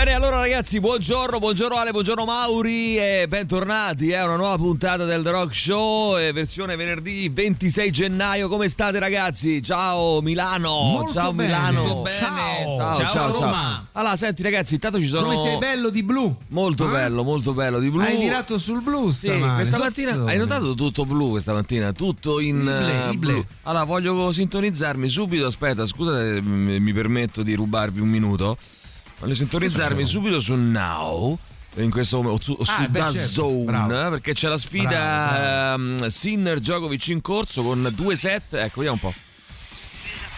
Bene, allora ragazzi, buongiorno, buongiorno Ale, buongiorno Mauri e bentornati a eh, una nuova puntata del The Rock Show, eh, versione venerdì 26 gennaio. Come state ragazzi? Ciao Milano, Molto ciao bene, Milano. bene. Ciao, Ciao, ciao, ciao, Roma. Allora, senti ragazzi, intanto ci sono Come sei bello di blu. Molto Eh? bello, molto bello di blu. Hai virato sul blu Sì, stamane. questa mattina Sozzone. hai notato tutto blu questa mattina, tutto in Ible, eh, ible. blu. Allora voglio sintonizzarmi subito, aspetta, scusate, mi permetto di rubarvi un minuto. Voglio sintonizzarmi subito su Now. In questo momento su, su Ah, beh, certo. Zone Bravo. perché c'è la sfida Bravo, ehm, Sinner Djokovic in corso con due set. Ecco, vediamo un po'.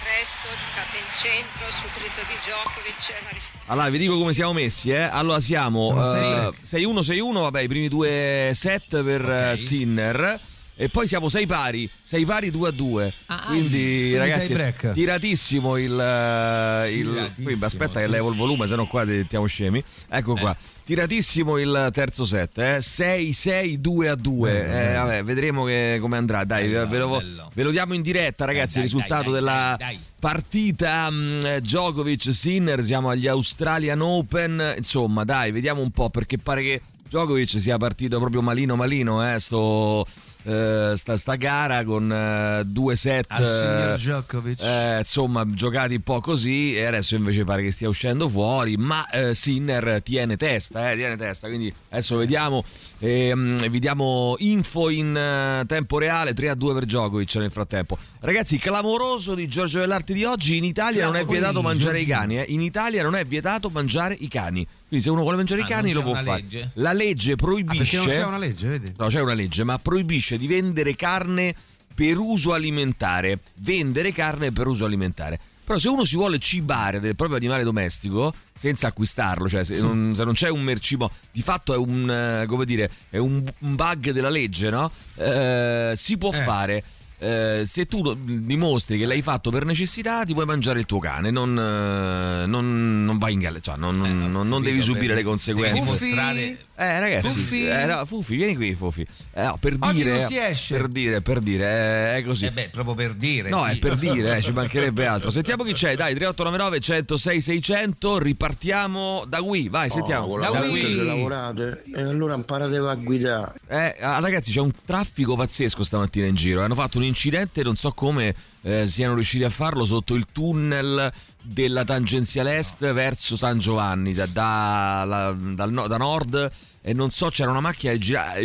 Presto, giocata in centro, sul dritto di Djokovic, la risposta Allora, vi dico come siamo messi, eh. Allora, siamo eh, 6-1-6-1, vabbè, i primi due set per eh, Sinner. E poi siamo 6 pari, 6 pari 2 a 2. Ah, quindi, quindi ragazzi, tiratissimo il. eh, il Tiratissimo, qui, aspetta che sì. levo il volume, se no qua diventiamo scemi. Ecco qua. Tiratissimo il terzo set, eh. 6-6-2 a 2. Bello, Eh, bello. vabbè, vedremo che- come andrà. Dai, Bello, ve, lo, ve lo diamo in diretta, ragazzi. Dai, il risultato dai, della partita mh, Djokovic Sinner. Siamo agli Australian Open. Insomma, dai, vediamo un po' perché pare che Djokovic sia partito proprio malino malino, eh, sto, eh, sta, sta gara con eh, due set. Al signor Djokovic. eh, insomma, giocati un po' così e adesso invece pare che stia uscendo fuori, ma Sinner tiene testa, eh, tiene testa, quindi adesso vediamo, ehm, vi diamo info in tempo reale, 3 a 2 per Djokovic nel frattempo. Ragazzi, clamoroso di Giorgio Dell'Arte di oggi, in Italia non è vietato mangiare i cani, in Italia non è vietato mangiare i cani, quindi se uno vuole mangiare Ah, i cani non lo può fare. legge? La legge Ah, proibisce... perché non c'è una legge, vedi? No, c'è una legge, ma proibisce di vendere carne per uso alimentare. Vendere carne per uso alimentare. Però se uno si vuole cibare del proprio animale domestico senza acquistarlo, cioè se non, se non c'è un mercibo, di fatto è un, eh, come dire, è un, un bug della legge, no? Eh, si può Eh. fare. Eh, se tu dimostri che l'hai fatto per necessità, ti puoi mangiare il tuo cane, non, eh, non, non vai in galera, cioè non, non- Eh, non- non capito, devi subire le conseguenze. devi Eh ragazzi, Fuffi. eh, no, Fuffi, vieni qui Fuffi. Eh, no, per Oggi dire, non si esce. Per dire, per dire, eh, è così. Eh beh, proprio per dire. No, sì. è per dire, eh, ci mancherebbe altro. Sentiamo chi c'è, dai, 3899 106 600, ripartiamo da qui, vai, sentiamo. con Da la qui. lavorate e allora imparate a guidare. Ragazzi, c'è un traffico pazzesco stamattina in giro. Hanno fatto un incidente, non so come eh, siano riusciti a farlo sotto il tunnel della tangenziale est verso San Giovanni, da, da- la- dal da nord. E non so, c'era una macchina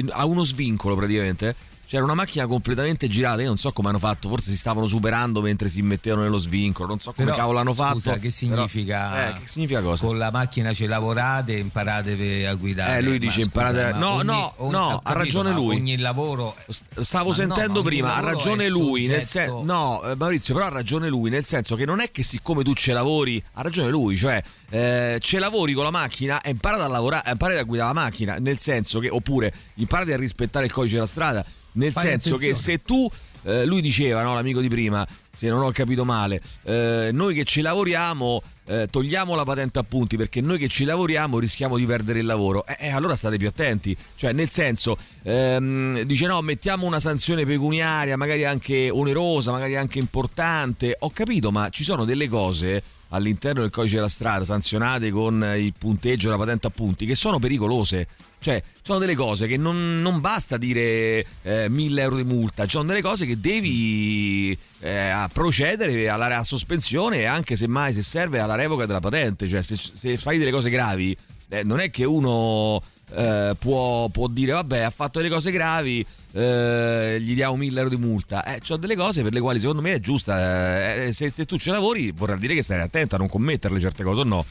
a uno svincolo praticamente. C'era una macchina completamente girata, io non so come hanno fatto, forse si stavano superando mentre si mettevano nello svincolo, non so come Però, cavolo hanno fatto. Scusa, che però- significa? eh, che significa cosa? Con la macchina ci lavorate, imparate per- a guidare. Eh, lui dice scusa, imparate- no, ogni- no, ogni- no, ha capito, ragione lui. Ogni lavoro. Stavo Ma sentendo no, prima, ha ragione lui, nel senso no, eh, Maurizio, però ha ragione lui, nel senso che non è che siccome tu ce lavori, ha ragione lui, cioè eh, ce lavori con la macchina e imparate a lavorare, imparate a guidare la macchina, nel senso che oppure imparate a rispettare il codice della strada, nel Fai senso che attenzione. se tu eh, lui diceva, no, l'amico di prima, se non ho capito male, eh, noi che ci lavoriamo eh, togliamo la patente a punti perché noi che ci lavoriamo rischiamo di perdere il lavoro. Eh, eh, allora state più attenti. Cioè, nel senso, ehm, dice no, mettiamo una sanzione pecuniaria, magari anche onerosa, magari anche importante. Ho capito, ma ci sono delle cose all'interno del codice della strada sanzionate con il punteggio della patente a punti che sono pericolose. Cioè, sono delle cose che non, non basta dire eh, 1000 euro di multa, ci sono delle cose che devi eh, procedere alla, alla sospensione e anche semmai se serve alla revoca della patente. Cioè, se, se fai delle cose gravi, eh, non è che uno eh, può, può dire vabbè ha fatto delle cose gravi, eh, gli diamo 1000 euro di multa. Eh, c'ho delle cose per le quali secondo me è giusta. eh, se, se tu ce lavori vorrà dire che stai attento a non commetterle certe cose o no.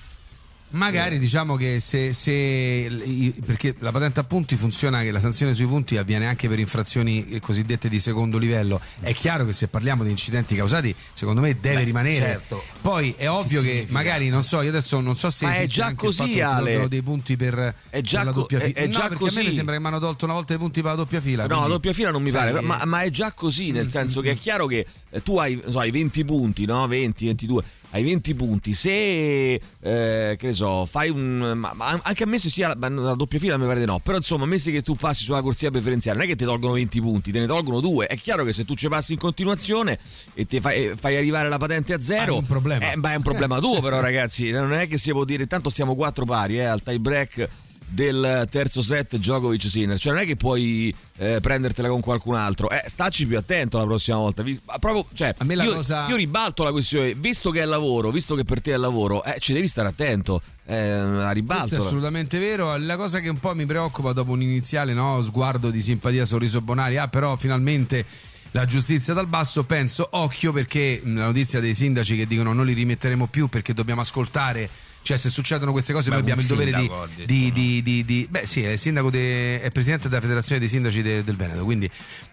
Magari diciamo che se, se perché la patente a punti funziona che la sanzione sui punti avviene anche per infrazioni eh, cosiddette di secondo livello. È chiaro che se parliamo di incidenti causati, secondo me deve Beh, rimanere. certo. Poi è ovvio che, significa? magari non so, io adesso non so se Ma è già anche così, che Ale. dei punti per, È già per la doppia è- fila. è no, già perché a così. me mi sembra che mi hanno tolto una volta i punti per la doppia fila. No, la quindi, doppia fila non mi sai, pare, ma, ma è già così, nel senso che è chiaro che eh, tu hai, so, hai 20 punti, no? 20, 22, hai 20 punti, se eh, che ne so, fai un. Ma, ma anche ammesso sia la, la doppia fila, mi pare di no. Però insomma, ammesso che tu passi sulla corsia preferenziale, non è che ti tolgono 20 punti, te ne tolgono due. È chiaro che se tu ci passi in continuazione e ti fai, fai arrivare la patente a zero, Hai un problema. Eh, beh, è un problema tuo, però, ragazzi. Non è che si può dire, tanto stiamo quattro pari eh, al tie break del terzo set Djokovic Sinner cioè non è che puoi eh, prendertela con qualcun altro eh, stacci più attento la prossima volta Vi- proprio, cioè, A me la io, cosa- io ribalto la questione visto che è lavoro visto che per te è lavoro eh, ci devi stare attento eh, ribalto Questo è assolutamente vero. La cosa che un po' mi preoccupa dopo un iniziale no, sguardo di simpatia, sorriso bonari, ah, però finalmente la giustizia dal basso, penso occhio perché la notizia dei sindaci che dicono non li rimetteremo più perché dobbiamo ascoltare. Cioè, se succedono queste cose, Beh, noi abbiamo il dovere di, sindaco, di, no? di- di- di- Beh, sì, è il sindaco, de- è presidente della federazione dei sindaci de- del Veneto. Quindi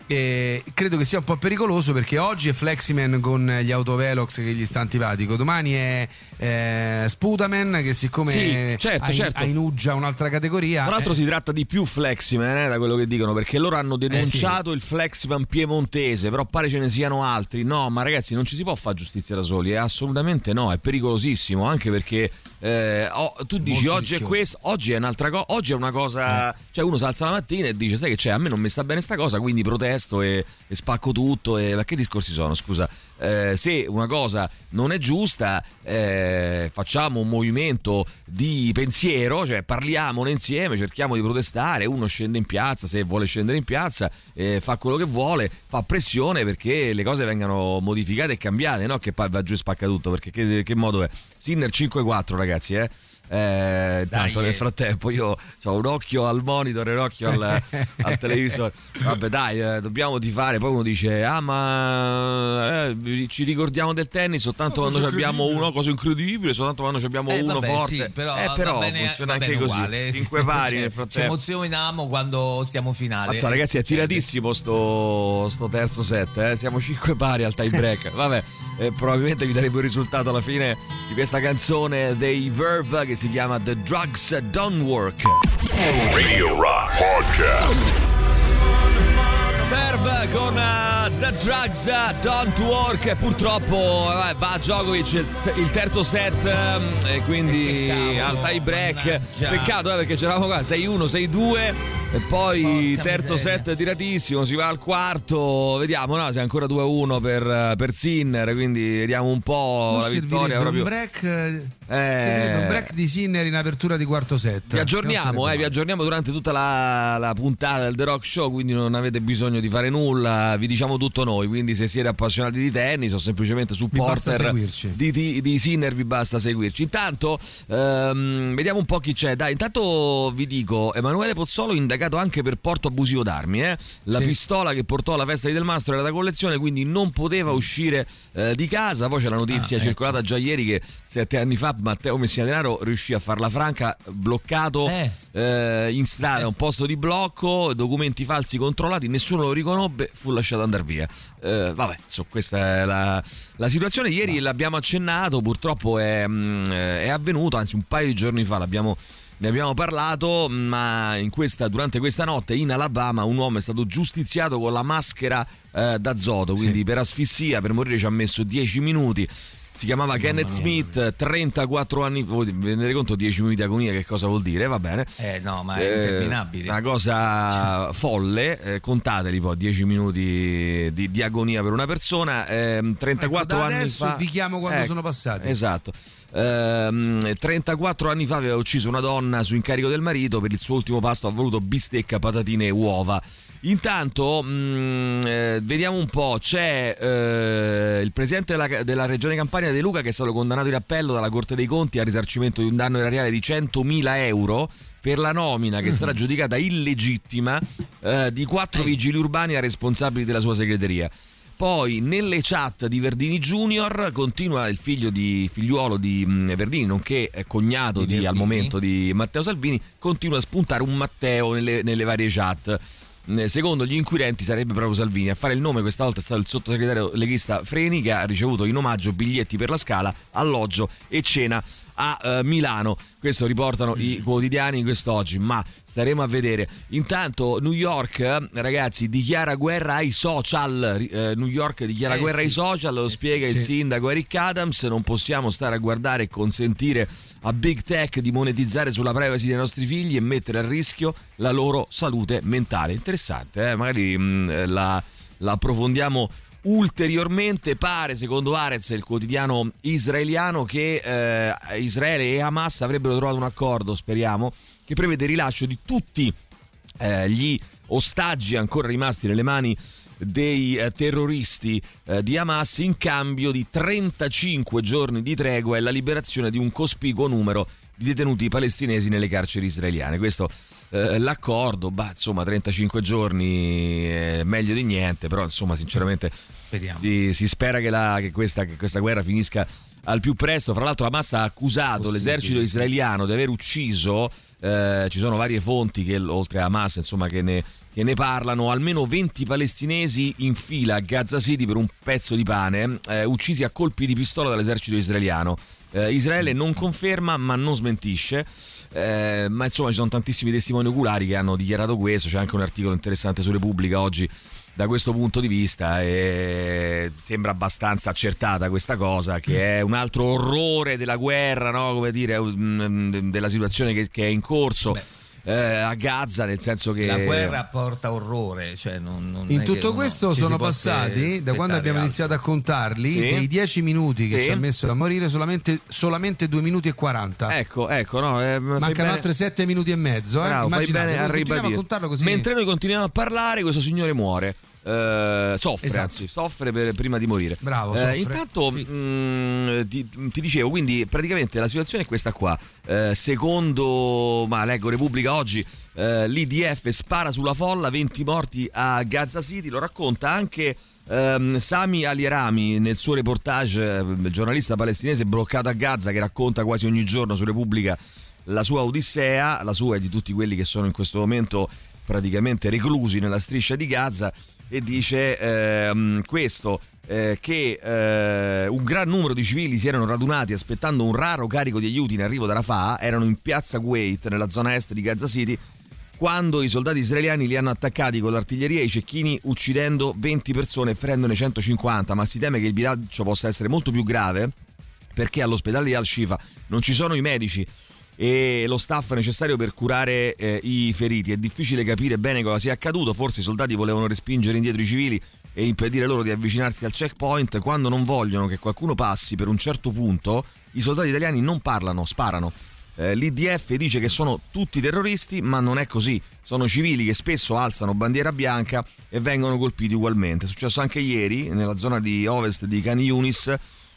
eh, credo che sia un po' pericoloso perché oggi è Fleximan con gli autovelox che gli sta antipatico. Domani è eh, Sputaman che, siccome Sì, certo, ha, in- certo. ha in uggia un'altra categoria. Tra l'altro eh, si tratta di più Fleximan eh, da quello che dicono perché loro hanno denunciato il Fleximan piemontese però pare ce ne siano altri no ma ragazzi non ci si può fare giustizia da soli eh, assolutamente no è pericolosissimo anche perché eh, oh, tu dici Molto oggi è questo oggi è un'altra cosa oggi è una cosa cioè uno si alza la mattina e dice sai che c'è? A me non mi sta bene sta cosa quindi protesto e, e spacco tutto e ma che discorsi sono scusa Eh, se una cosa non è giusta eh, facciamo un movimento di pensiero cioè parliamone insieme cerchiamo di protestare uno scende in piazza se vuole scendere in piazza eh, fa quello che vuole fa pressione perché le cose vengano modificate e cambiate no? Che poi va giù e spacca tutto perché che, che modo è? Sinner 5-4 ragazzi eh eh, tanto nel frattempo io ho un occhio al monitor e un occhio al, al televisore. Vabbè, dai, eh, dobbiamo tifare. Poi uno dice: Ah, ma eh, ci ricordiamo del tennis soltanto Oh, quando abbiamo uno, cosa incredibile, soltanto quando ci abbiamo Eh, uno vabbè, forte. sì, però, eh, però bene- funziona anche così. uguale. Cinque pari Cioè, nel Ci frattempo. emozioniamo quando stiamo finale. Mazza, ragazzi, è Cioè, tiratissimo sto, sto terzo set. eh. Siamo 5 pari al tie break. Vabbè, eh, probabilmente vi daremo il risultato alla fine di questa canzone dei Verve che si chiama The Drugs Don't Work. Radio Rock Podcast. Verve con eh, The Drugs eh, Don't Work. Purtroppo eh, va a Djokovic il, il terzo set ehm, e quindi al tie break. mannaggia. Peccato eh, perché c'eravamo qua 6-1, 6-2 e poi Porca terzo miseria. set tiratissimo, si va al quarto, vediamo, no, sei ancora 2-1 per, eh, per Sinner, quindi vediamo un po' non la vittoria proprio. un break, eh, un break di Sinner in apertura di quarto set. Vi aggiorniamo, eh, vi aggiorniamo durante tutta la, la puntata del The Rock Show, quindi non avete bisogno di fare nulla, vi diciamo tutto noi, quindi se siete appassionati di tennis o semplicemente supporter di, di, di Sinner vi basta seguirci. Intanto ehm, vediamo un po' chi c'è, dai, intanto vi dico, Emanuele Pozzolo indagato anche per porto abusivo d'armi, eh? la Sì. pistola che portò alla festa di Del Mastro era da collezione, quindi non poteva uscire eh, di casa, poi c'è la notizia Ah, ecco. circolata già ieri che sette anni fa Matteo Messina Denaro riuscì a farla franca bloccato Eh. eh, in strada, un posto di blocco, documenti falsi controllati, nessuno lo riconobbe, fu lasciato andare via. Eh, vabbè, insomma, questa è la, la situazione. Ieri l'abbiamo accennato, purtroppo è, mm, è avvenuto, anzi un paio di giorni fa l'abbiamo ne abbiamo parlato, ma in questa- durante questa notte in Alabama un uomo è stato giustiziato con la maschera eh, d'azoto, quindi Sì. per asfissia, per morire ci ha messo 10 minuti. Si chiamava Kenneth mia. Smith, 34 anni. Voi vi rendete conto 10 minuti di agonia che cosa vuol dire? Va bene. Eh no, ma è Eh, interminabile. Una cosa folle, eh, contateli poi 10 minuti di, di agonia per una persona. ehm, 34 Ecco, anni adesso fa. vi chiamo quando sono passati. Esatto. Ehm, 34 anni fa aveva ucciso una donna su incarico del marito. Per il suo ultimo pasto ha voluto bistecca, patatine e uova. Intanto, mm, eh, vediamo un po', c'è eh, il presidente della, della regione Campania De Luca che è stato condannato in appello dalla Corte dei Conti al risarcimento di un danno erariale di 100.000 euro per la nomina che è stata giudicata illegittima eh, di quattro vigili urbani a responsabili della sua segreteria. Poi nelle chat di Verdini Junior continua il figlio di figliuolo di mh, Verdini, nonché eh, cognato Di al momento di Matteo Salvini, continua a spuntare un Matteo nelle, nelle varie chat. Eh, Secondo gli inquirenti sarebbe proprio Salvini. A fare il nome questa volta è stato il sottosegretario leghista Freni che ha ricevuto in omaggio biglietti per la scala, alloggio e cena a eh, Milano. Questo riportano i quotidiani quest'oggi, ma staremo a vedere. Intanto New York, eh, ragazzi, dichiara guerra ai social. Eh, New York dichiara Eh, guerra ai sì. social, lo Eh, spiega sì. il sindaco Eric Adams. Non possiamo stare a guardare e consentire a Big Tech di monetizzare sulla privacy dei nostri figli e mettere a rischio la loro salute mentale. Interessante, eh? magari mh, la, la approfondiamo ulteriormente. Pare, secondo Arez, il quotidiano israeliano, che eh, Israele e Hamas avrebbero trovato un accordo, speriamo, che prevede il rilascio di tutti eh, gli ostaggi ancora rimasti nelle mani dei eh, terroristi eh, di Hamas in cambio di 35 giorni di tregua e la liberazione di un cospicuo numero di detenuti palestinesi nelle carceri israeliane. Questo eh, l'accordo, bah, insomma 35 giorni è meglio di niente, però insomma sinceramente si, si spera che, la- che questa, che questa guerra finisca al più presto. Fra l'altro, Hamas ha accusato Possibile, l'esercito israeliano di aver ucciso. eh, ci sono varie fonti che, oltre a Hamas, insomma, che ne, che ne parlano. Almeno 20 palestinesi in fila a Gaza City per un pezzo di pane, eh, uccisi a colpi di pistola dall'esercito israeliano. Eh, Israele non conferma, ma non smentisce. Eh, ma insomma, ci sono tantissimi testimoni oculari che hanno dichiarato questo. C'è anche un articolo interessante su Repubblica oggi da questo punto di vista e sembra abbastanza accertata questa cosa che è un altro orrore della guerra, no? come dire, mm, della situazione che, che è in corso Beh. Eh, a Gaza, nel senso che La guerra porta orrore. Cioè non, non In è tutto questo sono passati, da quando abbiamo altro. iniziato a contarli, Sì. dei 10 minuti che Sì. ci ha messo a morire, solamente, solamente 2 minuti e 40. Ecco, ecco, no, eh, Mancano bene- altri 7 minuti e mezzo. Eh? Bravo, fai bene a noi continuiamo ribadire. a contarlo così. Mentre noi continuiamo a parlare, questo signore muore. Eh, soffre, Esatto. anzi, soffre per- prima di morire. Bravo, Eh, intanto mh, ti, ti dicevo, quindi praticamente la situazione è questa qua. Eh, secondo, ma leggo Repubblica oggi, eh, l'IDF spara sulla folla, 20 morti a Gaza City, lo racconta anche ehm, Sami Alierami nel suo reportage, eh, il giornalista palestinese bloccato a Gaza che racconta quasi ogni giorno su Repubblica la sua odissea, la sua e di tutti quelli che sono in questo momento praticamente reclusi nella striscia di Gaza e dice ehm, questo eh, che eh, un gran numero di civili si erano radunati aspettando un raro carico di aiuti in arrivo da Rafah, erano in piazza Kuwait nella zona est di Gaza City quando i soldati israeliani li hanno attaccati con l'artiglieria e i cecchini uccidendo 20 persone e ferendone 150, ma si teme che il bilancio possa essere molto più grave perché all'ospedale di Al-Shifa non ci sono i medici e lo staff necessario per curare eh, i feriti. È difficile capire bene cosa sia accaduto, forse i soldati volevano respingere indietro i civili e impedire loro di avvicinarsi al checkpoint. Quando non vogliono che qualcuno passi per un certo punto, i soldati italiani non parlano, sparano. Eh, L'IDF dice che sono tutti terroristi, ma non è così. Sono civili che spesso alzano bandiera bianca e vengono colpiti ugualmente. È successo anche ieri nella zona di ovest di Khan Yunis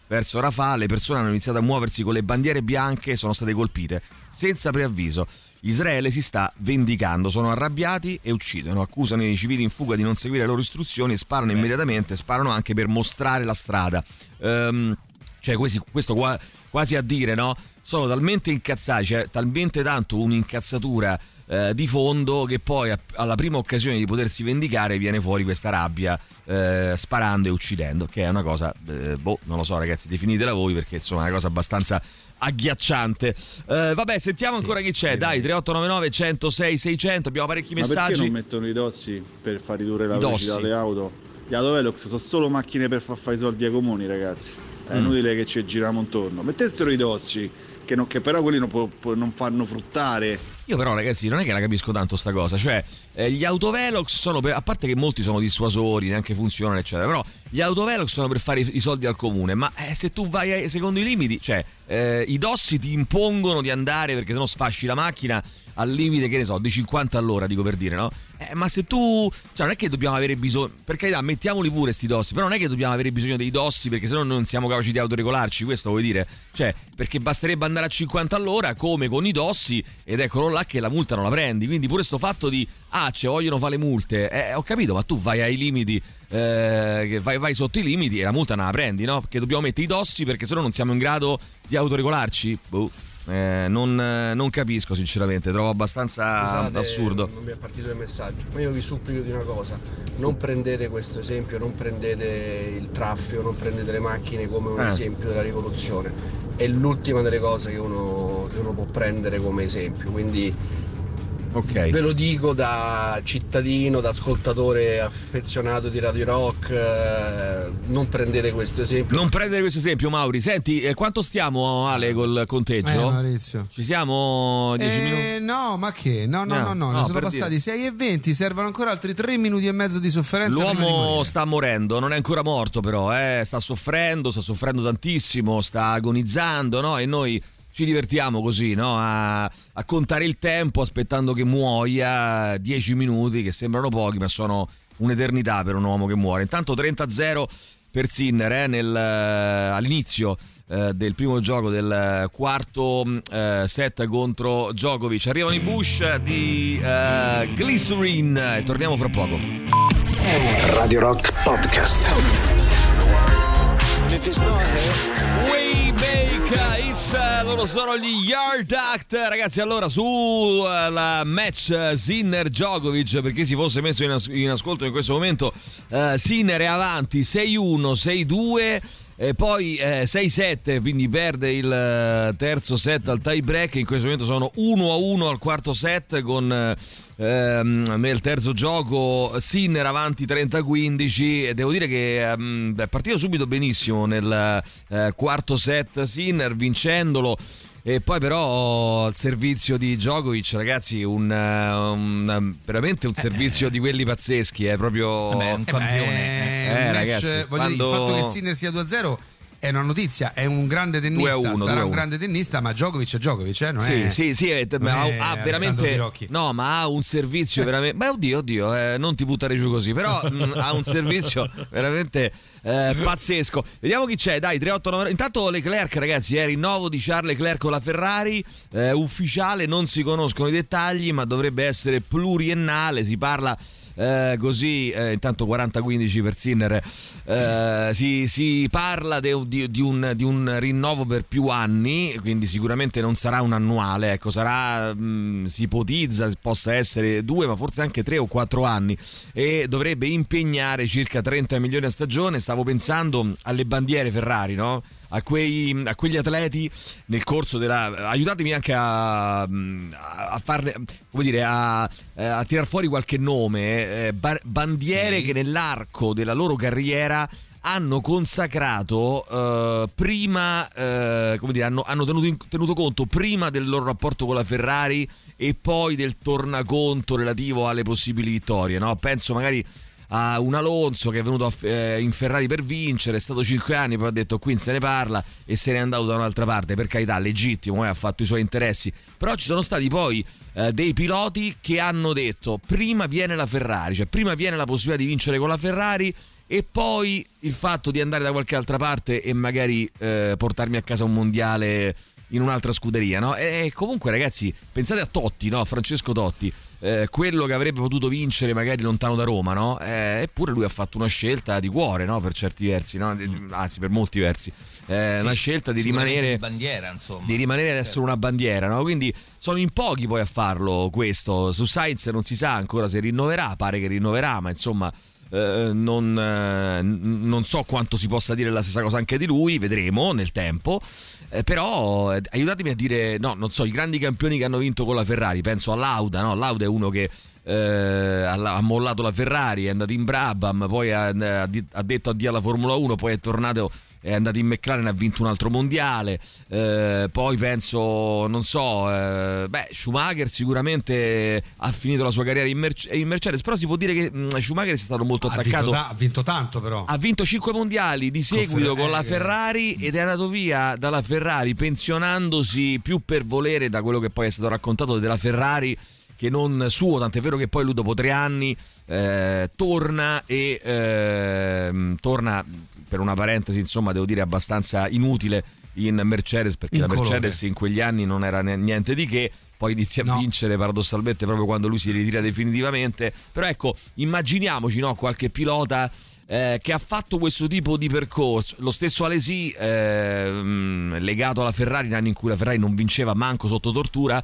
verso Rafah le persone hanno iniziato a muoversi con le bandiere bianche e sono state colpite senza preavviso. Israele si sta vendicando, sono arrabbiati e uccidono, accusano i civili in fuga di non seguire le loro istruzioni e sparano immediatamente, sparano anche per mostrare la strada. Ehm, cioè questi- questo qua- quasi a dire, no? Sono talmente incazzati, c'è talmente tanto un'incazzatura eh, di fondo che poi a- alla prima occasione di potersi vendicare viene fuori questa rabbia eh, sparando e uccidendo, che è una cosa, eh, boh, non lo so ragazzi, definitela voi perché insomma è una cosa abbastanza agghiacciante. Eh, vabbè, sentiamo ancora chi c'è, dai, 3899 106 600, abbiamo parecchi Ma perché messaggi. non mettono i dossi per far ridurre la I velocità dossi? delle auto? Gli autovelox sono solo macchine per far fare i soldi ai comuni, ragazzi. È Mm. inutile che ci giriamo intorno. Mettessero i dossi, che, non- che però quelli non, può- può- non fanno fruttare. Io però ragazzi non è che la capisco tanto sta cosa, cioè eh, gli autovelox sono per, a parte che molti sono dissuasori, neanche funzionano eccetera, però gli autovelox sono per fare i, soldi al comune, ma eh, se tu vai ai- secondo i limiti, cioè eh, i dossi ti impongono di andare perché sennò sfasci la macchina al limite che ne so di 50 all'ora dico per dire no? Eh, ma se tu cioè non è che dobbiamo avere bisogno per carità mettiamoli pure sti dossi però non è che dobbiamo avere bisogno dei dossi perché sennò non siamo capaci di autoregolarci questo vuoi dire cioè perché basterebbe andare a 50 all'ora come con i dossi ed eccolo là che la multa non la prendi quindi pure sto fatto di ah ci vogliono fare le multe eh, ho capito ma tu vai ai limiti eh, vai, vai sotto i limiti e la multa non la prendi no? perché dobbiamo mettere i dossi perché sennò non siamo in grado di autoregolarci boh Eh, non, non capisco sinceramente, trovo abbastanza Scusate, assurdo. Non mi è partito il messaggio, ma io vi supplico di una cosa: non prendete questo esempio, non prendete il traffico, non prendete le macchine come un Eh. esempio della rivoluzione. È l'ultima delle cose che uno, che uno può prendere come esempio. Quindi Ok. ve lo dico da cittadino, da ascoltatore affezionato di Radio Rock, eh, non prendete questo esempio. Non prendere questo esempio, Mauri. Senti, eh, quanto stiamo, Ale, col Eh, conteggio? Maurizio. Ci siamo 10 Eh, minuti? no, ma che? No, no, No, no, no, no, ne sono passati 6 e 20, servono ancora altri 3 minuti e mezzo di sofferenza. di L'uomo morire. sta morendo, non è ancora morto però, eh? sta soffrendo, sta soffrendo tantissimo, sta agonizzando, no? E noi ci divertiamo così, no? A, a contare il tempo aspettando che muoia 10 minuti, che sembrano pochi, ma sono un'eternità per un uomo che muore. Intanto 30-0 per Sinner eh, nel, eh, all'inizio eh, del primo gioco del quarto mh, eh, set contro Djokovic. Arrivano i Bush di eh, Glycerin e torniamo fra poco. Radio Rock Podcast. Make it's uh, loro sono gli Yard Act. Ragazzi allora su uh, la match uh, Sinner Djokovic per chi si fosse messo in, as- in ascolto in questo momento uh, Sinner è avanti 6-1 6-2 e poi eh, 6-7 quindi perde il eh, terzo set al tie break. In questo momento sono 1-1 al quarto set con eh, ehm, nel terzo gioco Sinner avanti 30-15 e devo dire che ehm, è partito subito benissimo nel eh, quarto set. Sinner vincendolo e poi però il servizio di Djokovic ragazzi un, eh, un- veramente un servizio di quelli pazzeschi è proprio Vabbè, un Eh, campione. un Eh, match, ragazzi, voglio quando- dire, il fatto che Sinner sia 2-0 è una notizia, è un grande tennista, 2 a 1, sarà 2 a un 1. grande tennista, ma Djokovic è Djokovic, eh, non Sì, è... sì, sì, eh, non ma ha, è ha veramente no, ma ha un servizio veramente. Beh, oddio, oddio, eh, non ti buttare giù così, però mh, ha un servizio veramente eh, pazzesco. Vediamo chi c'è, dai, 389. Intanto Leclerc, ragazzi, è rinnovo di Charles Leclerc con la Ferrari, eh, ufficiale, non si conoscono i dettagli, ma dovrebbe essere pluriennale, si parla eh, così, eh, intanto 40-15 per Sinner, eh, si, si parla de- di, di un, di un rinnovo per più anni, quindi sicuramente non sarà un annuale, ecco, sarà, mh, si ipotizza possa essere due, ma forse anche tre o quattro anni e dovrebbe impegnare circa 30 milioni a stagione. Stavo pensando alle bandiere Ferrari, no? A, quei, a quegli atleti nel corso della. Aiutatemi anche a, a farne. come dire, a, a tirar fuori qualche nome. eh, ba- bandiere che nell'arco della loro carriera hanno consacrato eh, prima, eh, come dire, hanno, hanno tenuto, in- tenuto conto prima del loro rapporto con la Ferrari e poi del tornaconto relativo alle possibili vittorie. No? Penso magari a un Alonso che è venuto a- eh, in Ferrari per vincere, è stato 5 anni, poi ha detto qui se ne parla e se n'è andato da un'altra parte, per carità, legittimo, eh, ha fatto i suoi interessi, però ci sono stati poi eh, dei piloti che hanno detto prima viene la Ferrari, cioè prima viene la possibilità di vincere con la Ferrari e poi il fatto di andare da qualche altra parte e magari eh, portarmi a casa un mondiale in un'altra scuderia, no? E comunque ragazzi, pensate a Totti, no? Francesco Totti, eh, quello che avrebbe potuto vincere magari lontano da Roma, no? Eh, eppure lui ha fatto una scelta di cuore, no? Per certi versi, no? Anzi, per molti versi. Eh, Sì, una scelta di rimanere di bandiera, insomma. di rimanere ad essere una bandiera, no? Quindi sono in pochi poi a farlo questo. Su Sainz non si sa ancora se rinnoverà, pare che rinnoverà, ma insomma eh, non, eh, non so quanto si possa dire la stessa cosa anche di lui, vedremo nel tempo. Eh, però eh, aiutatemi a dire, no, non so, i grandi campioni che hanno vinto con la Ferrari, penso a Lauda, no? Lauda è uno che eh, ha, mollato la Ferrari, è andato in Brabham, poi ha, ha detto addio alla Formula 1, poi è tornato è andato in McLaren ha vinto un altro mondiale. Eh, poi penso, non so, eh, beh, Schumacher sicuramente ha finito la sua carriera in, Merce- in Mercedes, però si può dire che mh, Schumacher sia stato molto Ha vinto, attaccato. ta- ha vinto tanto però. Ha vinto 5 mondiali di seguito Fer- con la eh, Ferrari ed è andato via dalla Ferrari pensionandosi più per volere da quello che poi è stato raccontato della Ferrari che non suo, tant'è vero che poi lui dopo tre anni eh, torna e ehm, torna per una parentesi insomma devo dire abbastanza inutile in Mercedes perché In la colore. Mercedes in quegli anni non era niente di che poi inizia a No. vincere paradossalmente proprio quando lui si ritira definitivamente. Però ecco, immaginiamoci no, qualche pilota eh, che ha fatto questo tipo di percorso. Lo stesso Alesi, ehm, legato alla Ferrari, in anni in cui la Ferrari non vinceva manco sotto tortura.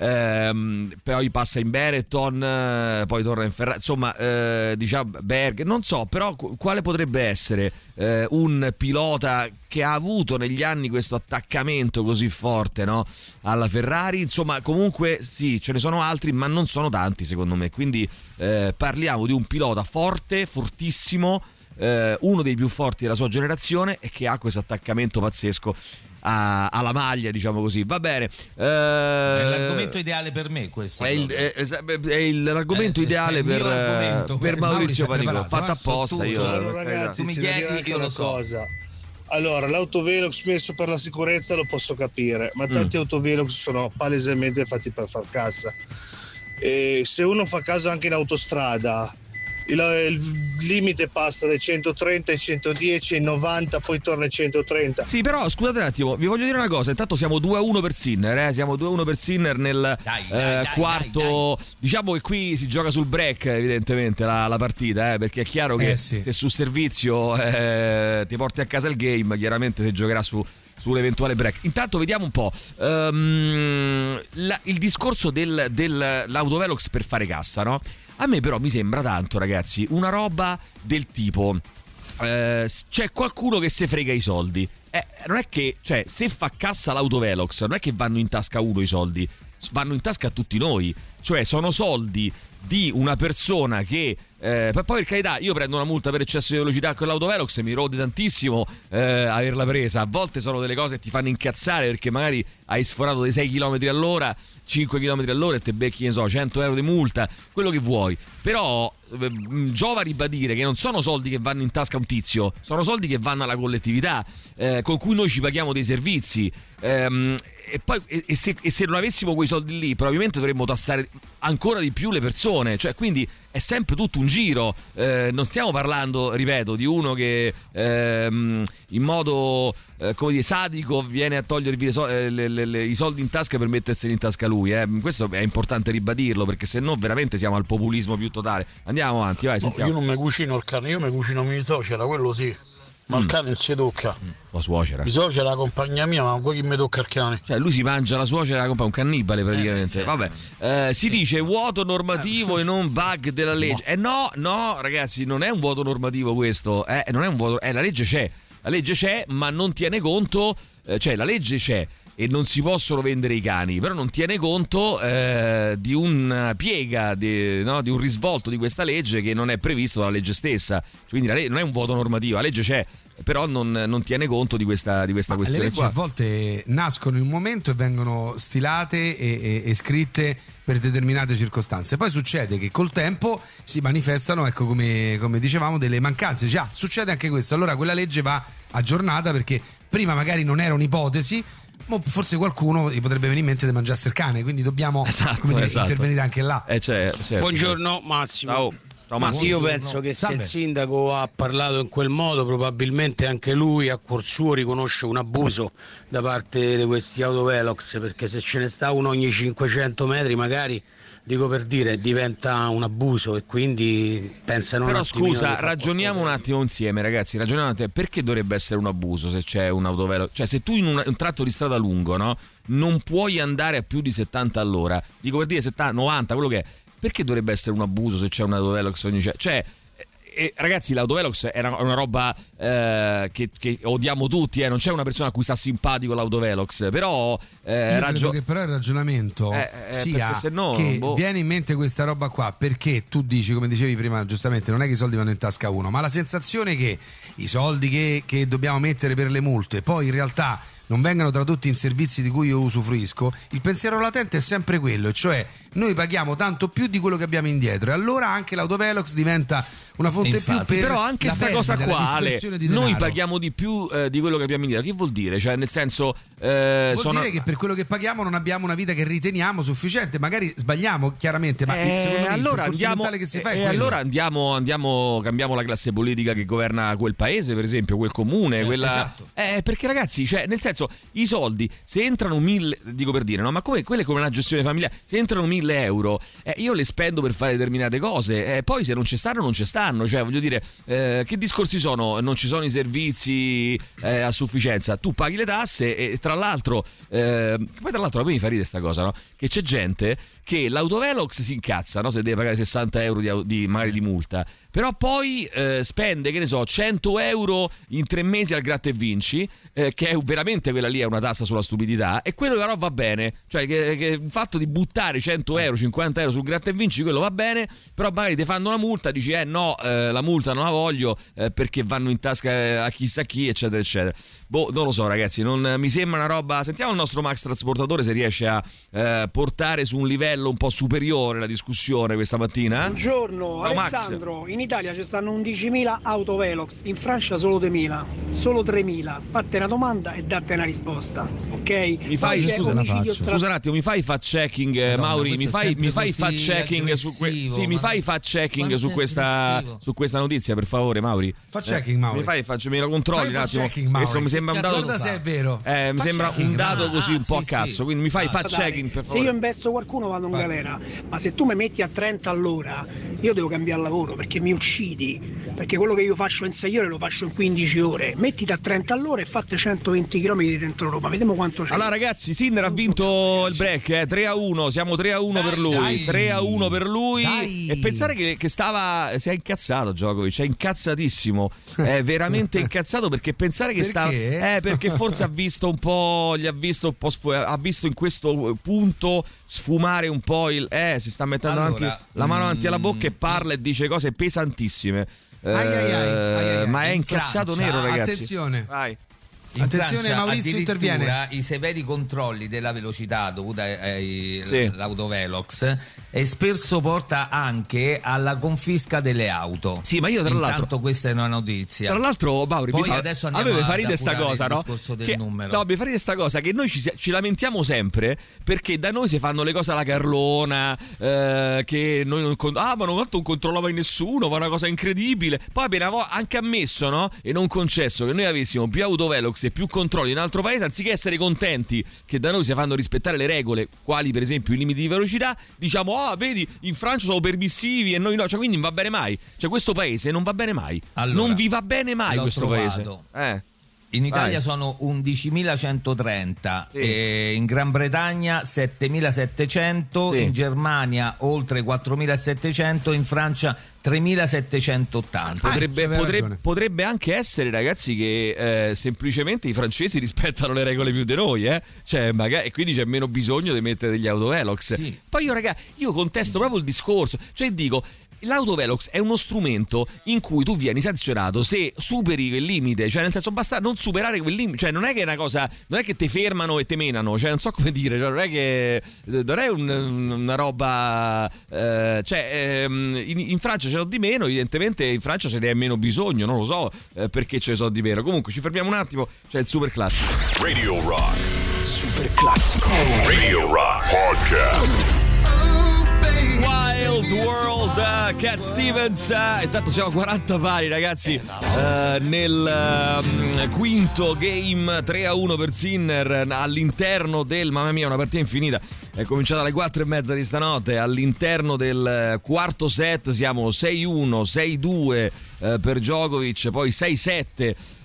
Ehm, poi passa in Benetton, eh, poi torna in Ferrari. Insomma, eh, diciamo Berg, non so, però qu- quale potrebbe essere eh, un pilota che ha avuto negli anni questo attaccamento così forte no? alla Ferrari? Insomma, comunque sì, ce ne sono altri, ma non sono tanti secondo me. Quindi eh, parliamo di un pilota forte, fortissimo eh, uno dei più forti della sua generazione e che ha questo attaccamento pazzesco a- alla maglia, diciamo così. Va bene. È Eh, l'argomento ideale per me questo. è, il- è- è il- l'argomento Eh, ideale è per, argomento. per Maurizio Maurizio è Fatto eh, apposta. Io, Allora. Ragazzi, mi chiedi, io lo una so. cosa. Allora, l'autovelox messo per la sicurezza lo posso capire, ma tanti Mm. autovelox sono palesemente fatti per far cassa. E se uno fa caso anche in autostrada, il, il limite passa dai 130 ai 110 ai 90, poi torna ai 130. Sì, però scusate un attimo, vi voglio dire una cosa. Intanto siamo 2-1 per Sinner, eh? siamo 2-1 per Sinner nel Dai, eh, dai, dai, quarto. Diciamo che qui si gioca sul break, evidentemente, la, la partita, eh? perché è chiaro che Eh, sì. se sul servizio eh, ti porti a casa il game, chiaramente si giocherà su sull'eventuale break. Intanto vediamo un po' ehm, la- il discorso del, dell'autovelox per fare cassa, no? A me però mi sembra tanto, ragazzi, una roba del tipo eh, c'è qualcuno che se frega i soldi. Eh, non è che, cioè, se fa cassa l'autovelox, non è che vanno in tasca uno i soldi, vanno in tasca a tutti noi. Cioè, sono soldi di una persona che. Eh, poi per carità, io prendo una multa per eccesso di velocità con l'autovelox e mi rode tantissimo eh, averla presa. A volte sono delle cose che ti fanno incazzare perché magari hai sforato dei 6 km all'ora, 5 km all'ora e te becchi, ne so, 100 euro di multa, quello che vuoi. Però eh, giova ribadire che non sono soldi che vanno in tasca a un tizio, sono soldi che vanno alla collettività, eh, con cui noi ci paghiamo dei servizi. Ehm, e poi e se, e se non avessimo quei soldi lì, probabilmente dovremmo tassare ancora di più le persone. Cioè, quindi è sempre tutto un giro. Eh, non stiamo parlando, ripeto, di uno che ehm, in modo eh, come dire, sadico viene a togliervi le so- eh, le- le- i soldi in tasca per metterseli in tasca lui. eh. Questo è importante ribadirlo perché se no veramente siamo al populismo più totale. Andiamo avanti, vai, No, sentiamo. io non mi cucino il cane, io mi cucino mia suocera, quello sì. Ma Mm. il cane non si tocca. La suocera. Mi suocera è la compagnia mia, ma poi chi mi tocca il cane? Cioè, lui si mangia la suocera come un cannibale praticamente. Vabbè, Eh, si dice vuoto normativo e non bug della legge. Eh no, no, ragazzi, non è un vuoto normativo questo. Eh, non è un vuoto. Eh, la legge c'è. La legge c'è, ma non tiene conto. eh, cioè, la legge c'è. E non si possono vendere i cani, però non tiene conto eh, di una piega, di, no, di un risvolto di questa legge che non è previsto dalla legge stessa. Quindi la legge non è un vuoto normativo, la legge c'è, però non, non tiene conto di questa, di questa Ma le questione leggi qua. a volte nascono in un momento e vengono stilate e, e- e scritte per determinate circostanze. Poi succede che col tempo si manifestano, ecco come, come dicevamo, delle mancanze. Già, succede anche questo. Allora quella legge va aggiornata perché prima magari non era un'ipotesi. Forse qualcuno gli potrebbe venire in mente di mangiarsi il cane, quindi dobbiamo Esatto, dire, esatto. intervenire anche là. Eh, cioè, certo, Buongiorno Massimo. Ciao. Ciao, Ma Massimo. io Buongiorno. penso che se il sindaco ha parlato in quel modo, probabilmente anche lui a cuor suo riconosce un abuso da parte di questi autovelox, perché se ce ne sta uno ogni 500 metri magari, dico per dire, diventa un abuso e quindi pensano Però scusa, ragioniamo un attimo insieme, ragazzi. Ragioniamo un attimo. Perché dovrebbe essere un abuso se c'è un autovelox? Cioè, se tu in un, un tratto di strada lungo, no? Non puoi andare a più di 70 all'ora. Dico per dire 70, 90, quello che è. Perché dovrebbe essere un abuso se c'è un autovelox ogni. Cioè. Eh, ragazzi, l'autovelox è una, una roba eh, che, che odiamo tutti, eh. non c'è una persona a cui sta simpatico l'autovelox, però eh, Io ragio- credo che però il ragionamento Eh, eh, sia no, che boh. viene in mente questa roba qua perché tu dici, come dicevi prima, giustamente non è che i soldi vanno in tasca a uno, ma la sensazione che i soldi che, che dobbiamo mettere per le multe poi in realtà non vengano tradotti in servizi di cui io usufruisco, il pensiero latente è sempre quello, cioè noi paghiamo tanto più di quello che abbiamo indietro e allora anche l'autovelox diventa una fonte più Infatti, per però anche la sta cosa qua Ale, dispersione di noi paghiamo di più eh, di quello che abbiamo indietro che vuol dire? cioè nel senso eh, Vuol sono... dire che per quello che paghiamo non abbiamo una vita che riteniamo sufficiente. Magari sbagliamo, chiaramente, ma Eh, secondo me allora andiamo, che si fa è e quello. allora andiamo, andiamo, cambiamo la classe politica che governa quel paese, per esempio, quel comune. quella... esatto. Eh, perché ragazzi, cioè, nel senso, senso, i soldi, se entrano mille, dico per dire, no? Ma come, quella è come una gestione familiare, se entrano mille euro, eh, io le spendo per fare determinate cose, eh, poi se non ci stanno, non ci stanno. Cioè, voglio dire, eh, che discorsi sono? Non ci sono i servizi eh, a sufficienza, tu paghi le tasse e tra l'altro, eh, poi tra l'altro, poi mi fa ridere questa cosa, no? Che c'è gente che l'autovelox si incazza, no? Se deve pagare 60 euro di, di- magari di multa. Però poi eh, spende, che ne so, 100 euro in tre mesi al gratta e vinci, eh, che è veramente quella lì è una tassa sulla stupidità, e quello però va bene. Cioè, che, che il fatto di buttare 100 euro, 50 euro sul gratta e vinci, quello va bene, però magari ti fanno una multa, dici, eh no, eh, la multa non la voglio eh, perché vanno in tasca eh, a chissà chi, eccetera, eccetera. Boh, non lo so, ragazzi, non, mi sembra una roba. Sentiamo il nostro Max Trasportatore se riesce a eh, portare su un livello un po' superiore la discussione questa mattina. Buongiorno, Ciao, Max. Alessandro. In Italia ci stanno 11.000 autovelox, in Francia solo 2.000, solo 3.000. Fate una domanda e date una risposta, ok? Mi fai, scusa, omicidio stra- scusa un attimo, mi fai fact checking, eh, Madonna, Mauri? Mi fai, mi fai fact checking su, que- sì, mi fai fact checking su questa, aggressivo? su questa notizia, per favore, Mauri? Fact checking, Mauri. Mi fai, faccio, me lo controlli Fai un fact attimo. Questo mi sembra un dato. guarda se è vero. Eh, mi sembra un dato così un po' a sì, cazzo. sì. Quindi mi fai Ah, fact checking, per Se io investo qualcuno vado in galera, ma se tu mi metti a 30 all'ora, io devo cambiare lavoro perché mi uccidi. Perché quello che io faccio in 6 ore lo faccio in 15 ore. Mettiti a 30 all'ora e fate 120 km dentro Roma, vediamo quanto c'è. Allora ragazzi, Sinner ha vinto il break, eh, 3 a 1, siamo 3 a 1 per lui, dai. 3 a 1 per lui Dai. e pensare che, che stava, si è incazzato Djokovic, è incazzatissimo, è veramente incazzato perché pensare che Perché? stava, eh, perché forse ha visto un po', gli ha visto un po', sfu- ha visto in questo punto sfumare un po' il, eh, si sta mettendo Allora, avanti, la mano avanti alla bocca e mm, parla e dice cose pesantissime. Ai, ai, ai, ai, ai, ai. ma è In incazzato Francia, nero ragazzi. Attenzione. Vai. In Attenzione, Francia, Maurizio interviene. I severi controlli della velocità dovuta ai Sì. E spesso porta anche alla confisca delle auto. Sì, ma io tra l'altro Intanto questa è una notizia. Tra l'altro, Mauri, Poi mi fa, adesso a andiamo me mi fa ridere sta cosa, no? Che, numero. no, mi fa ridere sta cosa che noi ci, ci lamentiamo sempre perché da noi si fanno le cose alla carlona, eh, che noi non con- ah, ma non, tanto non controlla mai nessuno, ma è una cosa incredibile. Poi abbiamo anche ammesso, no? E non concesso che noi avessimo più autovelox e più controlli in un altro paese, anziché essere contenti che da noi si fanno rispettare le regole, quali per esempio i limiti di velocità, diciamo, ah, vedi, in Francia sono permissivi e noi no, cioè quindi non va bene mai. Cioè questo paese non va bene mai. Allora, non vi va bene mai questo trovato. paese. Eh. In Italia Vai. sono 11.130, Sì. e in Gran Bretagna 7.700, Sì. in Germania oltre 4.700, in Francia 3.780. Potrebbe, c'aveva potre- ragione. potrebbe anche essere, ragazzi, che eh, semplicemente i francesi rispettano le regole più di noi, eh? Cioè, magari, e quindi c'è meno bisogno di mettere degli autovelox. Sì. Poi io, raga, io contesto proprio il discorso. Cioè, dico. L'autovelox è uno strumento in cui tu vieni sanzionato se superi quel limite, cioè nel senso basta non superare quel limite, cioè non è che è una cosa, non è che ti fermano e te menano, cioè non so come dire, cioè non è che non è un- una roba, eh, cioè ehm, in, in Francia ce l'ho di meno, evidentemente in Francia ce ne è meno bisogno, non lo so eh, perché ce ne so di meno. Comunque ci fermiamo un attimo, c'è il super classico. Radio Rock. Super classico. Radio Rock Podcast. Wild World, uh, Cat Stevens. uh, intanto siamo a 40 pari, ragazzi. uh, nel um, quinto game 3 a 1 per Sinner all'interno del mamma mia, una partita infinita. È cominciata alle 4 e mezza di stanotte. All'interno del eh, quarto set siamo 6-1, 6-2 eh, per Djokovic, poi 6-7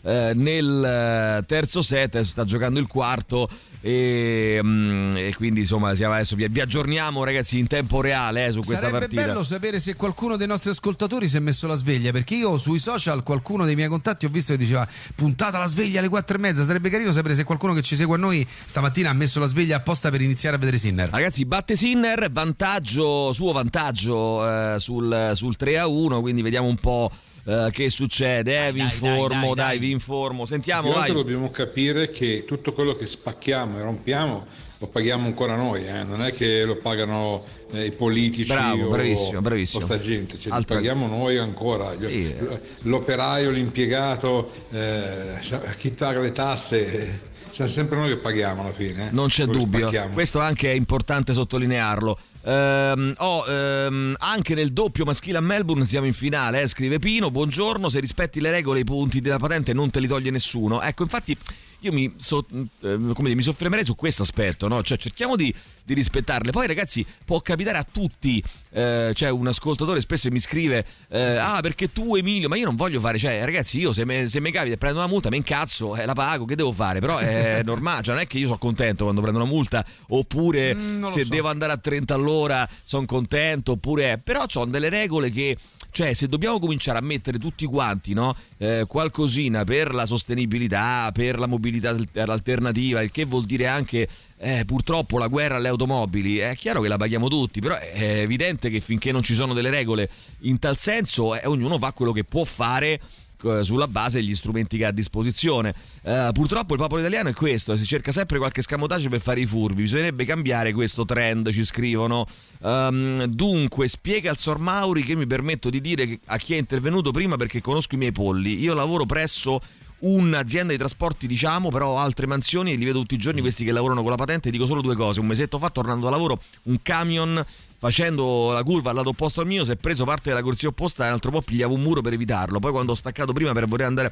eh, nel eh, terzo set. Adesso sta giocando il quarto. E, mm, e quindi insomma siamo adesso vi, vi aggiorniamo ragazzi in tempo reale eh, su questa Sarebbe partita bello sapere se qualcuno dei nostri ascoltatori si è messo la sveglia, perché io sui social qualcuno dei miei contatti ho visto che diceva puntata la sveglia alle quattro e mezza. Sarebbe carino sapere se qualcuno che ci segue a noi stamattina ha messo la sveglia apposta per iniziare a vedere Sinner. Ragazzi, batte Sinner, vantaggio, suo vantaggio eh, sul, sul 3 a 1, quindi vediamo un po' eh, che succede. Eh, vi informo, dai, dai, dai. vi informo. Sentiamo, vai. dobbiamo capire che tutto quello che spacchiamo e rompiamo lo paghiamo ancora noi, eh? non è che lo pagano eh, i politici Bravo, o, bravissimo, bravissimo. o sta gente, ce li Altra- paghiamo noi ancora. Sì, eh. L'operaio, l'impiegato, eh, chi paga le tasse, siamo sempre noi che paghiamo alla fine. eh? Non c'è dubbio, spacchiamo. questo anche è importante sottolinearlo. Ehm, oh, ehm, anche nel doppio maschile a Melbourne siamo in finale, eh, scrive Pino. Buongiorno, se rispetti le regole i punti della patente non te li toglie nessuno. Ecco, infatti io mi, so- eh, come dire, mi soffermerei su questo aspetto, no? Cioè cerchiamo di, di rispettarle. Poi ragazzi può capitare a tutti, eh, cioè un ascoltatore spesso mi scrive, eh, ah perché tu Emilio, ma io non voglio fare, cioè ragazzi io se, me, se mi capita e prendo una multa mi incazzo, eh, la pago, che devo fare? Però è normale, cioè non è che io sono contento quando prendo una multa oppure Mm, se so. devo andare a 30 all'ora sono contento oppure... Però ho delle regole che... Cioè, se dobbiamo cominciare a mettere tutti quanti, no? eh, qualcosina per la sostenibilità, per la mobilità al- alternativa, il che vuol dire anche eh, purtroppo la guerra alle automobili, è chiaro che la paghiamo tutti, però è evidente che finché non ci sono delle regole in tal senso, eh, ognuno fa quello che può fare eh, sulla base degli strumenti che ha a disposizione. Eh, purtroppo il popolo italiano è questo, si cerca sempre qualche scamotaggio per fare i furbi, bisognerebbe cambiare questo trend, ci scrivono. Ehm, dunque, spiega al Sor Mauri che mi permetto di dire a chi è intervenuto prima perché conosco i miei polli. Io lavoro presso un'azienda di trasporti, diciamo, però altre mansioni e li vedo tutti i giorni questi che lavorano con la patente. Dico solo due cose. Un mesetto fa, tornando da lavoro, un camion facendo la curva al lato opposto al mio si è preso parte della corsia opposta e un altro po' pigliavo un muro per evitarlo. Poi quando ho staccato prima per voler andare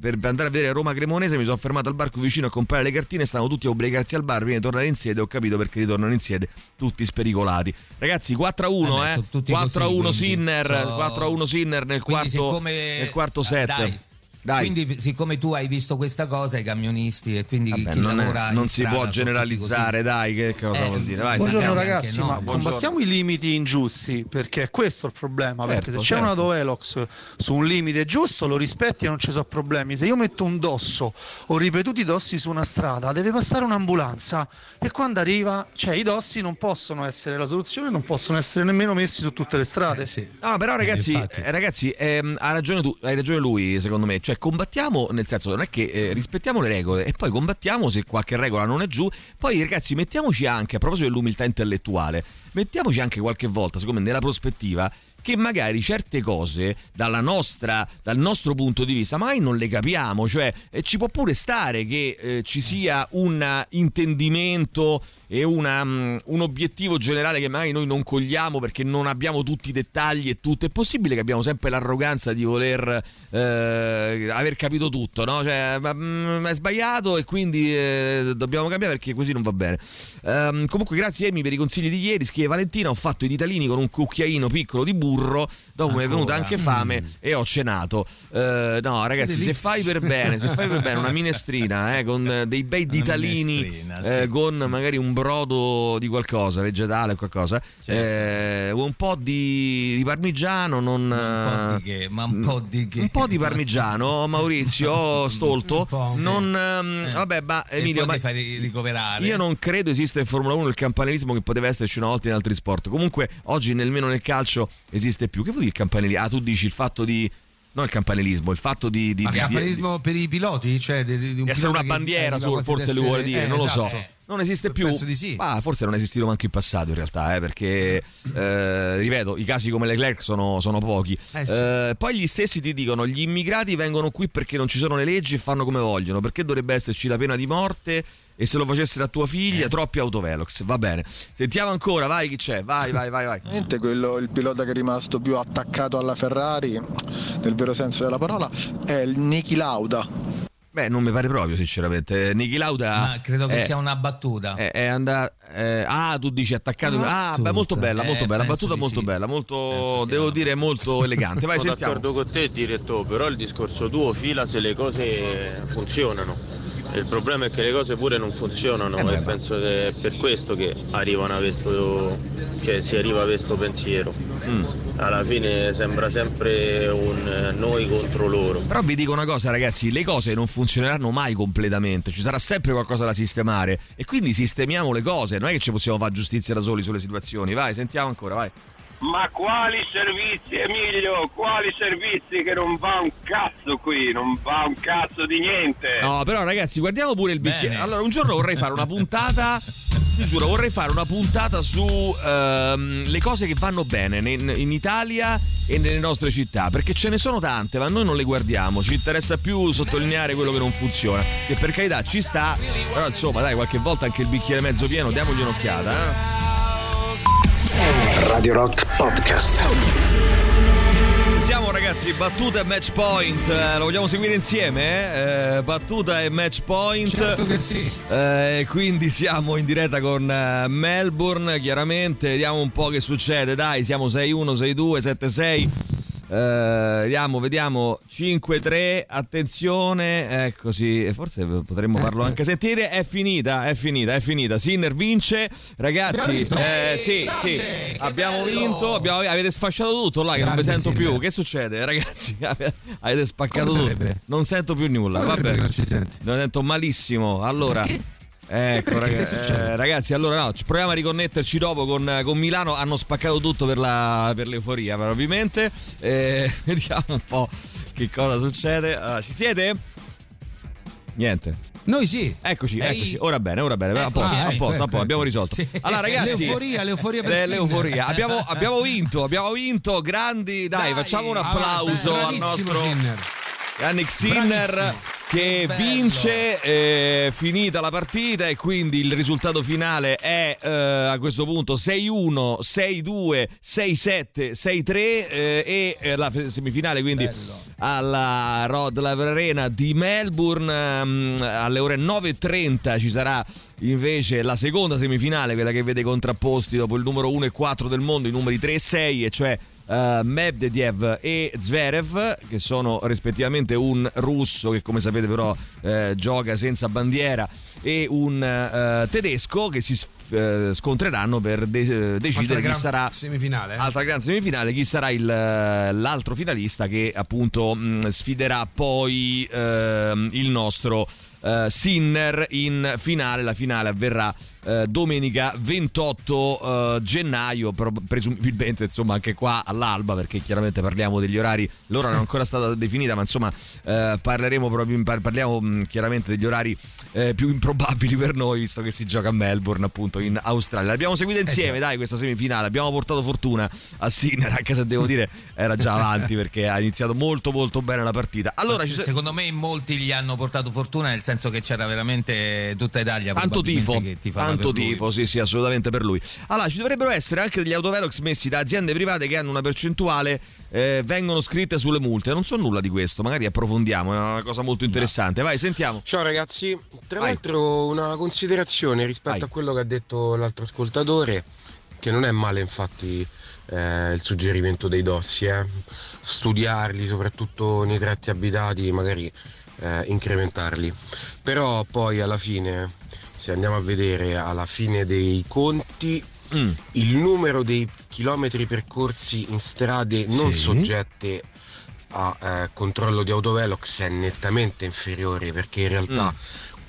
per andare a vedere Roma Cremonese mi sono fermato al barco vicino a comprare le cartine stavano tutti a ubriacarsi al bar prima di tornare in sede ho capito perché ritornano in sede tutti spericolati ragazzi 4 a 1 Eh eh, sono tutti 4 a così, 1 quindi. Sinner So- 4 a 1 Sinner nel quarto, siccome- nel quarto set dai. Dai. Quindi, siccome tu hai visto questa cosa, i camionisti e quindi Vabbè, chi non, è- lavora in non si strada può generalizzare, dai, che cosa Eh, vuol dire? Vai, Buongiorno ragazzi, no, ma buongiorno. combattiamo i limiti ingiusti perché è questo il problema. Certo, perché se c'è certo. una Dovelox su un limite giusto lo rispetti e non ci sono problemi. Se io metto un dosso o ripetuti dossi su una strada, deve passare un'ambulanza e quando arriva, cioè i dossi non possono essere la soluzione, non possono essere nemmeno messi su tutte le strade. No, però ragazzi, infatti. eh, ragazzi ehm, ha ragione tu, hai ragione lui, secondo me. Cioè, combattiamo, nel senso, non è che eh, rispettiamo le regole e poi combattiamo se qualche regola non è giù. Poi, ragazzi, mettiamoci anche, a proposito dell'umiltà intellettuale, mettiamoci anche qualche volta, secondo me, nella prospettiva che magari certe cose nostra, dal nostro punto di vista magari non le capiamo, cioè eh, ci può pure stare che eh, ci sia un intendimento e una, mm, un obiettivo generale che magari noi non cogliamo perché non abbiamo tutti i dettagli e tutto. È possibile che abbiamo sempre l'arroganza di voler eh, aver capito tutto, no? Cioè, mm, è sbagliato e quindi eh, dobbiamo cambiare perché così non va bene. Ehm, comunque, grazie Amy per i consigli di ieri. Scrive Valentina: Ho fatto i ditalini con un cucchiaino piccolo di burro. Dopo mi è venuta anche fame e ho cenato. Eh, no, ragazzi, se fai per bene, se fai per bene una minestrina eh, con dei bei ditalini, eh, sì. con magari un brodo di qualcosa, vegetale o qualcosa, eh, un po' di, di parmigiano, non. Un po' di eh, che, ma un po' di che. un po' di parmigiano, Maurizio, stolto. Non, ehm, vabbè, ma Emilio, ma mi fai ricoverare. io non credo esista in Formula 1 il campanilismo che poteva esserci una volta in altri sport. Comunque, oggi nemmeno nel calcio esiste più. Che vuol dire il campanilismo? Ah, tu dici il fatto di. Non il campanilismo, il fatto di. di, Ma di- il di- campanilismo per i piloti? Cioè, di, di un di essere una bandiera, quasi forse ad lui vuole essere- dire, eh, non lo so. Non esiste più. Penso di sì. Ma forse non è esistito manco in passato in realtà, eh, perché eh, ripeto, i casi come Leclerc sono, sono pochi. Eh sì. Eh, poi gli stessi ti dicono: gli immigrati vengono qui perché non ci sono le leggi e fanno come vogliono. Perché dovrebbe esserci la pena di morte? E se lo facessero a tua Eh. figlia, troppi autovelox. Va bene. Sentiamo ancora, vai chi c'è? Vai, vai, vai, vai. Veramente quello, il pilota che è rimasto più attaccato alla Ferrari, nel vero senso della parola, è il Niki Lauda. Beh, non mi pare proprio, sinceramente. Niki Lauda. Ma credo che è- sia una battuta. È, è andare. ah, tu dici attaccato. Ah, beh, molto bella, molto Eh, bella. Battuta molto sì. bella, molto, devo dire, molto elegante. Vai, Sono sentiamo. d'accordo con te direttore, però il discorso tuo fila se le cose funzionano. Il problema è che le cose pure non funzionano Eh beh, e penso che è per questo che arrivano a questo, cioè si arriva a questo pensiero. Mm. Alla fine sembra sempre un eh, noi contro loro. Però vi dico una cosa, ragazzi: le cose non funzioneranno mai completamente. Ci sarà sempre qualcosa da sistemare. E quindi sistemiamo le cose. Non è che ci possiamo fare giustizia da soli sulle situazioni. Vai, sentiamo ancora, vai. Ma quali servizi, Emilio? Quali servizi che non va un cazzo qui? Non va un cazzo di niente. No, però ragazzi, guardiamo pure il bicchiere. Bene. Allora, un giorno vorrei fare una puntata. Ti giuro, vorrei fare una puntata su ehm, le cose che vanno bene in, in Italia e nelle nostre città. Perché ce ne sono tante, ma noi non le guardiamo. Ci interessa più sottolineare quello che non funziona. Che per carità ci sta. Però insomma, dai, qualche volta anche il bicchiere mezzo pieno, diamogli un'occhiata. Eh? Radio Rock Podcast. Siamo ragazzi battuta e match point. Eh, lo vogliamo seguire insieme? eh? Eh, battuta e match point. Certo che sì. Eh, quindi siamo in diretta con eh, Melbourne, chiaramente. Vediamo un po' che succede. Dai, siamo 6-1, 6-2, 7-6. Eh, vediamo, vediamo 5-3, attenzione, eccoci, e forse potremmo farlo anche sentire. È finita, è finita, è finita. Sinner vince, ragazzi. Eh, sì, sì, abbiamo vinto. abbiamo- avete sfasciato tutto là, che non vi sento più. Che succede, ragazzi? Avete spaccato tutto. Non sento più nulla. Vabbè, non ci senti? non sento malissimo. Allora. Ecco, Perché? raga- Che succede? eh, ragazzi, allora no, proviamo a riconnetterci dopo con, con Milano. Hanno spaccato tutto per, la, per l'euforia, probabilmente. Eh, vediamo un po' che cosa succede. Allora, ci siete? Niente. Noi sì. Eccoci, Ehi. eccoci. Ora bene, ora bene. A posto, Ah, a ecco, posto, a ecco, posto, abbiamo risolto. Sì. Allora, ragazzi. L'euforia, l'euforia per Eh, l'euforia. Abbiamo, abbiamo vinto, abbiamo vinto. Grandi, dai, Dai, facciamo un applauso al nostro Sinner. Yannick Sinner Bravissimo. che Bello. vince, è finita la partita e quindi il risultato finale è eh, a questo punto 6-1, 6-2, 6-7, 6-3 eh, e eh, la semifinale quindi alla Rod Laver Arena di Melbourne ehm, alle ore 9.30 ci sarà invece la seconda semifinale, quella che vede contrapposti dopo il numero 1 e 4 del mondo, i numeri 3 e 6 e cioè eh, Medvedev e Zverev che sono rispettivamente un russo che come sapete però eh, gioca senza bandiera e un eh, tedesco che si eh, scontreranno per de- Altra decidere chi gran sarà semifinale. eh? altra grande semifinale chi sarà il, eh, l'altro finalista che appunto mh, sfiderà poi ehm, il nostro eh, Sinner in finale la finale avverrà eh, domenica 28 eh, gennaio presumibilmente insomma anche qua all'alba perché chiaramente parliamo degli orari l'ora non è ancora stata definita ma insomma eh, parleremo proprio par- parliamo mh, chiaramente degli orari eh, più improbabili per noi visto che si gioca a Melbourne appunto in Australia. L'abbiamo seguita insieme dai questa semifinale. Abbiamo portato fortuna a Sinner anche se devo dire era già avanti perché ha iniziato molto molto bene la partita. Allora sa- Secondo me in molti gli hanno portato fortuna nel senso che c'era veramente tutta Italia Tanto tifo, che tifava tanto tifo, sì, sì, assolutamente per lui. Allora, ci dovrebbero essere anche degli autovelox messi da aziende private che hanno una percentuale, eh, vengono scritte sulle multe. Non so nulla di questo, magari approfondiamo, è una cosa molto interessante. Vai, sentiamo. Ciao ragazzi, tra Vai. l'altro una considerazione rispetto Vai. a quello che ha detto l'altro ascoltatore, che non è male infatti eh, il suggerimento dei dossi, eh. studiarli soprattutto nei tratti abitati, magari eh, incrementarli. Però poi alla fine, se andiamo a vedere alla fine dei conti, Mm. il numero dei chilometri percorsi in strade non Sì. soggette a eh, controllo di autovelox è nettamente inferiore perché in realtà Mm.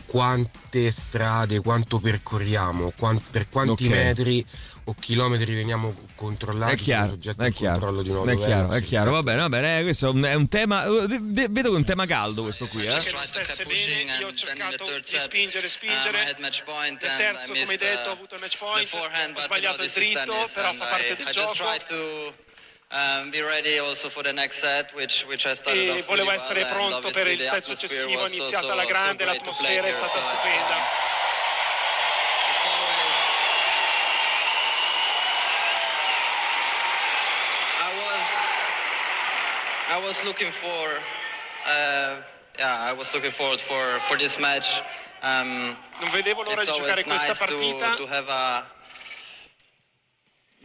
quante strade, quanto percorriamo, quan- per quanti Ok. metri o chilometri veniamo controllati È chiaro, soggetti è chiaro, controllo di un è chiaro, è chiaro, va bene, va bene, eh, questo è un- è un tema, eh, ve- vedo che è un tema caldo questo qui, eh. bene, io ho cercato di spingere, spingere. Nel terzo, come hai detto, ho avuto il match point, ho sbagliato il dritto, però fa parte del gioco. Um, be ready also for the next set, which which I started E off volevo essere well, pronto per il set successivo, iniziato so, alla grande, l'atmosfera è stata stupenda. it's always I was I was looking for uh, yeah I was looking forward for for this match. Um, Non vedevo l'ora di giocare questa nice to, partita. to have a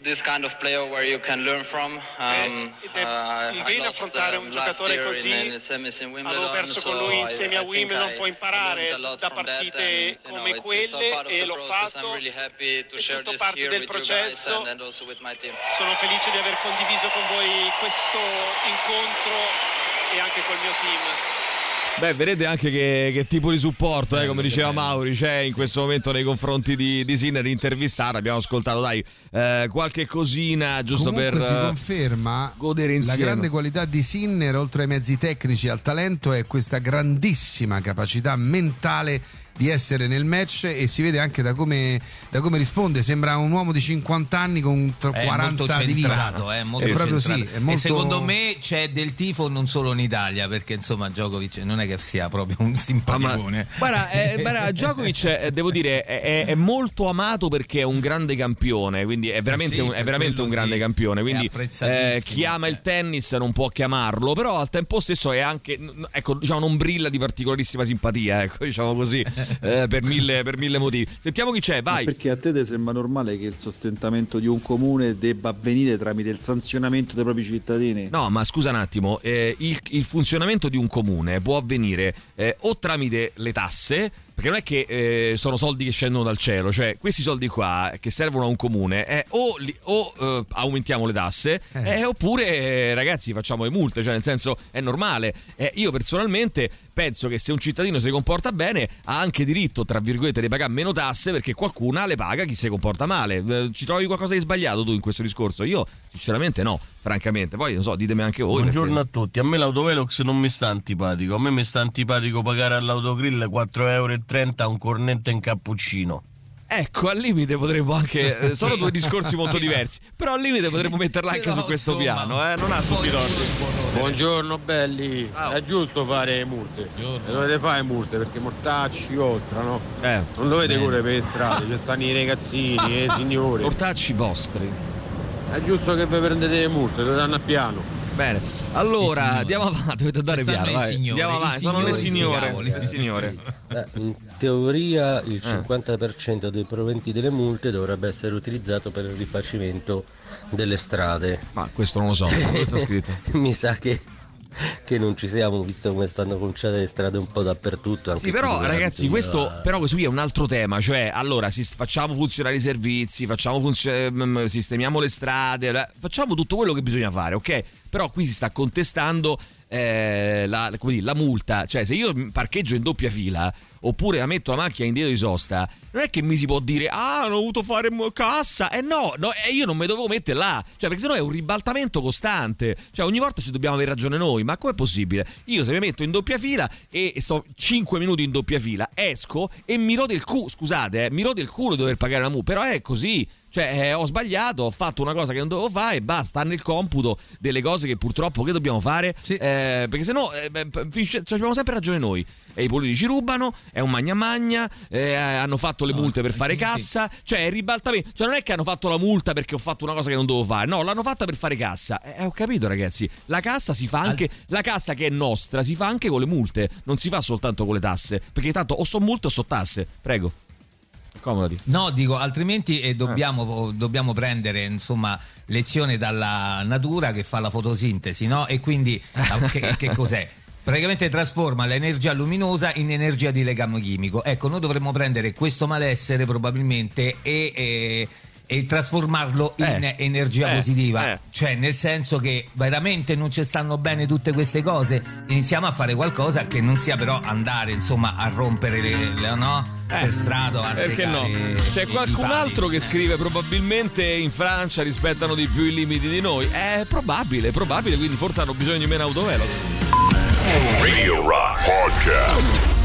this kind of player where you can learn from. Um, ed è uh, bene lost, affrontare um, un giocatore così. in, in Avevo perso con so lui in I- semi a Wimbledon, può imparare learned a lot da from that partite and, you know, come it's- it's all quelle part of e the l'ho process. fatto. I'm really happy to È share tutto this parte here del with you guys processo. and, and also with my team. Sono felice di aver condiviso con voi questo incontro e anche col mio team. Beh, vedete anche che, che tipo di supporto, eh, come diceva Mauri, c'è in questo momento nei confronti di, di Sinner intervistato. Abbiamo ascoltato, dai, eh, qualche cosina giusto Comunque per si conferma godere la insieme. grande qualità di Sinner, oltre ai mezzi tecnici e al talento, è questa grandissima capacità mentale di essere nel match e si vede anche da come, da come risponde. Sembra un uomo di 50 anni con tra- È 40 molto di vita. centrato, è molto è proprio sì. È molto... E secondo me c'è del tifo non solo in Italia, perché insomma Djokovic non è che sia proprio un simpaticone. Guarda, eh, guarda, Djokovic, eh, devo dire, è, è- molto amato perché è un grande campione, quindi è veramente, sì, un, è veramente un grande sì. campione. Quindi eh, chi ama il tennis non può chiamarlo, però al tempo stesso è anche, ecco, diciamo, non brilla di particolarissima simpatia, ecco, diciamo così, eh, per, mille, per mille motivi. Sentiamo chi c'è, vai. Perché a te ti sembra normale che il sostentamento di un comune debba avvenire tramite il sanzionamento dei propri cittadini? No, ma scusa un attimo, eh, il, il funzionamento di un comune può avvenire eh, o tramite le tasse, perché non è che eh, sono soldi che scendono dal cielo, cioè questi soldi qua che servono a un comune eh, o, li- o, eh, aumentiamo le tasse eh, oppure eh, ragazzi facciamo le multe, cioè nel senso è normale. Eh, io personalmente penso che se un cittadino si comporta bene ha anche diritto, tra virgolette, di pagare meno tasse perché qualcuna le paga chi si comporta male. Eh, ci trovi qualcosa di sbagliato tu in questo discorso? Io sinceramente no, francamente. Poi non so, ditemi anche voi. Buongiorno perché- a tutti, a me l'autovelox non mi sta antipatico, a me mi sta antipatico pagare all'autogrill 4,30 euro un cornetto in cappuccino. Ecco, al limite potremmo anche. eh, sono due discorsi molto diversi. Però al limite potremmo metterla anche su questo piano, eh? Non ha tutti i torti. Buongiorno belli, è giusto fare multe, le dovete fare multe perché mortacci vostra, no? Eh, non dovete bene. correre per le strade, ci stanno i ragazzini, i signori. Mortacci vostri. È giusto che vi prendete le multe, dovete andare a piano. Bene, allora andiamo avanti, dovete andare signori, Andiamo avanti, sono le signori, signore. Le signore. Eh, in teoria il Eh. 50% dei proventi delle multe dovrebbe essere utilizzato per il rifacimento delle strade. Ma questo non lo so, sta scritto? Mi sa che, che non ci siamo, visto come stanno conciate le strade un po' dappertutto. Anche Sì, però ragazzi, davanti questo, però questo qui è un altro tema, cioè allora si- facciamo funzionare i servizi, facciamo funzio- mm, sistemiamo le strade, la- facciamo tutto quello che bisogna fare, ok? Però qui si sta contestando eh, la, dire, la multa, cioè se io parcheggio in doppia fila oppure la metto la macchina in dietro di sosta, non è che mi si può dire ah, ho dovuto fare cassa, eh no, no eh, io non mi dovevo mettere là, cioè perché sennò è un ribaltamento costante, cioè ogni volta ci dobbiamo avere ragione noi, ma com'è possibile? Io se mi metto in doppia fila e e sto 5 minuti in doppia fila, esco e mi rode il culo, scusate, eh, mi rode il culo dover pagare la multa, però è così, cioè eh, ho sbagliato, ho fatto una cosa che non dovevo fare e basta, sta nel computo delle cose che purtroppo che dobbiamo fare, Eh, perché sennò eh, cioè, abbiamo sempre ragione noi, e i politici rubano, è un magna magna, eh, hanno fatto le multe per fare cassa, cioè è ribaltamento, cioè non è che hanno fatto la multa perché ho fatto una cosa che non dovevo fare, no, l'hanno fatta per fare cassa, eh, ho capito ragazzi, la cassa si fa anche, la cassa che è nostra si fa anche con le multe, non si fa soltanto con le tasse, perché tanto o sono multe o sono tasse, prego. Accomodati. No, dico, altrimenti eh, dobbiamo, dobbiamo prendere insomma lezione dalla natura che fa la fotosintesi, no? E quindi ah, che, che cos'è? Praticamente trasforma l'energia luminosa in energia di legame chimico. Ecco, noi dovremmo prendere questo malessere probabilmente e, e- e trasformarlo in Eh, energia eh, positiva. eh. Cioè, nel senso che veramente non ci stanno bene tutte queste cose, iniziamo a fare qualcosa che non sia però andare, insomma, a rompere le, le- no? per strada, a Perché no? C'è qualcun altro che scrive probabilmente in Francia rispettano di più i limiti di noi. È probabile, è probabile, quindi forse hanno bisogno di meno autovelox. Radio Rock Podcast.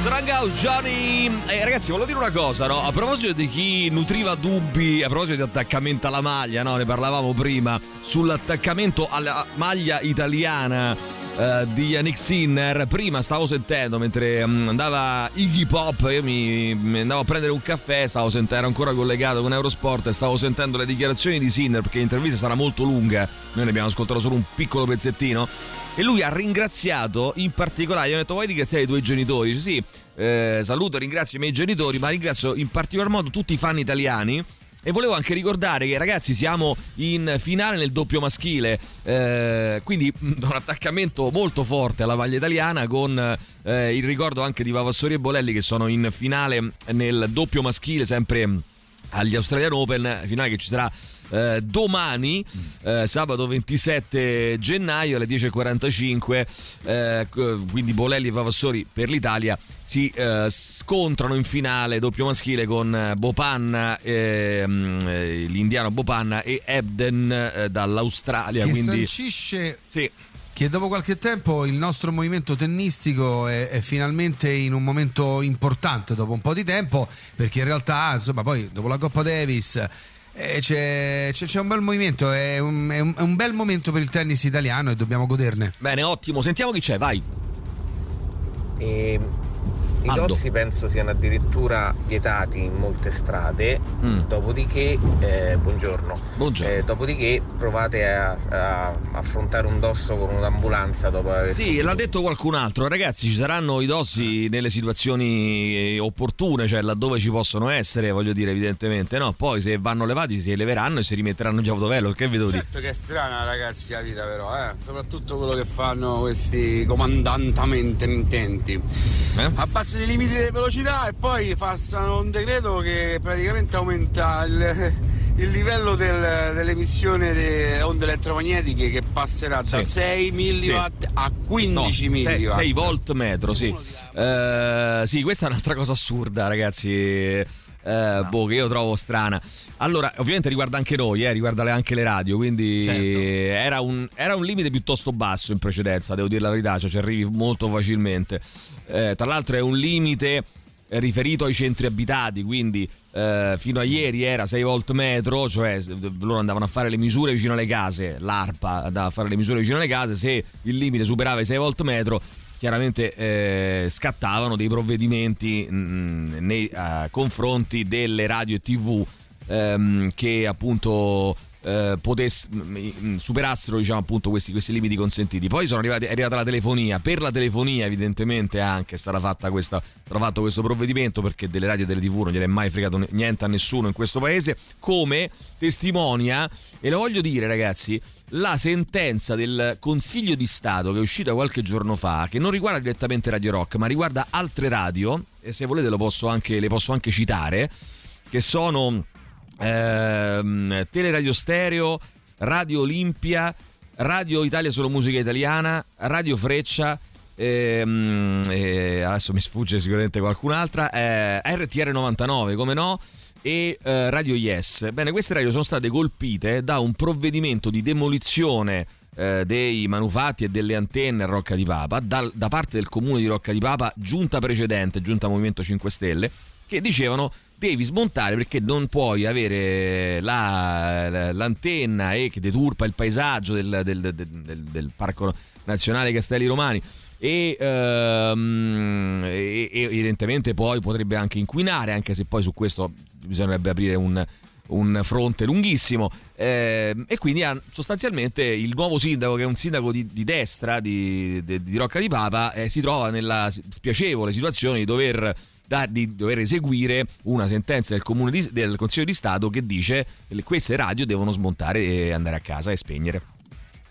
Strong Out Johnny Eh, ragazzi volevo dire una cosa no? a proposito di chi nutriva dubbi a proposito di attaccamento alla maglia no? ne parlavamo prima sull'attaccamento alla maglia italiana eh, di Yannick Sinner prima stavo sentendo mentre mm, andava Iggy Pop io mi, mi andavo a prendere un caffè stavo sentendo ero ancora collegato con Eurosport e stavo sentendo le dichiarazioni di Sinner perché l'intervista sarà molto lunga noi ne abbiamo ascoltato solo un piccolo pezzettino e lui ha ringraziato in particolare, gli ho detto vuoi ringraziare i tuoi genitori? Dice, sì, eh, saluto, ringrazio i miei genitori, ma ringrazio in particolar modo tutti i fan italiani. E volevo anche ricordare che ragazzi siamo in finale nel doppio maschile, eh, quindi mh, un attaccamento molto forte alla maglia italiana con eh, il ricordo anche di Vavassori e Bolelli che sono in finale nel doppio maschile sempre agli Australian Open, finale che ci sarà eh, domani, eh, sabato 27 gennaio alle 10.45, eh, quindi Bolelli e Vavassori per l'Italia si eh, scontrano in finale doppio maschile con Bopanna, ehm, eh, l'indiano Bopanna e Ebden eh, dall'Australia. che quindi sancisce sì. che dopo qualche tempo il nostro movimento tennistico è, è, finalmente in un momento importante dopo un po' di tempo, perché in realtà, insomma, poi dopo la Coppa Davis eh, c'è, c'è, c'è, un bel movimento, è un, è, un, è un bel momento per il tennis italiano e dobbiamo goderne. Bene, ottimo, sentiamo chi c'è, vai. E i Aldo. dossi penso siano addirittura vietati in molte strade, Mm. dopodiché, eh, buongiorno. Buongiorno. Eh, dopodiché provate a, a affrontare un dosso con un'ambulanza dopo aver Sì, subito- l'ha detto qualcun altro, ragazzi, ci saranno i dossi nelle situazioni eh, opportune, cioè laddove ci possono essere, voglio dire, evidentemente, no? Poi se vanno levati si eleveranno e si rimetteranno in autovello, che vedo dire? Certo che è strana ragazzi la vita però, eh? soprattutto quello che fanno questi comandantamente intenti. Eh? Abbassano i limiti di velocità e poi passano un decreto che praticamente aumenta il, il livello del- dell'emissione di onde elettromagnetiche che passerà da Sì. 6 mW a 15 No, sei- 6 volt metro, sì. Eh, sì, questa è un'altra cosa assurda, ragazzi. Eh, boh, che io trovo strana. Allora, ovviamente riguarda anche noi, eh, riguarda le- anche le radio, quindi Certo. era, un, era un limite piuttosto basso in precedenza, devo dire la verità, cioè ci arrivi molto facilmente. Eh, tra l'altro è un limite riferito ai centri abitati, quindi eh, fino a ieri era 6 volt metro, cioè loro andavano a fare le misure vicino alle case, l'ARPA andava a fare le misure vicino alle case, se il limite superava i 6 volt metro chiaramente eh, scattavano dei provvedimenti mh, nei eh, confronti delle radio e tv ehm, che appunto eh, potess- superassero diciamo appunto questi, questi limiti consentiti. Poi arrivati, è arrivata la telefonia. Per la telefonia evidentemente anche fatta questa, stato fatto questo provvedimento perché delle radio e delle tv non gliene è mai fregato niente a nessuno in questo paese. Come testimonia e lo voglio dire ragazzi la sentenza del Consiglio di Stato che è uscita qualche giorno fa, che non riguarda direttamente Radio Rock, ma riguarda altre radio, e se volete posso anche, le posso anche citare, che sono ehm, Teleradio Stereo, Radio Olimpia, Radio Italia Solo Musica Italiana, Radio Freccia. ehm, e adesso mi sfugge sicuramente qualcun'altra eh, RTR 99 come no e eh, Radio Yes. Bene, queste radio sono state colpite da un provvedimento di demolizione eh, dei manufatti e delle antenne a Rocca di Papa dal- da parte del comune di Rocca di Papa, giunta precedente, giunta Movimento 5 Stelle, che dicevano devi smontare perché non puoi avere la- la- l'antenna e che deturpa il paesaggio del, del- del- del- Parco Nazionale Castelli Romani e, ehm, e- evidentemente poi potrebbe anche inquinare, anche se poi su questo bisognerebbe aprire un, un fronte lunghissimo. Ehm, e quindi sostanzialmente il nuovo sindaco, che è un sindaco di, di destra di, di- di Rocca di Papa, eh, si trova nella spiacevole situazione di dover, da- di dover eseguire una sentenza del, di- del Consiglio di Stato che dice che queste radio devono smontare e andare a casa e spegnere.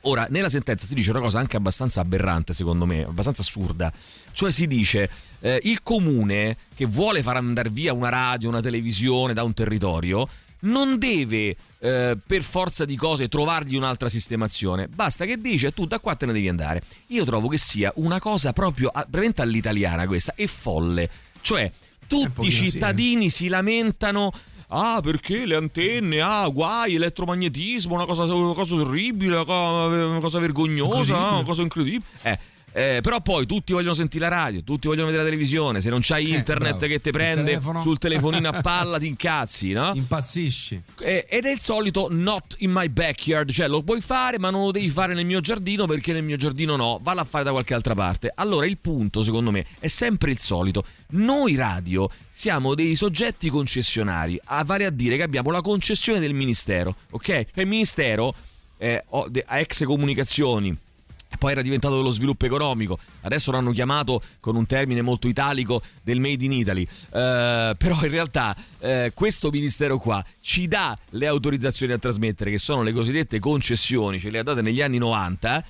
Ora, nella sentenza si dice una cosa anche abbastanza aberrante, secondo me, abbastanza assurda. Cioè si dice eh, il comune che vuole far andare via una radio, una televisione da un territorio non deve eh, per forza di cose trovargli un'altra sistemazione. Basta che dice tu da qua te ne devi andare. Io trovo che sia una cosa proprio veramente all'italiana questa e folle. Cioè tutti i sì, eh. cittadini si lamentano Ah, perché le antenne? Ah, guai, elettromagnetismo, una cosa, una cosa orribile, una cosa, vergognosa, una cosa incredibile. Eh, eh, però poi tutti vogliono sentire la radio, tutti vogliono vedere la televisione. Se non c'hai Eh, internet bravo. che ti prende telefono. sul telefonino a palla, ti incazzi, no? Impazzisci. Eh, ed è il solito not in my backyard, cioè lo puoi fare ma non lo devi fare nel mio giardino perché nel mio giardino no, valla a fare da qualche altra parte. Allora il punto secondo me è sempre il solito, noi radio siamo dei soggetti concessionari, a vale a dire che abbiamo la concessione del ministero, ok? Cioè il ministero eh, ex comunicazioni poi era diventato dello sviluppo economico, adesso l'hanno chiamato con un termine molto italico del Made in Italy, Eh, però in realtà eh, questo ministero qua ci dà le autorizzazioni a trasmettere, che sono le cosiddette concessioni, ce le ha date negli anni 90.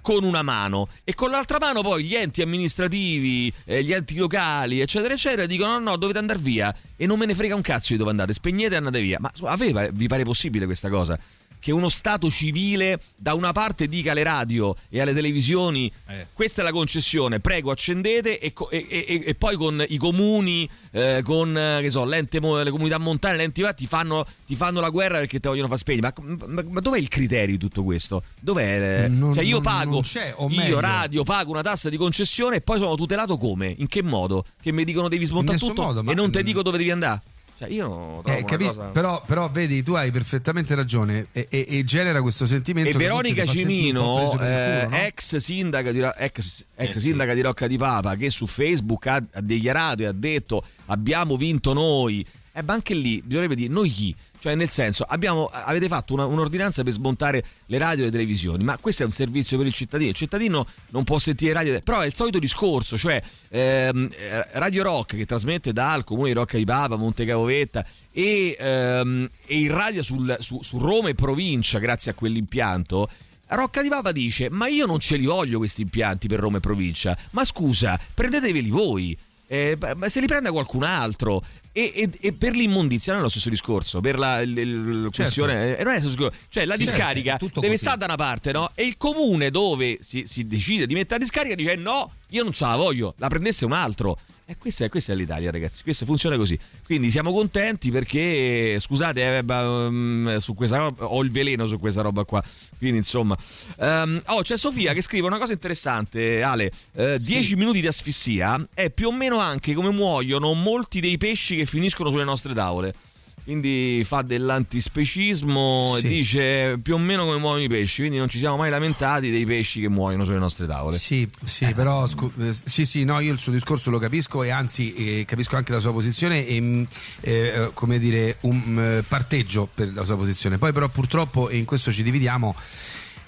Con una mano e con l'altra mano poi gli enti amministrativi, eh, gli enti locali, eccetera, eccetera, dicono: no, no, dovete andare via. E non me ne frega un cazzo di dove andate, spegnete e andate via. Ma aveva, vi pare possibile questa cosa? Che uno Stato civile da una parte dica alle radio e alle televisioni Eh. questa è la concessione, prego accendete e, co- e- e- e poi con i comuni, eh, con che so, l'ente mo- le comunità montane, l'ente ti fanno, ti fanno la guerra perché te vogliono far spegnere. Ma, ma- ma dov'è il criterio di tutto questo? Dov'è? eh? Non- cioè io non- pago, non o io radio pago una tassa di concessione e poi sono tutelato come? In che modo? Che mi dicono devi smontare tutto modo, e non ti dico dove devi andare? Cioè io Eh, una capi- cosa... però, però vedi, tu hai perfettamente ragione e, e- e genera questo sentimento. E che Veronica Cimino, eh, no? ex, sindaca di, Ro- ex, ex Eh, sì. sindaca di Rocca di Papa, che su Facebook ha, ha dichiarato e ha detto abbiamo vinto noi. Eh, ma anche lì bisognerebbe dire noi chi? Cioè, nel senso, abbiamo, avete fatto una- un'ordinanza per smontare le radio e le televisioni, ma questo è un servizio per il cittadino. Il cittadino non può sentire radio, però è il solito discorso, cioè ehm, eh, Radio Rock che trasmette dal comune di Rocca di Papa, Monte Cavovetta e, ehm, e il radio sul- su, su Roma e provincia, grazie a quell'impianto. Rocca di Papa dice: Ma io non ce li voglio questi impianti per Roma e provincia. Ma scusa, prendeteveli voi. Eh, se li prenda qualcun altro. E, e- e per l'immondizia non è lo stesso discorso. Per la, la questione. eh, non è lo stesso discorso. Cioè, la Sì, discarica certo, è tutto deve così. stare da una parte, no? E il comune dove si, si decide di mettere la discarica dice: No, io non ce la voglio, la prendesse un altro. E questa è, questa è l'Italia, ragazzi. Questa funziona così. Quindi siamo contenti perché, scusate, eh, um, su questa roba, ho il veleno su questa roba qua. Quindi, insomma. Ehm, oh, c'è Sofia che scrive una cosa interessante, Ale. 10 minuti di asfissia è più o meno anche come muoiono molti dei pesci che finiscono sulle nostre tavole. Quindi fa dell'antispecismo Sì. e dice più o meno come muoiono i pesci. Quindi non ci siamo mai lamentati dei pesci che muoiono sulle nostre tavole. Sì, sì, però scu- eh, sì, sì, no, io il suo discorso lo capisco e anzi eh, capisco anche la sua posizione e mm, eh, eh, come dire un mm, parteggio per la sua posizione. Poi però purtroppo e in questo ci dividiamo.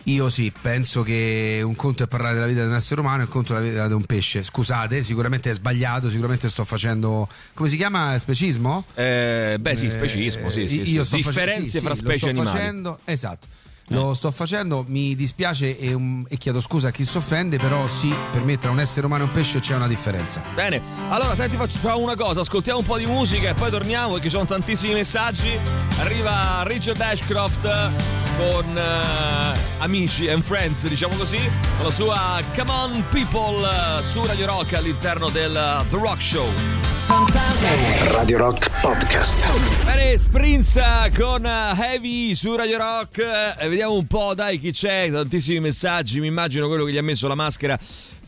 Io sì, penso che un conto è parlare della vita di un essere umano e un conto è la vita di un pesce. Scusate, sicuramente è sbagliato, sicuramente sto facendo come si chiama? Specismo? Eh, beh, sì, specismo, sì, sì, sì. io sto Differenze fra sì, specie sto animali. facendo, esatto. Lo sto facendo, mi dispiace e, um, e chiedo scusa a chi si offende, però sì, per me tra un essere umano e un pesce c'è una differenza. Bene, allora senti, facciamo una cosa, ascoltiamo un po' di musica e poi torniamo perché ci sono tantissimi messaggi. Arriva Richard Ashcroft con eh, amici and friends, diciamo così, con la sua Come On People eh, su Radio Rock all'interno del eh, The Rock Show. Radio Rock Podcast. Bene, Sprinz con Heavy su Radio Rock. Eh, vediamo un po', dai, chi c'è. Tantissimi messaggi. Mi immagino quello che gli ha messo la maschera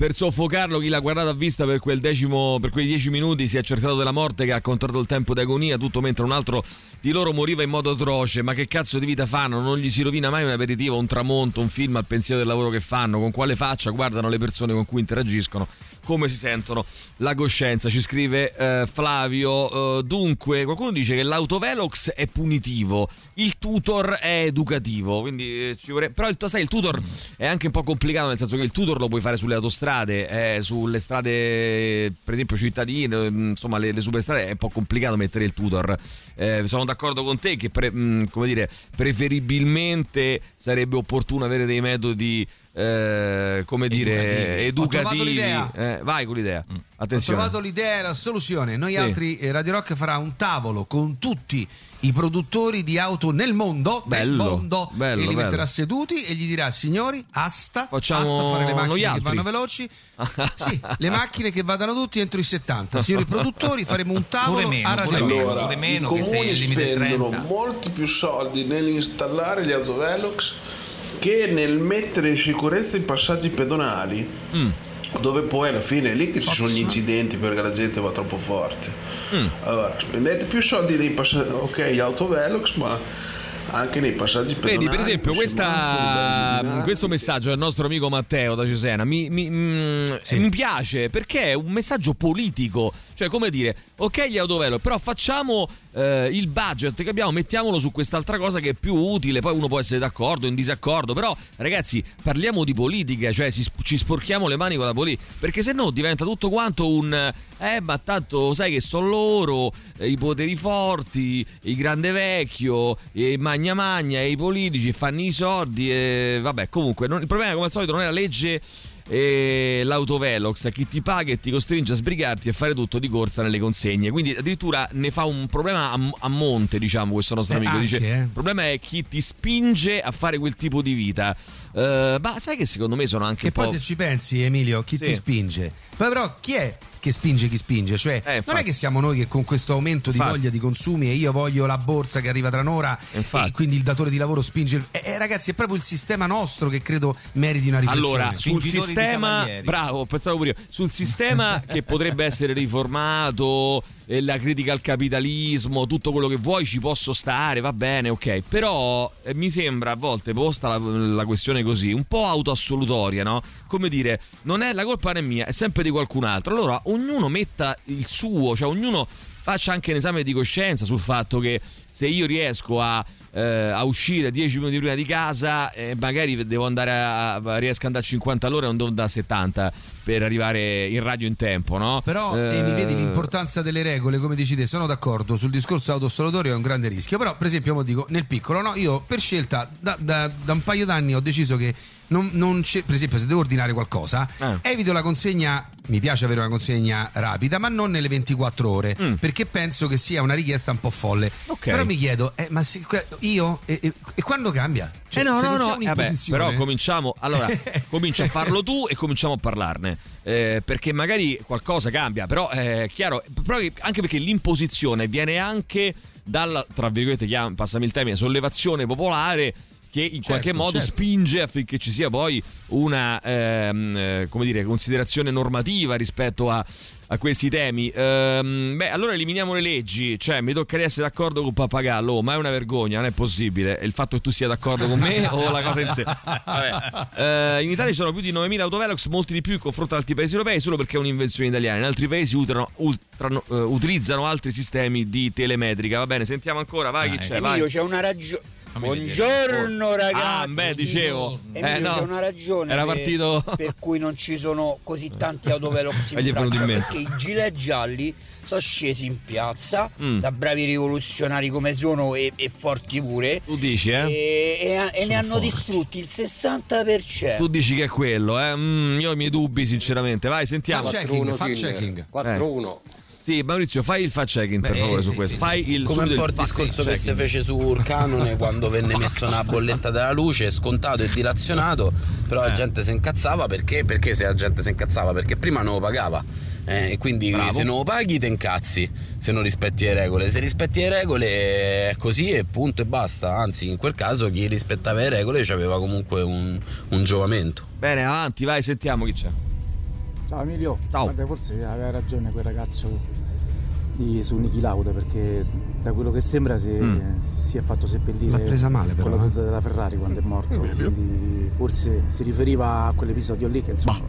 per soffocarlo. Chi l'ha guardato a vista per, decimo, per quei dieci minuti si è accertato della morte che ha contato il tempo d'agonia. Tutto mentre un altro di loro moriva in modo atroce. Ma che cazzo di vita fanno? Non gli si rovina mai un aperitivo, un tramonto, un film al pensiero del lavoro che fanno. Con quale faccia guardano le persone con cui interagiscono come si sentono la coscienza. Ci scrive eh, Flavio. eh, dunque, qualcuno dice che l'autovelox è punitivo, il tutor è educativo. Quindi eh, ci vorrei- Però il, sai, il tutor è anche un po' complicato, nel senso che il tutor lo puoi fare sulle autostrade, eh, sulle strade, per esempio, cittadine, mm, insomma, le, le superstrade è un po' complicato mettere il tutor. Eh, sono d'accordo con te che pre- mm, come dire, preferibilmente sarebbe opportuno avere dei metodi. Eh, come dire, Educativi. Ho trovato educativi. l'idea. Eh, vai con l'idea. Ho Attenzione. trovato l'idea e la soluzione. Noi Sì. altri, eh, Radio Rock farà un tavolo con tutti i produttori di auto nel mondo, Bello, nel mondo bello, e li bello. metterà seduti e gli dirà signori, asta, Facciamo asta fare le macchine che altri." vanno veloci. sì, le macchine che vadano tutti entro i 70. Signori produttori, faremo un tavolo meno, a Radio. Allora, meno, i comuni spendono 30. molti più soldi nell'installare gli autovelox che nel mettere in sicurezza i passaggi pedonali. Mm. Dove poi alla fine è lì che ci sono gli incidenti perché la gente va troppo forte. Mm. Allora, spendete più soldi nei passaggi, ok, gli autovelox, ma anche nei passaggi pedonali. Vedi, per esempio, questa- furbello questo messaggio del nostro amico Matteo da Cesena mi, mi- mm, mi piace perché è un messaggio politico. Cioè, come dire, ok, gli autovelox, però facciamo eh, il budget che abbiamo, mettiamolo su quest'altra cosa che è più utile. Poi uno può essere d'accordo in disaccordo, però, ragazzi, parliamo di politica, cioè si ci sporchiamo le mani con la politica. Perché se no diventa tutto quanto un. Eh, ma tanto sai che sono loro, eh, i poteri forti, il grande vecchio, e magna magna, e i politici fanno i soldi. E vabbè, comunque, non- il problema come al solito non è la legge e l'autovelox, chi ti paga e ti costringe a sbrigarti e fare tutto di corsa nelle consegne. Quindi addirittura ne fa un problema a, a monte, diciamo, questo nostro Eh, amico. anche, Dice, eh. il problema è chi ti spinge a fare quel tipo di vita. Eh, ma sai che secondo me sono anche Che un poi po'... se ci pensi, Emilio, chi Sì. ti spinge? Poi però chi è che spinge chi spinge? Cioè, non è infatti. che siamo noi che con questo aumento di Infatti. voglia di consumi e io voglio la borsa che arriva tra un'ora e quindi il datore di lavoro spinge. Eh, eh, ragazzi, è proprio il sistema nostro che credo meriti una riflessione. Allora, sul sistema, bravo, pensavo pure io, sul sistema che potrebbe essere riformato, eh, la critica al capitalismo, tutto quello che vuoi ci posso stare, va bene, ok, però eh, mi sembra a volte posta la, la questione così, un po' autoassolutoria, no? Come dire, non è la colpa non è mia, è sempre di qualcun altro. Allora, ognuno metta il suo, cioè ognuno faccia anche un esame di coscienza sul fatto che se io riesco a, eh, a uscire 10 minuti prima di casa, eh, magari devo andare a, a- riesco ad andare a 50 all'ora e non devo andare a 70 per arrivare in radio in tempo, no? Però Eh, Emi, vedi l'importanza delle regole, come dici te, sono d'accordo sul discorso autossolatorio è un grande rischio. Però, per esempio, dico, nel piccolo, no, io per scelta da, da- da un paio d'anni ho deciso che non, non c'è, per esempio, se devo ordinare qualcosa, Ah. evito la consegna. Mi piace avere una consegna rapida, ma non nelle 24 ore, Mm. perché penso che sia una richiesta un po' folle. Però mi chiedo, eh, ma se- io e, e- e quando cambia? Cioè, eh no, se no, no, eh beh, un'imposizione- però cominciamo. Allora, comincia a farlo tu e cominciamo a parlarne. Eh, perché magari qualcosa cambia, però è chiaro, però anche perché l'imposizione viene anche dalla, tra virgolette, chiam- passami il termine, sollevazione popolare che in qualche modo certo. spinge affinché ci sia poi una ehm, eh, come dire, considerazione normativa rispetto a, a questi temi. Ehm, beh, allora eliminiamo le leggi, cioè mi toccherebbe essere d'accordo con Pappagallo, oh, ma è una vergogna, non è possibile. Il fatto che tu sia d'accordo con me o la cosa in sé? Vabbè. Eh, in Italia ci sono più di 9.000 autovelox, molti di più in confronto ad altri paesi europei, solo perché è un'invenzione italiana. In altri paesi utrano- ultrano- eh, utilizzano altri sistemi di telemetrica. Va bene, sentiamo ancora, vai chi c'è, vai. Emilio, c'è una ragione. Buongiorno ragazzi. Ah, beh, dicevo. Eh, no. c'è una ragione Era per- partito- per, cui non ci sono così tanti autovelox in Francia perché i gilet gialli sono scesi in piazza Mm. da bravi rivoluzionari come sono e, e forti pure Tu dici, eh? e, e- e ne hanno forti. distrutti il 60% Tu dici che è quello, eh? Mm, io ho i miei dubbi, sinceramente. Vai, sentiamo. Fact checking, fact checking. 4-1. Sì, Maurizio, fai il fact checking per favore sì, su questo. sì, fai sì. il come un po' il discorso che si fece su Canone quando venne messo una bolletta della luce scontato e dilazionato però la Eh. gente si incazzava perché? perché se la gente si incazzava perché prima non lo pagava eh, e quindi Bravo. se non lo paghi ti incazzi se non rispetti le regole se rispetti le regole è così e punto e basta anzi in quel caso chi rispettava le regole aveva comunque un, un giovamento Bene, avanti, vai, sentiamo chi c'è. Ciao Emilio, guarda, forse aveva ragione quel ragazzo di, su Niki Lauda perché da quello che sembra si, Mm. si è fatto seppellire L'ha presa male, però, con la eh. tuta della Ferrari quando è morto, quindi forse si riferiva a quell'episodio lì che insomma...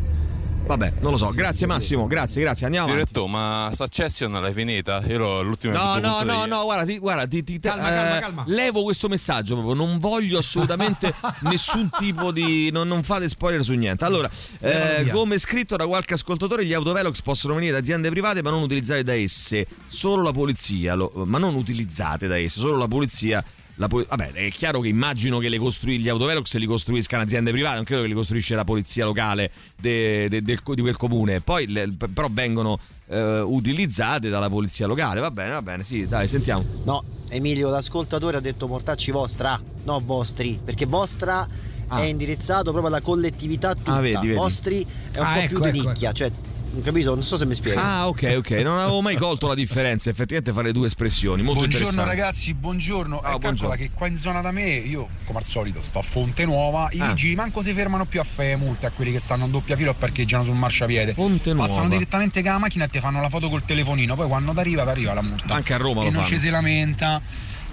Vabbè, non lo so. sì, Grazie sì, Massimo, grazie, grazie. Andiamo avanti. Diretto, ma Succession l'hai finita? Io l'ho l'ultima No, no, no, no, guarda, ti, guarda, ti, ti- Calma, eh, calma, calma. levo questo messaggio proprio, non voglio assolutamente nessun tipo di... Non, non fate spoiler su niente. Allora, eh, come scritto da qualche ascoltatore, gli autovelox possono venire da aziende private ma non utilizzate da esse, solo la polizia, lo- ma non utilizzate da esse, solo la polizia... La vabbè, è chiaro che immagino che le costrui- gli autovelox li costruiscano aziende private, non credo che li costruisce la polizia locale de- de- del co- di quel comune. Poi le- però vengono eh, utilizzate dalla polizia locale. Va bene, va bene, sì, dai, sentiamo. No, Emilio, l'ascoltatore ha detto mortacci vostra, no vostri, perché vostra Ah. è indirizzato proprio alla collettività tutta. Ah, vedi, vedi. Vostri è un Ah, po' ecco, più di ecco, nicchia, cioè, non capito? Non so se mi spiego. Ah, ok, ok. Non avevo mai colto la differenza. Effettivamente fare le due espressioni. Molto buongiorno ragazzi, buongiorno. Ciao, e calcola buongiorno. che qua in zona da me, io come al solito sto a Fonte Nuova, i Ah. vigili manco si fermano più a fare multe a quelli che stanno in doppia fila o parcheggiano sul marciapiede. Fonte Passano Nuova. direttamente con la macchina e ti fanno la foto col telefonino, poi quando ti arriva, ti arriva la multa. Anche a Roma e lo non fanno. ci si lamenta.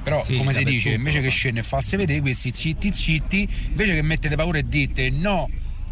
Però, Sì, come si dice, invece lo che scende e farsi vedere questi zitti zitti, invece che mettete paura e dite no,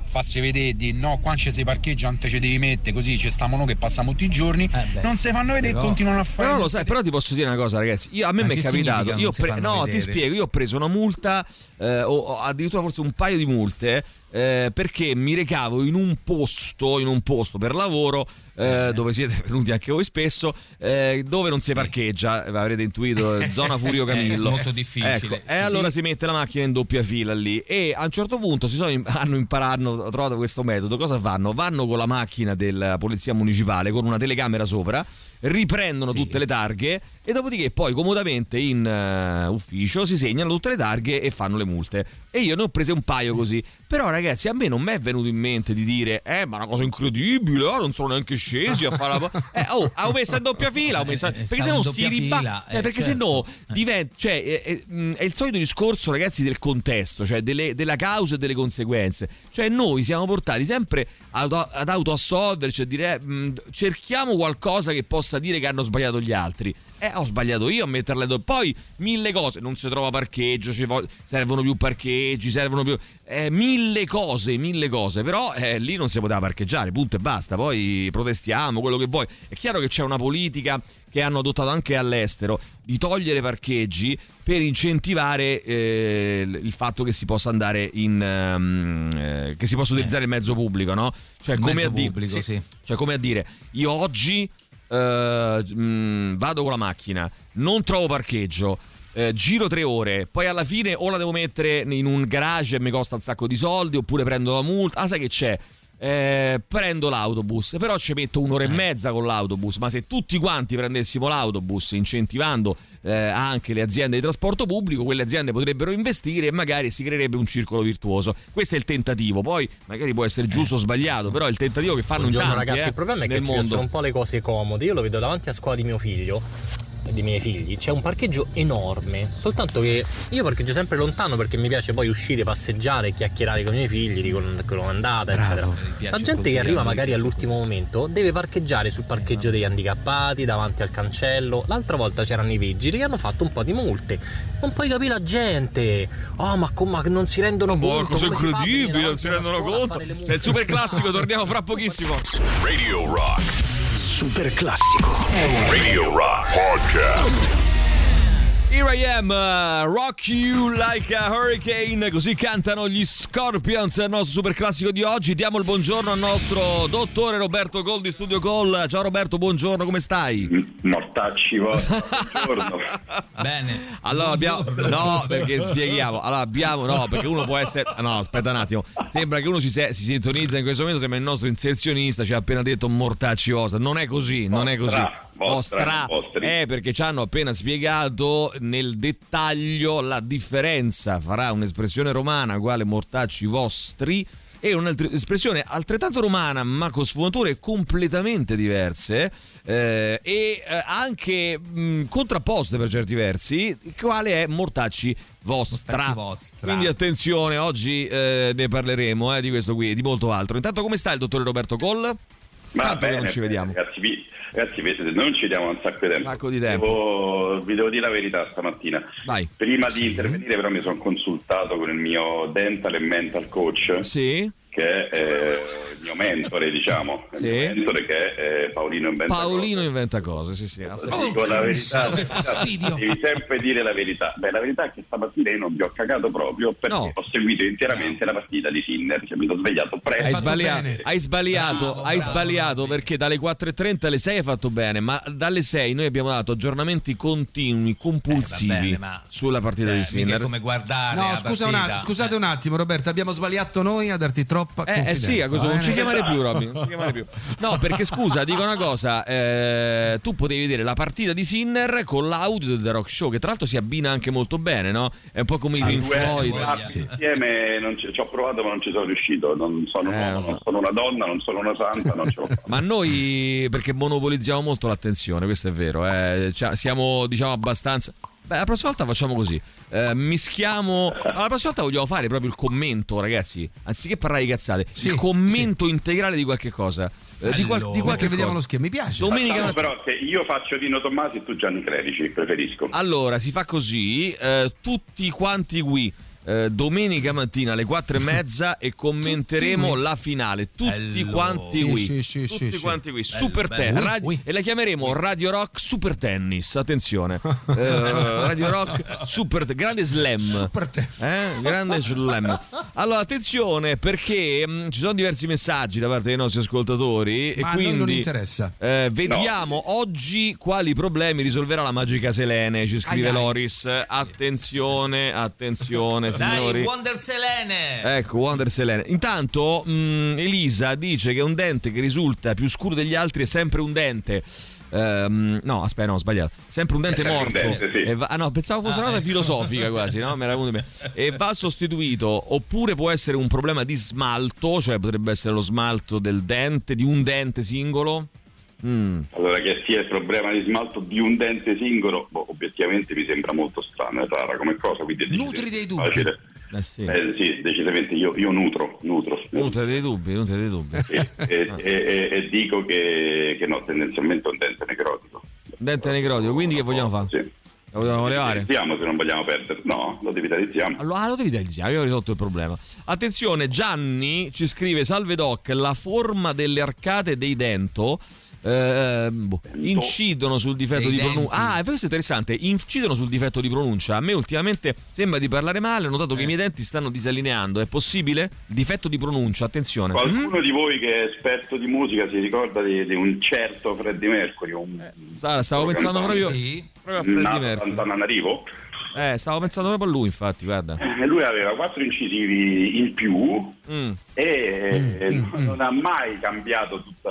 farsi vedere, di no, qua ci si parcheggia, non te ci devi mettere, così ci stiamo noi che passiamo tutti i giorni, non si fanno vedere e Però- continuano a fare. Però lo sai, però ti posso dire una cosa, ragazzi. Io, a me mi è capitato. pre- no, ti vedere? spiego. Io ho preso una multa, eh, o, o addirittura forse un paio di multe. Eh, perché mi recavo in un posto, in un posto per lavoro eh, dove siete venuti anche voi spesso, eh, dove non si parcheggia, eh, avrete intuito, zona Furio Camillo. È molto difficile. Ecco, Sì. e allora si mette la macchina in doppia fila lì e a un certo punto si sono, hanno imparato, hanno trovato questo metodo. Cosa fanno? Vanno con la macchina della polizia municipale con una telecamera sopra, riprendono tutte le targhe e dopodiché poi comodamente in eh, ufficio si segnano tutte le targhe e fanno le multe. E io ne ho prese un paio così. Però ragazzi a me non mi è venuto in mente di dire eh ma una cosa incredibile, oh, non sono neanche scesi a fare la... Eh, oh, ho messo in doppia fila, ho messo... perché stavo se in no si riba... fila, eh, eh, perché se certo. no diventa... Cioè, è, è- mh, è il solito discorso ragazzi del contesto, cioè delle- della causa e delle conseguenze. Cioè noi siamo portati sempre ad, ad autoassolverci, a dire mh, cerchiamo qualcosa che possa dire che hanno sbagliato gli altri. Eh, ho sbagliato io a metterle dopo. Poi mille cose, non si trova parcheggio, vo- servono più parcheggi, servono più... eh, mille cose, mille cose. Però eh, lì non si poteva parcheggiare, punto e basta. Poi protestiamo, quello che vuoi. È chiaro che c'è una politica che hanno adottato anche all'estero di togliere parcheggi per incentivare eh, il fatto che si possa andare in ehm, eh, che si possa utilizzare il mezzo pubblico, no? Cioè Il come mezzo a pubblico, sì. cioè come a dire io oggi eh, mh, vado con la macchina, non trovo parcheggio. eh, giro tre ore, poi alla fine o la devo mettere in un garage e mi costa un sacco di soldi, oppure prendo la multa. Ah, sai che c'è? Eh, prendo l'autobus, però ci metto un'ora e mezza con l'autobus. Ma se tutti quanti prendessimo l'autobus incentivando eh, anche le aziende di trasporto pubblico, quelle aziende potrebbero investire e magari si creerebbe un circolo virtuoso. Questo è il tentativo. Poi magari può essere giusto o sbagliato, però è il tentativo che fanno in Buongiorno tanti ragazzi, eh, il problema è che ci mondo. sono un po' le cose comode. Io lo vedo davanti a scuola di mio figlio, dei miei figli, c'è un parcheggio enorme. Soltanto che io parcheggio sempre lontano perché mi piace poi uscire, passeggiare, chiacchierare con i miei figli, dicono che l'ho andata, eccetera. La gente che arriva magari all'ultimo momento deve parcheggiare sul parcheggio degli handicappati, davanti al cancello. L'altra volta c'erano i vigili che hanno fatto un po' di multe. Non puoi capire la gente. Oh, ma, com- ma non si rendono Oh, conto. cosa come si fa a venire incredibile, non si rendono conto. È il super classico, torniamo fra pochissimo. Radio Rock. Super classico. Radio Rock Podcast. Here I am, uh, rock you like a hurricane, così cantano gli Scorpions, il nostro super classico di oggi. Diamo il buongiorno al nostro dottore Roberto Gol di Studio Call. Ciao Roberto, buongiorno, come stai? Mortacci vostri, buongiorno. Bene. Allora abbiamo no, perché spieghiamo. Allora abbiamo no, perché uno può essere no, aspetta un attimo. Sembra che uno si, se- si sintonizza in questo momento, sembra il nostro inserzionista ci ha appena detto mortacci osa. Non è così, non è così. Vostra, vostri. è perché ci hanno appena spiegato nel dettaglio la differenza fra un'espressione romana quale mortacci vostri e un'espressione altrettanto romana ma con sfumature completamente diverse eh, e eh, anche mh, contrapposte per certi versi quale è mortacci vostra. Mortacci vostra. quindi attenzione oggi eh, ne parleremo eh, di questo qui e di molto altro intanto come sta il dottore Roberto Coll? Tanto che bene, non ci vediamo Ragazzi, vi, ragazzi, vedete, noi non ci diamo un sacco di tempo. sacco di tempo. Devo- vi devo dire la verità stamattina. Vai. Prima di intervenire però mi sono consultato con il mio dental e mental coach. Sì. Che è eh, il mio mentore, diciamo. Il Sì. mio mentore che è eh, Paolino Inventa Paolino inventa cose sì sì Dico la verità, che fastidio. devi sempre dire la verità. Beh, la verità è che stamattina io non vi ho cagato proprio perché No. ho seguito interamente la partita di Sinner, cioè mi sono svegliato presto. Hai sbagliato, hai sbagliato, hai sbagliato perché dalle 4.30 alle 6 hai fatto bene, ma dalle 6 noi abbiamo dato aggiornamenti continui, compulsivi Eh, bene, ma- sulla partita Eh, di Sinner. come guardare No, la scusa un partita. att- scusate un attimo, Roberto. Abbiamo sbagliato noi a darti troppa Eh, eh confidenza. sì, a questo va non ci bene? chiamare più, Robby. Non ci chiamare più. No, perché scusa, dico una cosa: eh, tu potevi vedere la partita di Sinner con l'audio del The Rock Show, che tra l'altro si abbina anche molto bene, no? È un po' come i Pink Due Floyd. guardi insieme non ci, ci ho provato ma non ci sono riuscito non sono, Eh, so. non sono una donna non sono una santa non ce l'ho fatta Ma noi perché monopolizziamo molto l'attenzione, questo è vero, eh. Cioè, siamo diciamo abbastanza... Beh, la prossima volta facciamo così, eh, mischiamo... Ma la prossima volta vogliamo fare proprio il commento, ragazzi, anziché parlare di cazzate, il commento integrale di qualche cosa. eh, di, qual- di qualche vediamo lo schermo, mi piace. Domenica Facciamo però che io faccio Dino Tommasi e tu Gianni Clerici preferisco Allora, si fa così, eh, tutti quanti qui. Eh, domenica mattina alle 4 e mezza e commenteremo Tutti la finale. Tutti Bello. quanti qui. sì, sì, Tutti sì, quanti qui. Bello, Super bello. Tennis. Oui, Radi- oui. E la chiameremo Radio Rock Super Tennis. Attenzione. Eh, Radio Rock Super Grande slam. Super Eh? Grande slam. Allora, attenzione perché mh, ci sono diversi messaggi da parte dei nostri ascoltatori. Ma e a quindi, noi non interessa. eh, vediamo oggi quali problemi risolverà la magica Selene. Ci scrive Ai, ai. Loris. Attenzione, attenzione, signori. Dai, Wonder Selene! Ecco, Wonder Selene. Intanto mh, Elisa dice che un dente che risulta più scuro degli altri è sempre un dente. Ehm, no, aspetta, no, ho sbagliato. Sempre un dente sempre un morto. dente, sì. E va- ah, no, pensavo fosse una cosa filosofica quasi, no? E va sostituito. Oppure può essere un problema di smalto, cioè potrebbe essere lo smalto del dente, di un dente singolo. Mm. Allora, che sia il problema di smalto di un dente singolo, boh, obiettivamente mi sembra molto strano, è rara come cosa. Nutri dei dubbi. facile. Eh sì. Eh, sì, decisamente io, io nutro, nutro. Nutre dei dubbi, nutre dei dubbi. E, e- e- e dico che, che no, tendenzialmente è un dente necrotico. Dente necrotico, quindi che vogliamo fare? Sì. Lo vogliamo levare? Se non vogliamo perdere. No, lo devitalizziamo. Allora, ah, lo devi dializzare, abbiamo risolto il problema. Attenzione, Gianni ci scrive: Salve Doc, la forma delle arcate dei dento. Eh, boh, incidono sul difetto Dei di pronuncia. Ah, questo è interessante. Incidono sul difetto di pronuncia. A me ultimamente sembra di parlare male. Ho notato che i miei denti stanno disallineando. È possibile? Difetto di pronuncia, attenzione. Qualcuno di voi che è esperto di musica si ricorda di, di un certo Freddie Mercury, un Stavo, stavo pensando proprio, proprio a Freddie nato Mercury. a Tananarivo. Eh, stavo pensando proprio a lui, infatti, guarda. E lui aveva quattro incisivi in più Mm. e non ha mai cambiato tutta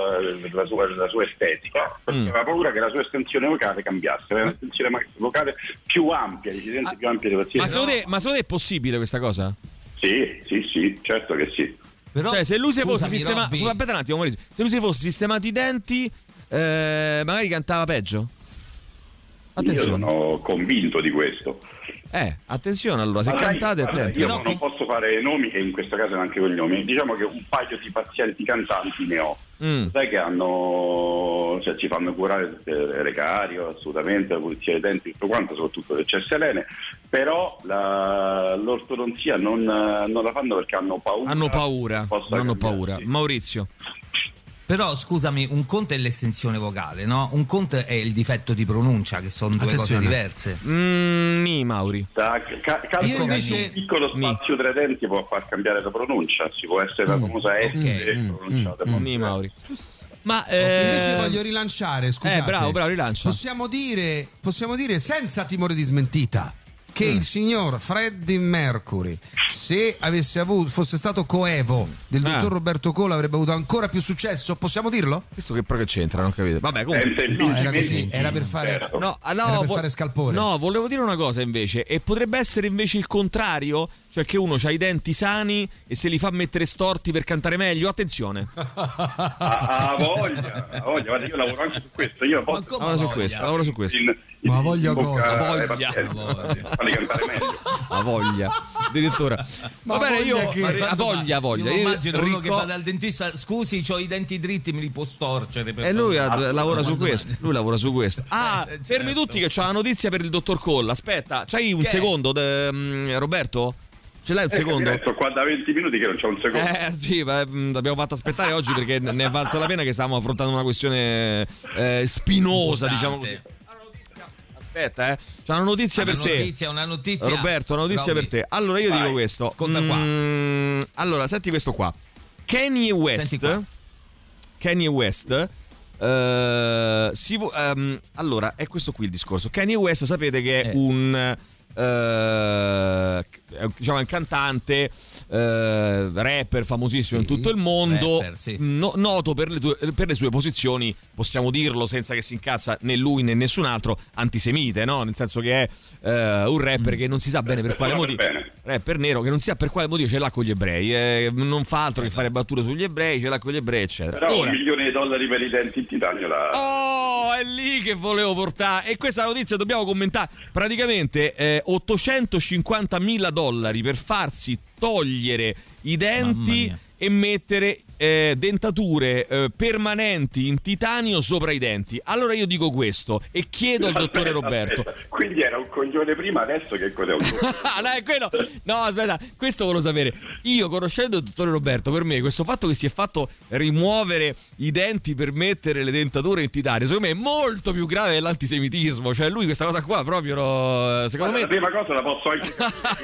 la sua, la sua estetica perché Mm. aveva paura che la sua estensione vocale cambiasse. Aveva un'estensione vocale più ampia, decisamente più ampia di qualsiasi. Ah. Ma secondo, te, ma secondo te è possibile questa cosa? Sì, sì, sì, certo che sì. Però, Cioè, se lui si fosse sistemato. Un attimo, Maurizio. Se lui si fosse sistemato i denti, eh, magari cantava peggio. Io Attenzione. sono convinto di questo. Eh, attenzione allora, se Allora, cantate guarda, attenti. Io No, non posso fare nomi e in questo caso neanche cognomi. Diciamo che un paio di pazienti cantanti ne ho. Mm. Sai che hanno, cioè, ci fanno curare le recario, assolutamente, la pulizia dei denti, tutto quanto, soprattutto le selene, però la- l'ortodonzia non, non la fanno perché hanno paura. Hanno paura, hanno paura. Maurizio. Però scusami, un conto è l'estensione vocale, no? Un conto è il difetto di pronuncia, che sono due Attenzione. cose diverse. Mm, ni, Mauri. Da- ca- Io che invece- un piccolo spazio tra i denti può far cambiare la pronuncia, ci può essere la famosa S Mm, pronunciata. Ni, Mauri. Ma Invece eh, voglio rilanciare, scusate. Eh, bravo, bravo, rilancia. Possiamo dire, possiamo dire senza timore di smentita che Mm. il signor Freddie Mercury, se avesse avuto, fosse stato coevo del Ah. dottor Roberto Cola, avrebbe avuto ancora più successo? Possiamo dirlo? Questo che però che c'entra, non capite. Vabbè, comunque. No, era così, era per fare. certo. No, ah, no, Era per vo- fare scalpore. No, volevo dire una cosa invece. E potrebbe essere invece il contrario? Cioè che uno ha i denti sani e se li fa mettere storti per cantare meglio? Attenzione. Ah, ah, voglia, ah, voglia, guarda, io lavoro anche su questo. Io posso come Lavora su voglia? questo, lavora su questo. in, in, Ma voglia cosa? Voglia. cantare meglio. Ha voglia. Addirittura. Ma Va bene, io. voglia che- Ha voglia, voglia. Io immagino uno che ricor- va dal dentista, scusi, ho i denti dritti, me li può storcere. Per E lui favore?" lavora su questo. Lui lavora su questo. Ah, Eh, fermi certo. tutti che c'ho la notizia per il dottor Colla. Aspetta, c'hai un Che secondo, de- mm, Roberto? Ce l'hai un Eh, secondo? capirei, sto qua da 20 minuti che non c'è un secondo. Eh sì, ma, mm, l'abbiamo fatto aspettare oggi perché ne è valsa la pena che stavamo affrontando una questione eh, spinosa, Importante. diciamo così. Aspetta, eh. C'è una notizia Una per te. notizia, una notizia. Roberto, una notizia Robby. per te. Allora io Vai, dico questo. Ascolta qua. Mm, allora, senti questo qua. Kanye West. Kanye West. eh, si vo- ehm, allora, è questo qui il discorso. Kanye West, sapete che è Eh. un. eh, è un- diciamo, è un cantante, eh, rapper famosissimo in Sì, tutto il mondo, rapper, sì. no- noto per le, tue- per le sue posizioni, possiamo dirlo senza che si incazza né lui né nessun altro, antisemite, no? Nel senso che è eh, un rapper che non si sa bene per quale motivo. Rapper nero che non si sa per quale motivo ce l'ha con gli ebrei, eh, non fa altro che fare battute sugli ebrei, ce l'ha con gli ebrei, eccetera. Però Ora- un milione di dollari per i denti in titanio la... Oh, è lì che volevo portare. E questa notizia dobbiamo commentare. Praticamente eh, 850 mila dollari per farsi togliere i denti e mettere eh, dentature eh, permanenti in titanio sopra i denti. Allora io dico questo e chiedo al dottore Roberto. aspetta. Quindi era un coglione prima, adesso che cos'è un coglione? Ah, no, è quello. No, aspetta, questo volevo sapere. Io, conoscendo il dottore Roberto, per me questo fatto che si è fatto rimuovere i denti per mettere le dentature in titanio, secondo me è molto più grave dell'antisemitismo. Cioè, lui questa cosa qua proprio, no, secondo me. La prima cosa la posso anche,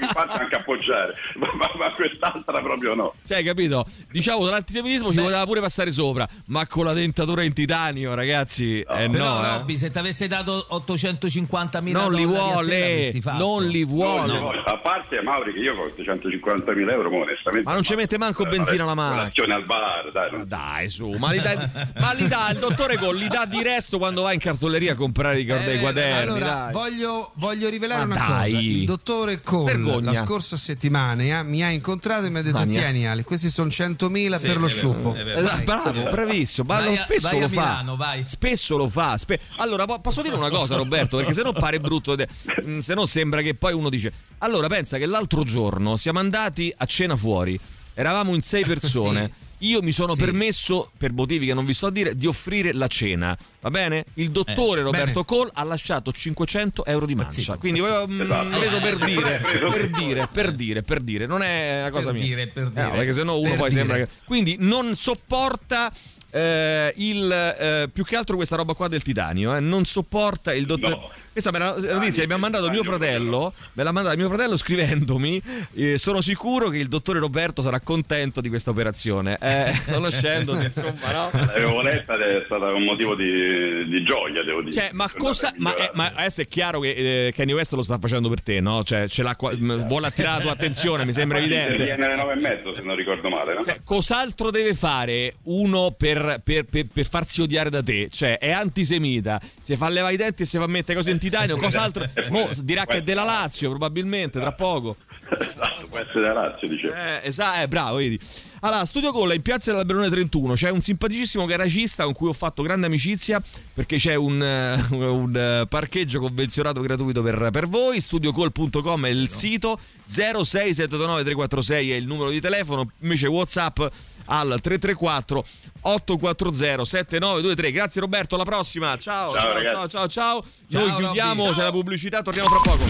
infatti anche appoggiare, ma, ma- ma quest'altra proprio no. Cioè, capito? Diciamo, dall'antisemitismo ci poteva pure passare sopra, ma con la dentatura in titanio, ragazzi, eh Però no, eh. Robby, se ti avesse dato 850 mila Non li vuole, non li vuole. No, no, a parte Mauri che io costo 150.000 euro, ma onestamente... Ma non ci mette manco benzina alla. Colazione al bar, dai. non- Dai, su, ma li dà, ma li dà il dottore Gol, li dà di resto quando va in cartoleria a comprare i dei quaderni. Allora, dai. voglio, voglio rivelare Ma una dai. cosa. Il dottore Cole Vergogna. la scorsa settimana eh, mi ha incontrato e mi ha detto: Mania. Tieni, Ale, questi sono 100.000 Sì, per lo vero, sciuppo. vero. Eh, Vai. bravo, bravissimo. Ma Vai lo a- spesso vai lo fa. Milano, vai. Spesso lo fa. allora, po- posso dire una cosa, Roberto? Perché se no pare brutto. mm, Se no sembra che poi uno dice. Allora, pensa che l'altro giorno siamo andati a cena fuori. Eravamo in sei persone. Io mi sono Sì. permesso, per motivi che non vi sto a dire, di offrire la cena. Va bene? Il dottore Eh, Roberto bene. Cole ha lasciato 500 euro di mancia. Zitto, Quindi voglio mm, Esatto. reso per dire, Preso per dire, per dire, per dire. Non è una cosa Per mia. dire, per Eh, no, dire. perché sennò uno Per poi dire. sembra che. Quindi non sopporta. eh, il eh, più che altro questa roba qua del titanio eh, non sopporta il dottor No. Questa me la la notizia mi ha mandato mio fratello me l'ha mandata mio fratello scrivendomi eh, sono sicuro che il dottore Roberto sarà contento di questa operazione eh, conoscendoti insomma no L'avevo letta ed è stata un motivo di, di gioia, devo dire. Cioè, ma cosa. Ma, eh, ma adesso è chiaro che eh, Kanye West lo sta facendo per te, no? Cioè, ce l'ha vuole attirare la tua attenzione, mi sembra evidente. Viene alle nove e mezzo, se non ricordo male, no? Cioè, cos'altro deve fare uno per, per- per- per farsi odiare da te? Cioè, è antisemita, si fa levare i denti e si fa mettere cose in titanio, cos'altro? Mo dirà che è della Lazio, probabilmente, tra poco. Esatto, può essere la Lazio, dice. Eh, esatto, eh, bravo, vedi. Allora, Studio Colla in piazza dell'Alberone 31 c'è un simpaticissimo garagista con cui ho fatto grande amicizia perché c'è un, eh, un, eh, parcheggio convenzionato gratuito per, per voi. Studiocall.com è il sito 06789 346 è il numero di telefono, invece WhatsApp al 334 840 7923. Grazie Roberto, alla prossima. Ciao, Ciao, ciao, ciao, ciao, ciao. Noi chiudiamo, c'è la pubblicità, torniamo fra poco.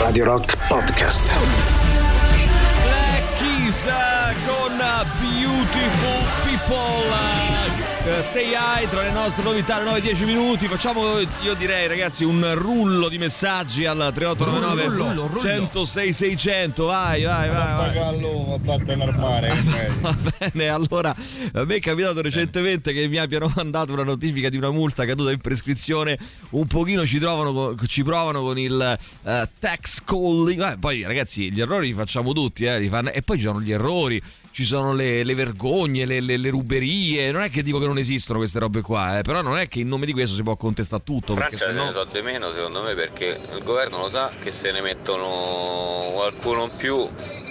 Radio Rock Podcast. Black Keys eh, con Beautiful People. Eh, Stay high tra le nostre novità, le 9-10 minuti. Facciamo, io direi, ragazzi, un rullo di messaggi al 3899 Rullo, rullo, rullo. 106 600. Vai, vai, vai. vai. Vattene normale. Va bene, allora a me è capitato recentemente che mi abbiano mandato una notifica di una multa caduta in prescrizione. Un pochino ci, trovano, ci provano con il eh, tax calling. Eh, poi, ragazzi, gli errori li facciamo tutti, eh, li fanno- e poi ci sono gli errori. Ci sono le, le vergogne, le, le- le ruberie. Non è che dico che non esistono queste robe qua, eh, però non è che in nome di questo si può contestare tutto. Perché Francia se sennò... ne so di meno secondo me perché il governo lo sa che se ne mettono qualcuno in più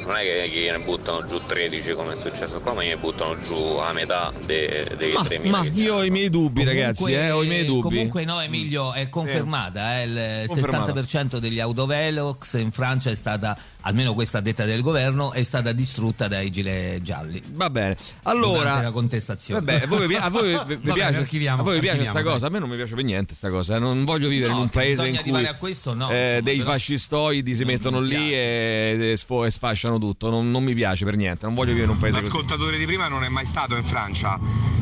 non è che gliene buttano giù 13 come è successo qua ma gliene buttano giù a metà de- dei Ma, 3.000 ma che io ho i miei dubbi, Comunque- ragazzi, eh, ho i miei dubbi. Comunque no, Emilio, è confermata. eh, il Confermata. 60% degli autovelox in Francia è stata, almeno questa detta del governo, è stata distrutta dai gilet gialli. Va bene. Allora, Durante la contestazione. Vabbè, a voi, vi- a voi vi- vi piace, a voi vi piace questa dai. cosa? A me non mi piace per niente questa cosa. eh. Non voglio vivere No, in un paese in bisogna cui arrivare a questo, no, eh, insomma, dei però- fascistoidi si Non mettono lì e, e sfo- e sfasciano tutto. Non, non mi piace per niente. Non voglio vivere in un paese così. L'ascoltatore di prima non è mai stato in Francia.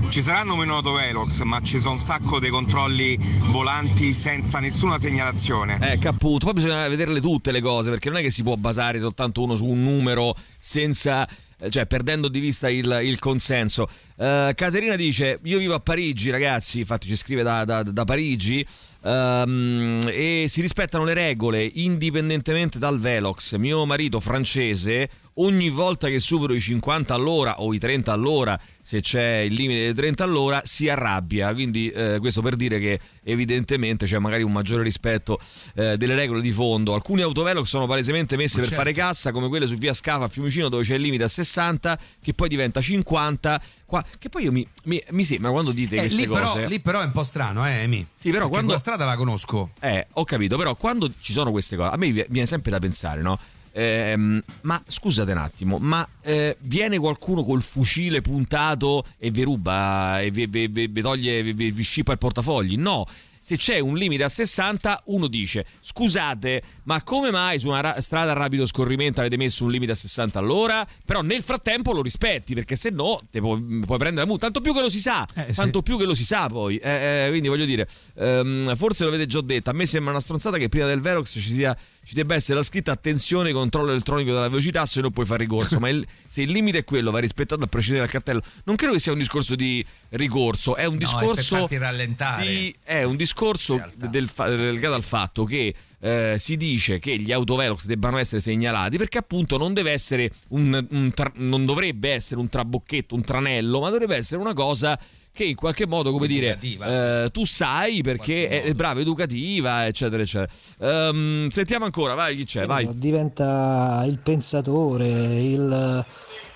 Ci saranno meno autovelox, ma ci sono un sacco dei controlli volanti senza nessuna segnalazione. Eh, capputo. Poi bisogna vederle tutte le cose perché non è che si può basare soltanto uno su un numero senza. Cioè, perdendo di vista il, il consenso. Eh, Caterina dice: Io vivo a Parigi, ragazzi. Infatti, ci scrive da, da- da Parigi. ehm, e si rispettano le regole indipendentemente dal Velox. Mio marito francese, ogni volta che supero i 50 all'ora o i 30 all'ora, se c'è il limite dei 30 all'ora, si arrabbia. Quindi, eh, questo per dire che evidentemente c'è magari un maggiore rispetto eh, delle regole di fondo. Alcuni autovelox sono palesemente messe Ma per certo. fare cassa, come quelle su via Scafa a Fiumicino, dove c'è il limite a 60, che poi diventa 50. Qua, che poi io mi, mi- mi sembra quando dite Eh, queste lì, però, cose. lì però è un po' strano, eh, Emi. Sì, però Perché quando- quella strada la conosco. Eh, ho capito, però quando ci sono queste cose, a me vi- viene sempre da pensare, no? Ehm, ma scusate un attimo, ma eh, viene qualcuno col fucile puntato e vi ruba e vi, vi- vi- vi toglie, vi, vi- scippa il portafogli? No. Se c'è un limite a 60, uno dice: Scusate, ma come mai su una ra- strada a rapido scorrimento avete messo un limite a 60 all'ora? Però nel frattempo lo rispetti, perché se no te puoi, puoi prendere la multa. Tanto più che lo si sa, Eh, tanto più che lo si sa poi. Eh, eh, quindi voglio dire, ehm, forse lo avete già detto. A me sembra una stronzata che prima del Verox ci sia. Ci debba essere la scritta attenzione controllo elettronico della velocità se no puoi fare ricorso. Ma il- se il limite è quello va rispettato a prescindere dal cartello. Non credo che sia un discorso di ricorso è un No, è discorso farti rallentare. di- è un discorso del legato al fatto che eh, si dice che gli autovelox debbano essere segnalati perché appunto non deve essere un, un tra- non dovrebbe essere un trabocchetto, un tranello, ma dovrebbe essere una cosa che in qualche modo, come dire, eh, tu sai perché è, è brava, educativa, eccetera, eccetera. Ehm, sentiamo ancora, vai, chi c'è? Vai. diventa il pensatore, il,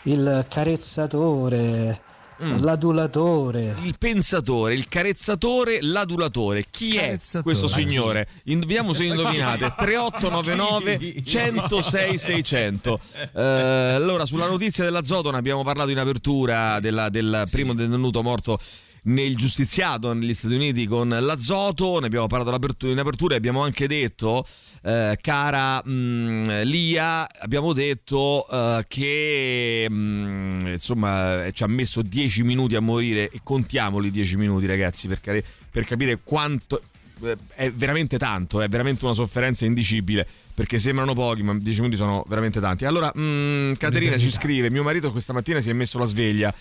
il carezzatore, l'adulatore. Il pensatore, il carezzatore, l'adulatore. Chi è questo signore? In- vediamo se indovinate. 3899 106 600. Eh, allora, sulla notizia dell'azoto ne abbiamo parlato in apertura della- del primo detenuto morto nel giustiziato negli Stati Uniti con l'azoto, ne abbiamo parlato in apertura e abbiamo anche detto, eh, cara mh, Lia, abbiamo detto eh, che mh, insomma ci ha messo 10 minuti a morire e contiamoli 10 minuti ragazzi per, care- per capire quanto eh, è veramente tanto, è veramente una sofferenza indicibile. Perché sembrano pochi, ma 10 minuti sono veramente tanti. Allora, mh, Caterina ci scrive: Mio marito questa mattina si è messo la sveglia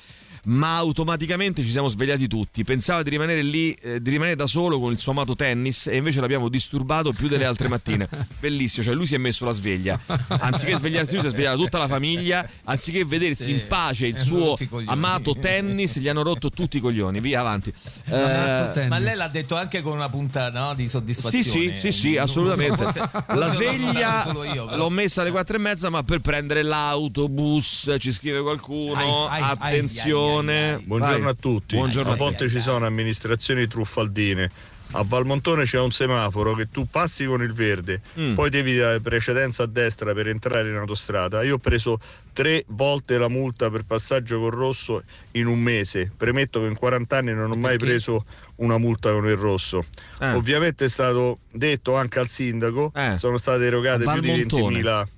ma automaticamente ci siamo svegliati tutti. Pensava di rimanere lì, eh, di rimanere da solo con il suo amato tennis e invece l'abbiamo disturbato più delle altre mattine. Bellissimo, cioè lui si è messo la sveglia. Anziché svegliarsi lui si è svegliata tutta la famiglia, anziché vedersi Sì. in pace il E suo amato tennis, gli hanno rotto tutti i coglioni. Via avanti. Eh, Ma lei l'ha detto anche con una punta no, di soddisfazione. sì, sì, sì, sì, Non- assolutamente. non so, forse- La sveglia io, l'ho messa alle quattro e mezza, ma per prendere l'autobus ci scrive qualcuno. Ai, ai, ai, Attenzione. Buongiorno Vai. a tutti. Buongiorno a Ponte ci sono amministrazioni truffaldine. A Valmontone c'è un semaforo che tu passi con il verde, Mm. poi devi dare precedenza a destra per entrare in autostrada. Io ho preso tre volte la multa per passaggio col rosso in un mese. Premetto che in 40 anni non ho mai preso una multa con il rosso. Eh. Ovviamente è stato detto anche al sindaco, sono state erogate A più di Valmontone. 20.000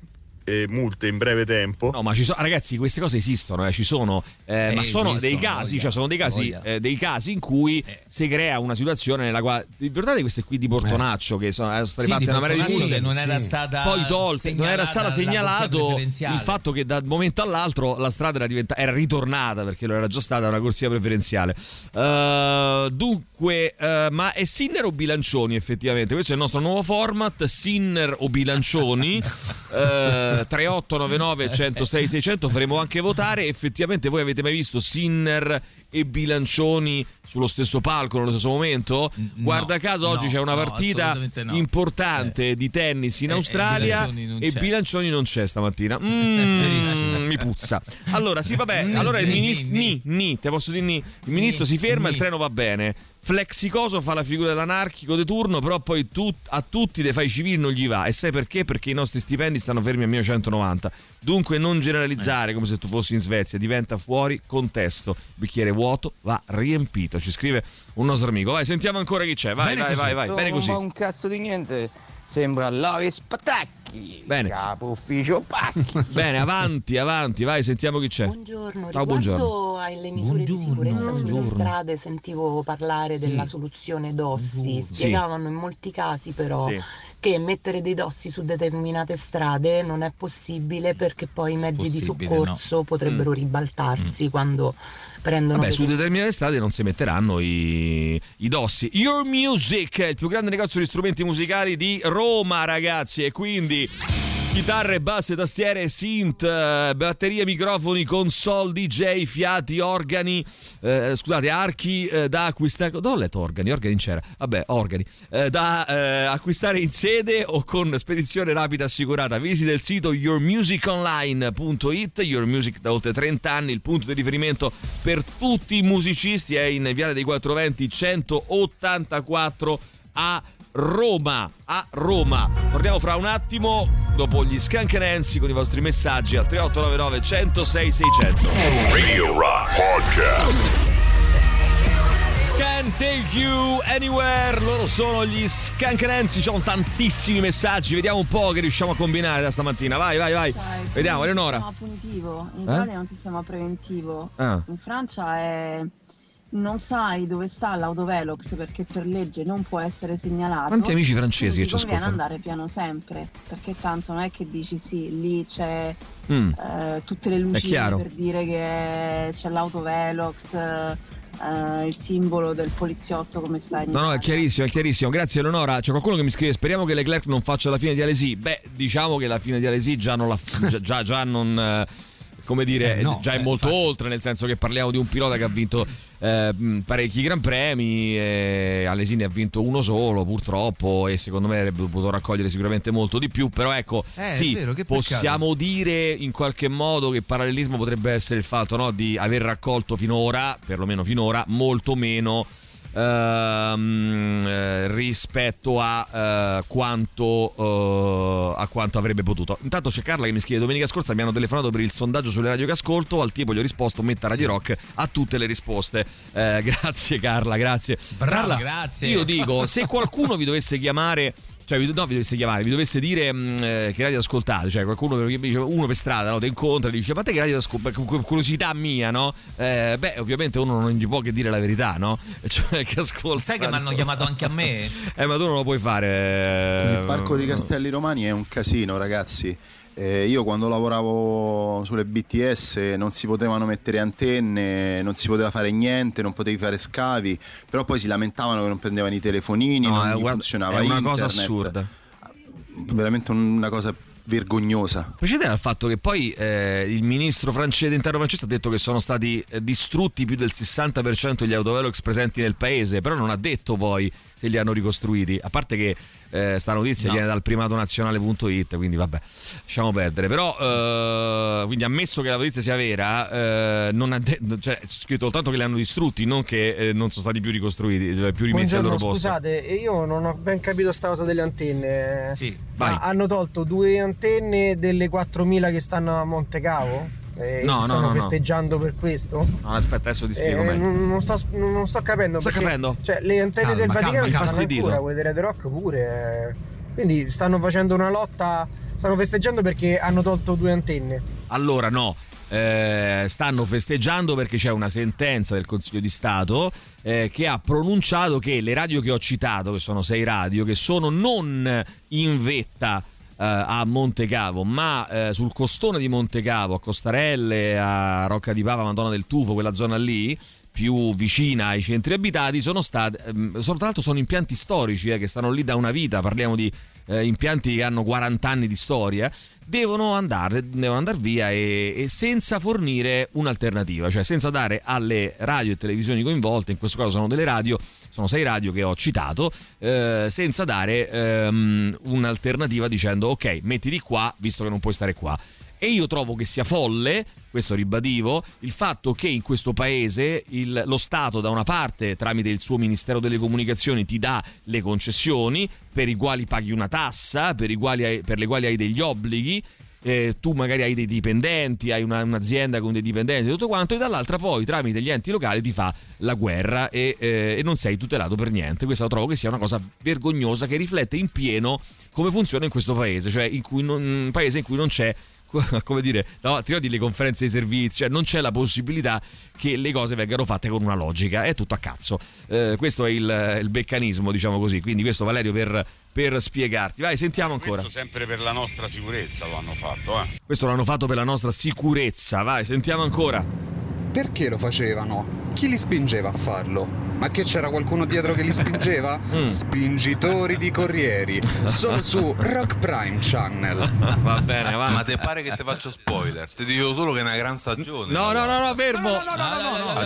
eh, multe in breve tempo. No, ma ci sono, ragazzi, queste cose esistono, eh, ci sono, eh, Eh, ma sono esistono, dei casi, voglia, cioè sono dei casi, eh, dei casi in cui si crea una situazione nella quale. Ricordate queste qui di Portonaccio che sono, sono state Sì, fatte una marea di che non era stata poi tolte, non era corsia segnalato il fatto che da un momento all'altro la strada era, diventa- era ritornata perché lo era già stata una corsia preferenziale. Eh, dunque, eh, ma è Sinner o Bilancioni effettivamente? Questo è il nostro nuovo format, Sinner o Bilancioni. Eh, 3899 106 600 faremo anche votare. Effettivamente voi avete mai visto Sinner e Bilancioni sullo stesso palco nello stesso momento? Guarda caso oggi no, c'è una no, partita no. importante di tennis in E- e Australia e c'è. Bilancioni non c'è stamattina. Mm, mi puzza. Allora, sì, vabbè. Ni, Allora il ni, ministro. Ni, ni, te posso dire ni. Il ministro si ferma, il treno va bene. Flexicoso fa la figura dell'anarchico di turno, però poi tu- a tutti dei fai civili non gli va. E sai perché? Perché i nostri stipendi stanno fermi a 1990. Dunque non generalizzare come se tu fossi in Svezia, diventa fuori contesto. Il bicchiere vuoto va riempito, ci scrive un nostro amico. Vai, sentiamo ancora chi c'è. Vai, vai, vai, vai. Bene così. Non fa un cazzo di niente. Sembra Lave Spatacchi. Bene. Capo ufficio Pacchi. Bene, avanti, avanti, vai, sentiamo chi c'è. Buongiorno, Ciao, buongiorno. alle misure di sicurezza sulle Buongiorno. strade sentivo parlare della Sì. soluzione dossi, Sì. spiegavano in molti casi però Sì. Che mettere dei dossi su determinate strade non è possibile perché poi i mezzi di soccorso no. potrebbero Mm. ribaltarsi quando prendono Vabbè, su determinate strade non si metteranno i, i dossi. Your Music è il più grande negozio di strumenti musicali di Roma, ragazzi. E quindi chitarre, basse, tastiere, synth, eh, batterie, microfoni, console, DJ, fiati, organi, eh, scusate, archi eh, da acquistare. Dove ho letto organi? Organi in c'era. Vabbè, organi. Eh, da eh, acquistare in sede o con spedizione rapida assicurata. Visita il sito yourmusiconline.it. Your Music da oltre 30 anni, il punto di riferimento per tutti i musicisti. È in Viale dei 420 184 a Roma. A Roma. Torniamo fra un attimo dopo gli Nancy con i vostri messaggi al 3899 106 600. Radio Rock Podcast. Can't take you anywhere. Loro sono gli Nancy. Ci sono tantissimi messaggi. Vediamo un po' che riusciamo a combinare da stamattina. Vai, vai, vai. Vediamo, Eleonora. sistema punitivo, in Eh? Italia è un sistema preventivo. Ah. In Francia è non sai dove sta l'autovelox perché per legge non può essere segnalato. Quanti amici francesi che ci ti conviene ascoltano? andare piano sempre, perché tanto non è che dici sì, lì c'è Mm. eh, tutte le luci per dire che c'è l'autovelox, eh, il simbolo del poliziotto come sta in No, no, è chiarissimo, è chiarissimo. Grazie Eleonora. C'è qualcuno che mi scrive: Speriamo che Leclerc non faccia la fine di Alesi. Beh, diciamo che la fine di Alesi già non la già, già, non. eh, come dire, Eh, no, già è eh, molto oltre, nel senso che parliamo di un pilota che ha vinto eh, parecchi gran premi. E Alesi ne ha vinto uno solo, purtroppo, e secondo me avrebbe potuto raccogliere sicuramente molto di più. Però ecco, Eh, sì, vero, possiamo dire in qualche modo che il parallelismo potrebbe essere il fatto no, di aver raccolto finora, perlomeno finora, molto meno ehm, eh, rispetto a eh, quanto eh, a quanto avrebbe potuto. Intanto c'è Carla che mi scrive domenica scorsa mi hanno telefonato per il sondaggio sulle radio che ascolto, al tipo gli ho risposto metta Radio Rock a tutte le risposte. Eh, grazie Carla, grazie. Brava, Carla, grazie. Io dico, se qualcuno vi dovesse chiamare cioè, vi, no, vi dovesse chiamare, vi dovesse dire mh, eh, che radio ascoltate, cioè qualcuno dice, uno per strada, no, ti incontra e dice, ma te che radio ascoltate? Curiosità mia, no? Eh, beh, ovviamente uno non gli può che dire la verità, no? Cioè, che ascolta. Sai che mi hanno chiamato anche a me? Eh, ma tu non lo puoi fare. Il parco di Castelli Romani è un casino, ragazzi. Eh, io quando lavoravo sulle BTS non si potevano mettere antenne, non si poteva fare niente, non potevi fare scavi, però poi si lamentavano che non prendevano i telefonini, No, non è, funzionava è una internet. cosa assurda. Veramente una cosa vergognosa. Precedente al fatto che poi eh, il ministro francese dell'interno francese ha detto che sono stati eh, distrutti più del 60% degli autovelox presenti nel paese, però non ha detto poi se li hanno ricostruiti, a parte che eh, sta notizia No. viene dal primatonazionale.it, quindi vabbè, lasciamo perdere. Però, eh, quindi ammesso che la notizia sia vera, eh, non ha de- cioè, c'è scritto soltanto che li hanno distrutti, non che eh, non sono stati più ricostruiti, cioè, più rimessi al loro posto. scusate, io non ho ben capito sta cosa delle antenne. Sì, Ma vai. hanno tolto due antenne delle 4.000 che stanno a Montecavo? E No, no, stanno no, no. festeggiando per questo? No, aspetta, adesso ti spiego Eh, meglio. non, non sto, non sto capendo. Sta perché, capendo? Cioè, le antenne Calma, del calma, Vaticano ci stanno ancora, quelle di Red Rock pure. eh. Quindi stanno facendo una lotta. Stanno festeggiando perché hanno tolto due antenne. Allora no, eh, stanno festeggiando perché c'è una sentenza del Consiglio di Stato eh, che ha pronunciato che le radio che ho citato, che sono sei radio, che sono non in vetta eh, a Montecavo, ma eh, sul costone di Montecavo, a Costarelle, a Rocca di Pava, Madonna del Tufo, quella zona lì più vicina ai centri abitati sono state ehm, sono, tra l'altro sono impianti storici eh, che stanno lì da una vita. Parliamo di eh, impianti che hanno 40 anni di storia devono andare, devono andare via e, e senza fornire un'alternativa cioè senza dare alle radio e televisioni coinvolte in questo caso sono delle radio sono sei radio che ho citato eh, senza dare ehm, un'alternativa dicendo ok mettiti qua visto che non puoi stare qua e io trovo che sia folle, questo ribadivo, il fatto che in questo paese il- lo Stato da una parte tramite il suo Ministero delle Comunicazioni ti dà le concessioni per i quali paghi una tassa, per, hai- per le quali hai degli obblighi, eh, tu magari hai dei dipendenti, hai una- un'azienda con dei dipendenti e tutto quanto, e dall'altra poi tramite gli enti locali ti fa la guerra e, eh, e non sei tutelato per niente. Questa lo trovo che sia una cosa vergognosa che riflette in pieno come funziona in questo paese, cioè in cui non- un paese in cui non c'è come dire, no, ti ricordi le conferenze di servizi, cioè non c'è la possibilità che le cose vengano fatte con una logica, è tutto a cazzo. Eh, questo è il, il meccanismo, diciamo così. Quindi questo Valerio per, per spiegarti. Vai, sentiamo ancora. Questo sempre per la nostra sicurezza lo hanno fatto, eh. Questo l'hanno fatto per la nostra sicurezza. Vai, sentiamo ancora. Perché lo facevano? Chi li spingeva a farlo? Ma che c'era qualcuno dietro che li spingeva? Spingitori di corrieri. Solo su Rock Prime Channel. Va bene, va. Ma te pare che ti faccio spoiler? Ti dico solo che è una gran stagione. No, no, no, no, fermo. No,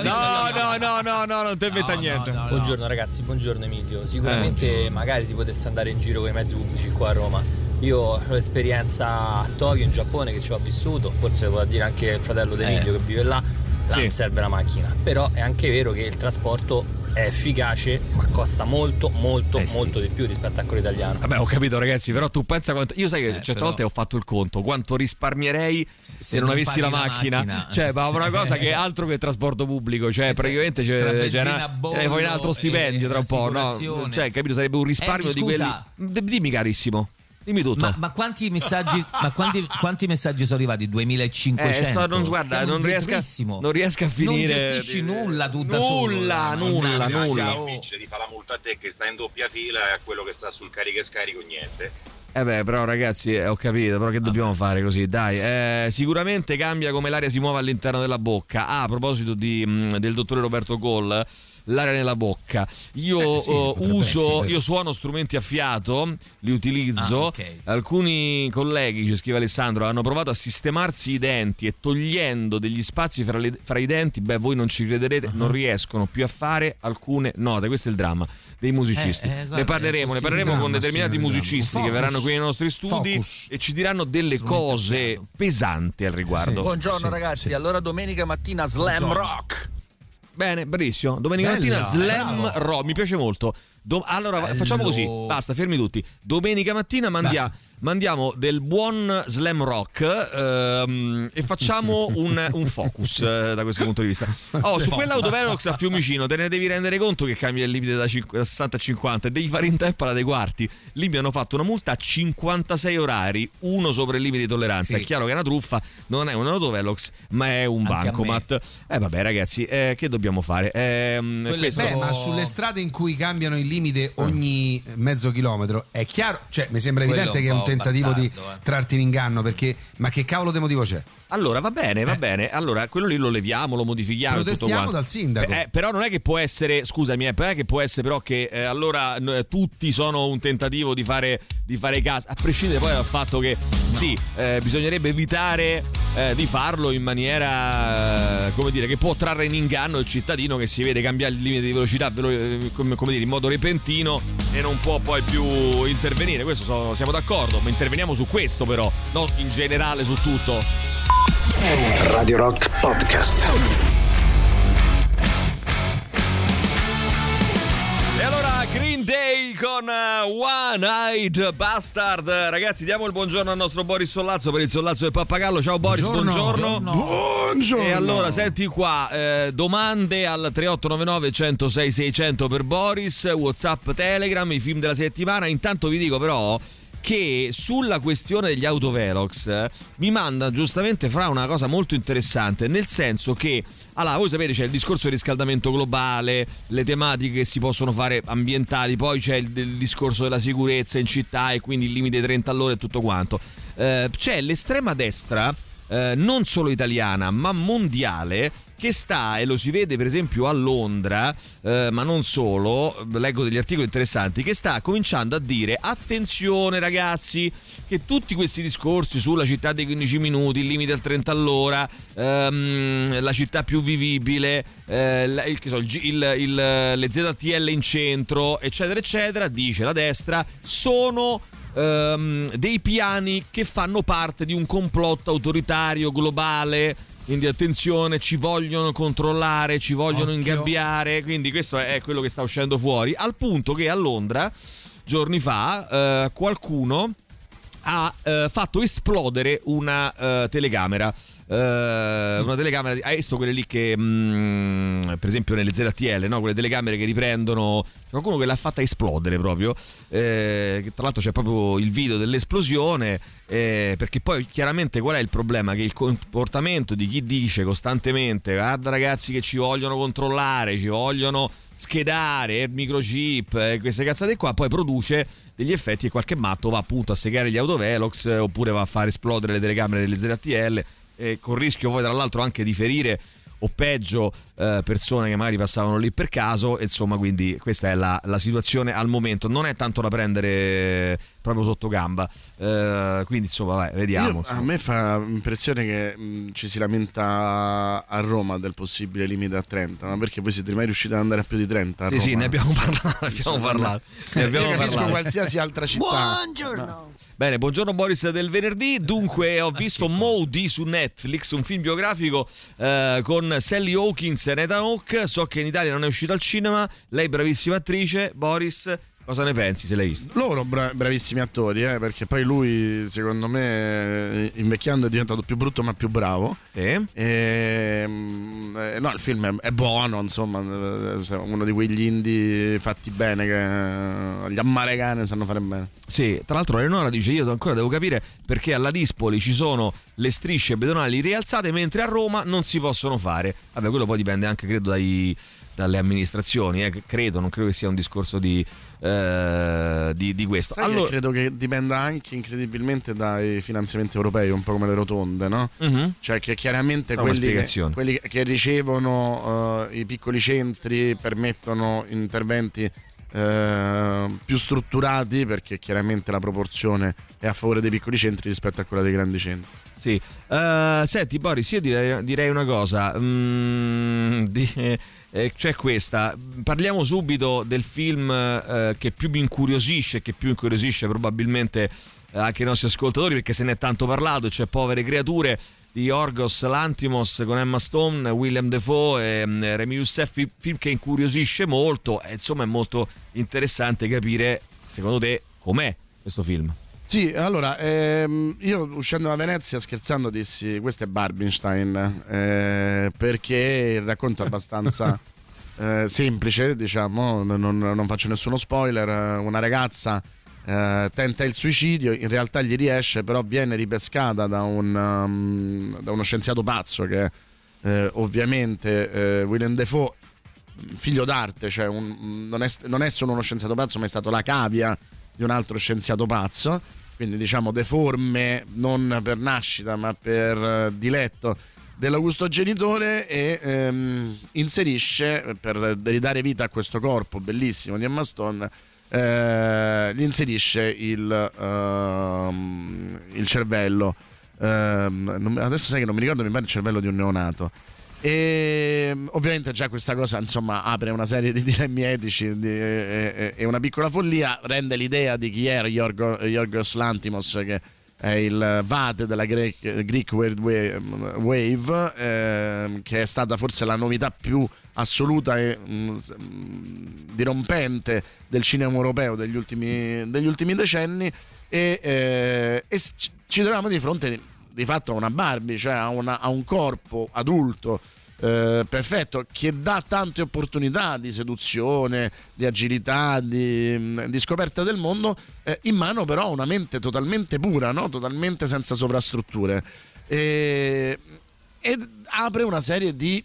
no, no, no, no, non ti inventa niente. Buongiorno ragazzi, buongiorno Emilio. Sicuramente magari si potesse andare in giro con i mezzi pubblici qua a Roma. Io ho l'esperienza a Tokyo, in Giappone, che ci ho vissuto, forse lo può dire anche il fratello di Emilio che vive là, là Sì. serve la macchina. Però è anche vero che il trasporto è efficace, ma costa molto, molto, Eh sì. molto di più rispetto a quello italiano. Vabbè, ho capito, ragazzi, però tu pensa quanto. Io sai che certe però- volte ho fatto il conto, quanto risparmierei se, non non avessi la macchina. macchina. Cioè, ma una cosa che è altro che trasporto pubblico. Cioè, praticamente c'è, Tra c'è benzina una, bollo eh, poi un altro stipendio tra un po', no? Cioè, capito? Sarebbe un risparmio Eh, di quelli. Dimmi, carissimo. Dimmi tutto. Ma, ma quanti messaggi, ma quanti, quanti messaggi sono arrivati? 2500? Eh, sto- non- guarda, non riesco non riesco a finire Non gestisci di- nulla tu da solo. Nulla, nulla, Mannaggia, nulla. oh. di fare la multa a te che sta in doppia fila e a quello che sta sul carica e scarico niente. Eh beh, però ragazzi, eh, ho capito, però che dobbiamo fare così? Dai, eh, sicuramente cambia come l'aria si muove all'interno della bocca. Ah, a proposito di, mh, del dottore Roberto Goll, l'aria nella bocca. Io Eh, sì, potrebbe uso, essere. io suono strumenti a fiato, li utilizzo. Ah, ok. Alcuni colleghi, ci scrive Alessandro, hanno provato a sistemarsi i denti e togliendo degli spazi fra, le- fra i denti, beh, voi non ci crederete, Uh-huh. non riescono più a fare alcune note. Questo è il dramma dei musicisti. Eh, eh, guarda, ne parleremo, ne parleremo Dramma, con determinati sì, musicisti Un che focus. verranno qui nei nostri studi Focus. e ci diranno delle cose pesanti al riguardo. Buongiorno Sì, ragazzi, sì. allora domenica mattina slam Buongiorno. rock. Bene, benissimo. Domenica Bella, mattina slam rock, mi piace molto. Do- allora Bello. facciamo così, basta, fermi tutti. Domenica mattina mandia- mandiamo del buon slam rock ehm, e facciamo un, un focus eh, da questo punto di vista. Oh, su quell'autovelox a Fiumicino te ne devi rendere conto che cambia il limite da, cinque- da 60 a 50 e devi fare in tempo alla dei quarti. Lì mi hanno fatto una multa a 56 orari, uno sopra il limite di tolleranza. Sì. È chiaro che è una truffa, non è un autovelox, ma è un Anche bancomat. Eh vabbè ragazzi, eh, che dobbiamo fare? Quelle questo- Beh, sono- ma sulle strade in cui cambiano il limite ogni mezzo chilometro è chiaro, cioè mi sembra Quello evidente che è un tentativo di bastardo, eh. trarti in inganno perché ma che cavolo di motivo c'è? Allora va bene, va Eh. bene. Allora quello lì lo leviamo, lo modifichiamo. Protestiamo dal sindaco. Eh, però non è che può essere, scusami, eh, non è che può essere però che eh, allora n- tutti sono un tentativo di fare, di fare caso, a prescindere poi dal fatto che sì, eh, bisognerebbe evitare eh, di farlo in maniera, eh, come dire, che può trarre in inganno il cittadino che si vede cambiare il limite di velocità velo- come, come dire, in modo repentino e non può poi più intervenire. Questo so- siamo d'accordo, ma interveniamo su questo però, non in generale su tutto. Radio Rock Podcast. Green Day con eh, One Eyed Bastard. Ragazzi, diamo il buongiorno al nostro Boris Sollazzo per il Sollazzo del Pappagallo. Ciao Boris, buongiorno. Buongiorno. E allora, senti qua, eh, domande al 3899 106 600 per Boris, Whatsapp, Telegram, i film della settimana. Intanto vi dico però che sulla questione degli autovelox eh, mi manda giustamente fra una cosa molto interessante, nel senso che, allora, voi sapete c'è il discorso del riscaldamento globale, le tematiche che si possono fare ambientali, poi c'è il, il discorso della sicurezza in città e quindi il limite 30 all'ora e tutto quanto. Eh, c'è l'estrema destra eh, non solo italiana ma mondiale che sta e lo si vede per esempio a Londra eh, ma non solo leggo degli articoli interessanti che sta cominciando a dire attenzione ragazzi che tutti questi discorsi sulla città dei 15 minuti il limite al 30 all'ora ehm, la città più vivibile eh, il- so, il il- le ZTL in centro eccetera eccetera dice la destra sono ehm, dei piani che fanno parte di un complotto autoritario globale. Quindi attenzione, ci vogliono controllare, ci vogliono Occhio. ingabbiare. Quindi questo è quello che sta uscendo fuori. Al punto che a Londra, giorni fa, eh, qualcuno ha eh, fatto esplodere una eh, telecamera. Eh, una telecamera, di- hai visto quelle lì che, mm, per esempio, nelle ZTL, no? quelle telecamere che riprendono. C'è qualcuno che l'ha fatta esplodere proprio. eh, tra l'altro c'è proprio il video dell'esplosione. Eh, perché poi chiaramente qual è il problema? Che il comportamento di chi dice costantemente: guarda, ragazzi, che ci vogliono controllare, ci vogliono schedare il microchip e queste cazzate qua poi produce degli effetti e qualche matto va appunto a segare gli autovelox eh, oppure va a far esplodere le telecamere delle ZTL e con rischio poi tra l'altro anche di ferire o peggio eh, persone che magari passavano lì per caso e insomma quindi questa è la, la situazione al momento non è tanto da prendere proprio sotto gamba Eh, quindi insomma vai, vediamo Io- a me fa impressione che mh, ci si lamenta a Roma del possibile limite a 30, ma perché voi siete mai riusciti ad andare a più di 30? A Sì, Roma? sì, ne abbiamo parlato, ne abbiamo parlato. Ne abbiamo Io capisco parlato. qualsiasi altra città. Buongiorno. Bene, buongiorno Boris del venerdì. Dunque, ho visto Modi su Netflix, un film biografico eh, con Sally Hawkins Nathan Hawke. So che in Italia non è uscito al cinema. Lei, bravissima attrice. Boris, cosa ne pensi se l'hai visto? Loro bra- bravissimi attori, eh, perché poi lui, secondo me, eh, invecchiando è diventato più brutto ma più bravo. Sì. E, mm, eh, no, il film è, è buono, insomma, eh, uno di quegli indie fatti bene che gli americani sanno fare bene. Sì, tra l'altro Eleonora dice io ancora devo capire perché alla Dispoli ci sono le strisce pedonali rialzate mentre a Roma non si possono fare. Vabbè, quello poi dipende anche credo dai, dalle amministrazioni, eh, credo, non credo che sia un discorso di, eh, di, di questo. Sai che allora, credo che dipenda anche incredibilmente dai finanziamenti europei, un po' come le rotonde, no? Mhm. Cioè che chiaramente una quelli che, quelli che ricevono eh, i piccoli centri permettono interventi eh, più strutturati perché chiaramente la proporzione è a favore dei piccoli centri rispetto a quella dei grandi centri. Sì. Eh, senti Boris, io direi, direi una cosa. Mm, di- eh, c'è questa. Parliamo subito del film eh, che più mi incuriosisce, che più incuriosisce probabilmente eh, anche i nostri ascoltatori perché se ne è tanto parlato, cioè Povere Creature di Orgos Lantimos con Emma Stone, William Defoe e mm, Remy Youssef, fi- film che incuriosisce molto e insomma è molto interessante capire secondo te com'è questo film. Sì, allora, ehm, io uscendo da Venezia scherzando dissi questo è Barbinstein, eh, perché il racconto è abbastanza eh, semplice, diciamo, non, non faccio nessuno spoiler, eh, una ragazza eh, tenta il suicidio, in realtà gli riesce, però viene ripescata da, un, um, da uno scienziato pazzo che è eh, ovviamente eh, Willem Defoe, figlio d'arte, cioè un- non, è, non è solo uno scienziato pazzo, ma è stato la cavia di un altro scienziato pazzo, quindi diciamo deforme non per nascita ma per eh, diletto dell'augusto genitore e ehm, inserisce per ridare vita a questo corpo bellissimo di Emma Stone eh, gli inserisce il, ehm, il cervello. Ehm, adesso sai che non mi ricordo mi pare il cervello di un neonato e ovviamente già questa cosa insomma apre una serie di dilemmi etici e, una piccola follia. Rende l'idea di chi era Yorgo- Yorgos Lantimos che è il vate della Greek, Greek Wave ehm, che è stata forse la novità più assoluta e mm, dirompente del cinema europeo degli ultimi, degli ultimi decenni. E, eh, e ci troviamo di fronte di, fatto a una Barbie, cioè a, una- a un corpo adulto eh, perfetto che dà tante opportunità di seduzione, di agilità, di, di scoperta del mondo, eh, in mano però a una mente totalmente pura, no? totalmente senza sovrastrutture. E, ed apre una serie di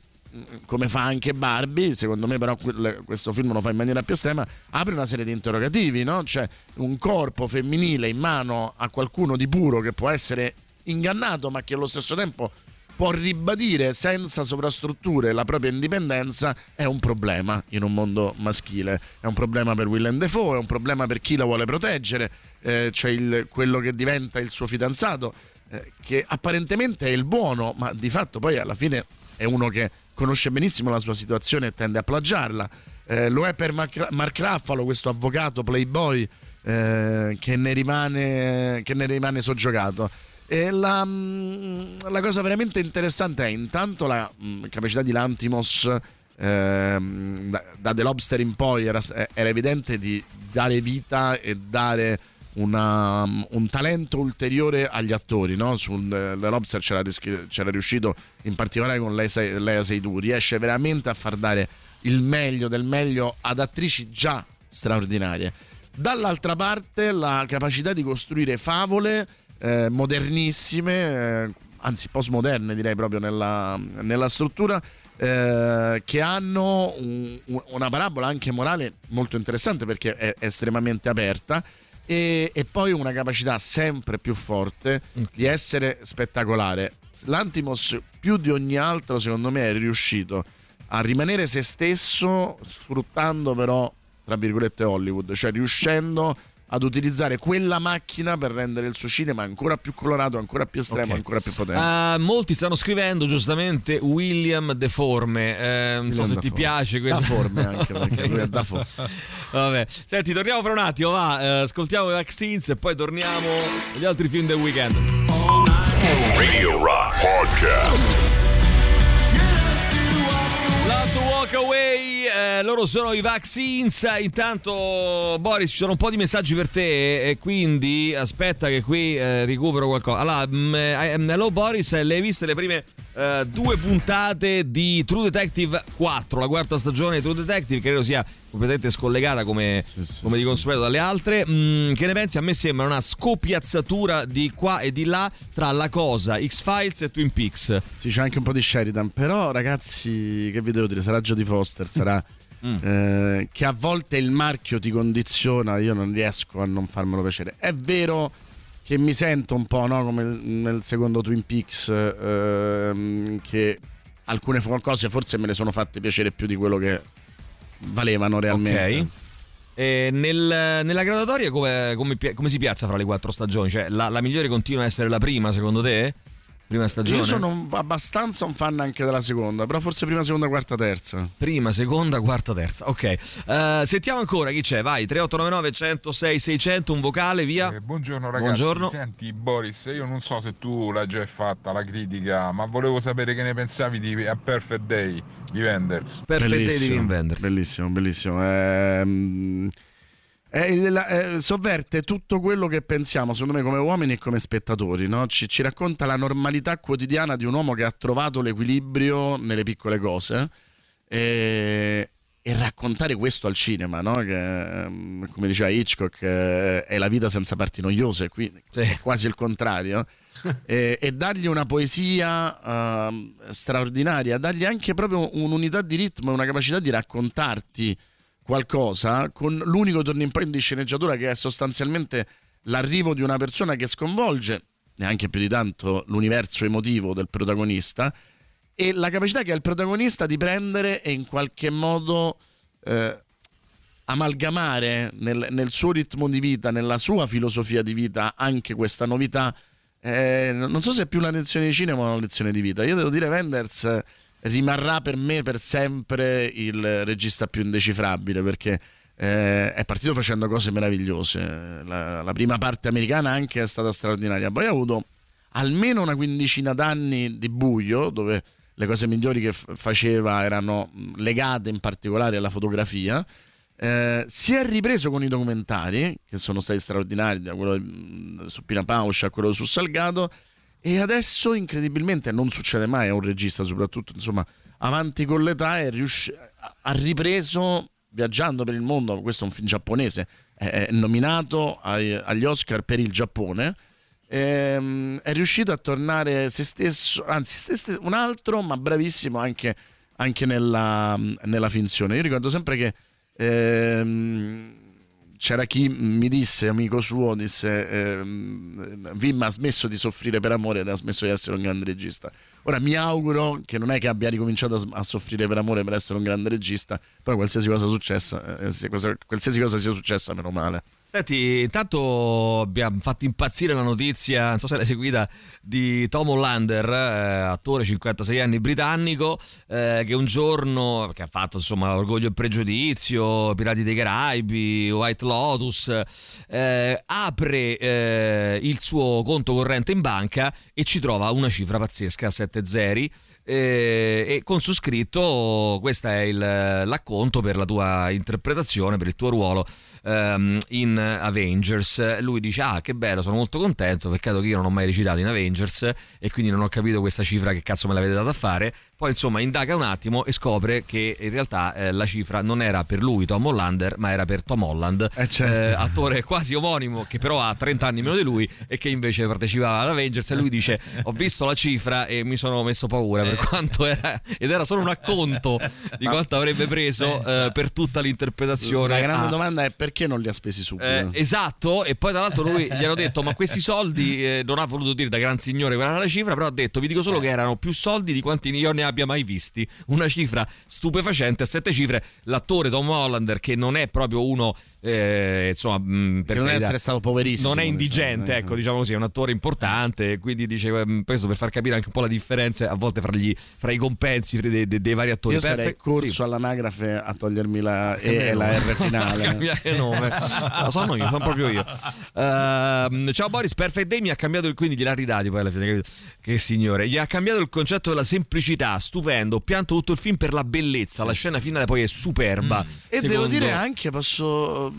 come fa anche Barbie, secondo me però questo film lo fa in maniera più estrema, apre una serie di interrogativi, no? Cioè un corpo femminile in mano a qualcuno di puro che può essere ingannato ma che allo stesso tempo può ribadire senza sovrastrutture la propria indipendenza è un problema in un mondo maschile. È un problema per Willem Dafoe, è un problema per chi la vuole proteggere, eh, cioè il- quello che diventa il suo fidanzato, eh, che apparentemente è il buono, ma di fatto poi alla fine è uno che conosce benissimo la sua situazione e tende a plagiarla. Eh, lo è per Mark, Mark Ruffalo, questo avvocato playboy eh, che, ne rimane, che ne rimane soggiogato. La, mm, la cosa veramente interessante è intanto la mm, capacità di Lantimos ehm, da, da The Lobster in poi era, era evidente di dare vita e dare una- un talento ulteriore agli attori. No? Su The Lobster c'era, c'era riuscito in particolare con Lea, Lea Seydoux. Riesce veramente a far dare il meglio del meglio ad attrici già straordinarie. Dall'altra parte la capacità di costruire favole eh, modernissime, eh, anzi postmoderne direi proprio nella, nella struttura, eh, che hanno un- un- una parabola anche morale molto interessante perché è, estremamente aperta e, e poi una capacità sempre più forte di essere spettacolare. L'Antimos più di ogni altro secondo me è riuscito a rimanere se stesso sfruttando però tra virgolette Hollywood, cioè riuscendo ad utilizzare quella macchina per rendere il suo cinema ancora più colorato, ancora più estremo, Ok. ancora più potente. Ah, molti stanno scrivendo giustamente William Deforme. Eh, non so se ti piace questo. Daforme anche, perché lui è Dafoe. Vabbè, senti, torniamo fra un attimo. Va, eh, ascoltiamo i Vaccines e poi torniamo agli altri film del weekend. Radio Rock Podcast. To Walk Away, eh, loro sono i Vaccines. Intanto, Boris, ci sono un po' di messaggi per te. E quindi aspetta, che qui eh, recupero qualcosa. Allora, mm, eh, hello Boris, le hai viste le prime eh, due puntate di True Detective 4, la quarta stagione di True Detective, credo sia completamente scollegata come, come di consueto dalle altre. Mm, che ne pensi? A me sembra una scopiazzatura di qua e di là tra la cosa, X-Files e Twin Peaks. Sì, c'è anche un po' di Sheridan, però ragazzi, che vi devo dire, sarà Jodie Foster, sarà... Mm. eh, che a volte il marchio ti condiziona, io non riesco a non farmelo piacere. È vero che mi sento un po' no, come nel secondo Twin Peaks, ehm, che alcune cose forse me le sono fatte piacere più di quello che valevano realmente. Ok. E nel- nella graduatoria come, come come si piazza fra le quattro stagioni? Cioè, la, la migliore continua a essere la prima, secondo te? Prima stagione? Io sono un- abbastanza un fan anche della seconda, però forse prima, seconda, quarta, terza. Prima, seconda, quarta, terza. Ok. Eh, sentiamo ancora chi c'è. Vai, 3899 106 600, un vocale, via. Eh, buongiorno ragazzi, Buongiorno. senti Boris, io non so se tu l'hai già fatta la critica, ma volevo sapere che ne pensavi di A Perfect Day di Wenders. bellissimo, Bellissimo, bellissimo. Ehm, è il- eh, sovverte tutto quello che pensiamo, secondo me, come uomini e come spettatori. no? Ci, ci racconta la normalità quotidiana di un uomo che ha trovato l'equilibrio nelle piccole cose. E, e raccontare questo al cinema, no? che, ehm, come diceva Hitchcock, eh, è la vita senza parti noiose, qui è quasi il contrario. e, e dargli una poesia ehm, straordinaria, dargli anche proprio un'unità di ritmo e una capacità di raccontarti qualcosa con l'unico turning point di sceneggiatura che è sostanzialmente l'arrivo di una persona che sconvolge neanche più di tanto l'universo emotivo del protagonista e la capacità che ha il protagonista di prendere e in qualche modo eh, amalgamare nel, nel suo ritmo di vita, nella sua filosofia di vita anche questa novità. Eh, non so se è più una lezione di cinema o una lezione di vita. Io devo dire, Wenders rimarrà per me per sempre il regista più indecifrabile perché eh, è partito facendo cose meravigliose. La, la prima parte americana anche è stata straordinaria. Poi ha avuto almeno una quindicina d'anni di buio dove le cose migliori che f- faceva erano legate in particolare alla fotografia. Eh, si è ripreso con i documentari che sono stati straordinari, da quello su Pina Pauscia a quello su Salgado. E adesso, incredibilmente, non succede mai a un regista, soprattutto insomma, avanti con l'età, è riusci- ha ripreso viaggiando per il mondo. Questo è un film giapponese, è nominato agli Oscar per il Giappone. Ehm, è riuscito a tornare se stesso, anzi, se stesso, un altro, ma bravissimo anche, anche nella, nella finzione. Io ricordo sempre che ehm, c'era chi mi disse, amico suo, disse ehm, Vim ha smesso di soffrire per amore ed ha smesso di essere un grande regista. Ora mi auguro che non è che abbia ricominciato a, soffrire per amore per essere un grande regista, però qualsiasi cosa, successa, eh, qualsiasi cosa sia successa, meno male. Senti, intanto abbiamo fatto impazzire la notizia, non so se l'hai seguita, di Tom Hollander, eh, attore 56 anni britannico, eh, che un giorno, che ha fatto insomma Orgoglio e Pregiudizio, Pirati dei Caraibi, White Lotus, eh, apre eh, il suo conto corrente in banca e ci trova una cifra pazzesca, 7 zeri. Eh, e con su scritto questo è il- l'acconto per la tua interpretazione, per il tuo ruolo ehm, in Avengers. Lui dice: Ah, che bello, sono molto contento. Peccato che io non ho mai recitato in Avengers e quindi non ho capito questa cifra che cazzo me l'avete data a fare. Poi, insomma, indaga un attimo e scopre che in realtà eh, la cifra non era per lui, Tom Hollander, ma era per Tom Holland, certo. eh, attore quasi omonimo che però ha 30 anni meno di lui e che invece partecipava ad Avengers. E lui dice: Ho visto la cifra e mi sono messo paura per quanto era, ed era solo un acconto di quanto avrebbe preso eh, per tutta l'interpretazione. La grande a- domanda è perché non li ha spesi subito? eh, esatto, e poi tra l'altro lui gli hanno detto: Ma questi soldi eh, non ha voluto dire da gran signore qual era la cifra, però ha detto: Vi dico solo che erano più soldi di quanti io ne abbia mai visti. Una cifra stupefacente a sette cifre. L'attore Tom Hollander, che non è proprio uno. eh, insomma, mh, per non essere stato poverissimo, Non è diciamo, indigente, eh. ecco, diciamo così, è un attore importante. Quindi dice ehm, questo per far capire anche un po' la differenza a volte fra, gli, fra i compensi dei, dei- dei vari attori. Io sarei Perfect- corso sì. all'anagrafe a togliermi la E Cambiare e la. R finale. Cambiare nome. Lo sono io, sono proprio io. Ehm, ciao Boris, Perfect Day mi ha cambiato il quindi gliel'ha ridati poi alla fine. capito? Che signore, gli ha cambiato il concetto della semplicità. Stupendo. Ho pianto tutto il film per la bellezza. la scena finale poi è superba. E devo Secondo- dire anche, posso,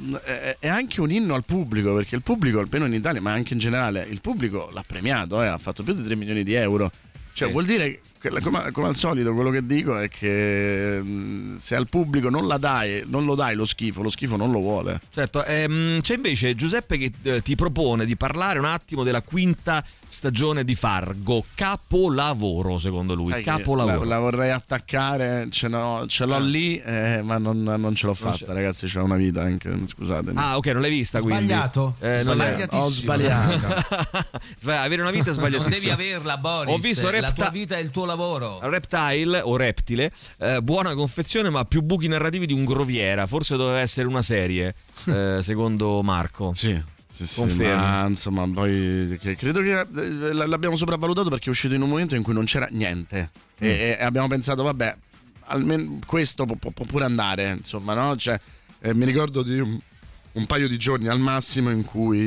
è, anche un inno al pubblico, perché il pubblico, almeno in Italia, ma anche in generale, il pubblico l'ha premiato, eh, ha fatto più di 3 milioni di euro. Cioè, vuol dire, che, come, come al solito, quello che dico è che mh, se al pubblico non la dai, non lo dai lo schifo, lo schifo non lo vuole. Certo, ehm, c'è invece Giuseppe che eh, ti propone di parlare un attimo della quinta stagione di Fargo. Capolavoro, secondo lui. Sai Capolavoro. La, la vorrei attaccare, ce, ce l'ho lì, eh, ma non, non ce l'ho fatta, ragazzi. C'è una vita anche, scusatemi. Ah, ok, non l'hai vista quindi. Sbagliato. Eh, non l'hai- Ho sbagliato. Sbaglia- Avere una vita è sbagliatissimo. Non devi averla, Boris. Ho visto La Repta- tua vita è il tuo lavoro. Reptile o Reptile, eh, buona confezione ma più buchi narrativi di un groviera, forse doveva essere una serie, eh, secondo Marco. Sì. Sì, sì, Confermi. ma insomma, poi credo che eh, l'abbiamo sopravvalutato perché è uscito in un momento in cui non c'era niente. E, e abbiamo pensato, vabbè, almeno questo può, può- può pure andare, insomma, no? Cioè, eh, mi ricordo di un, un paio di giorni al massimo in cui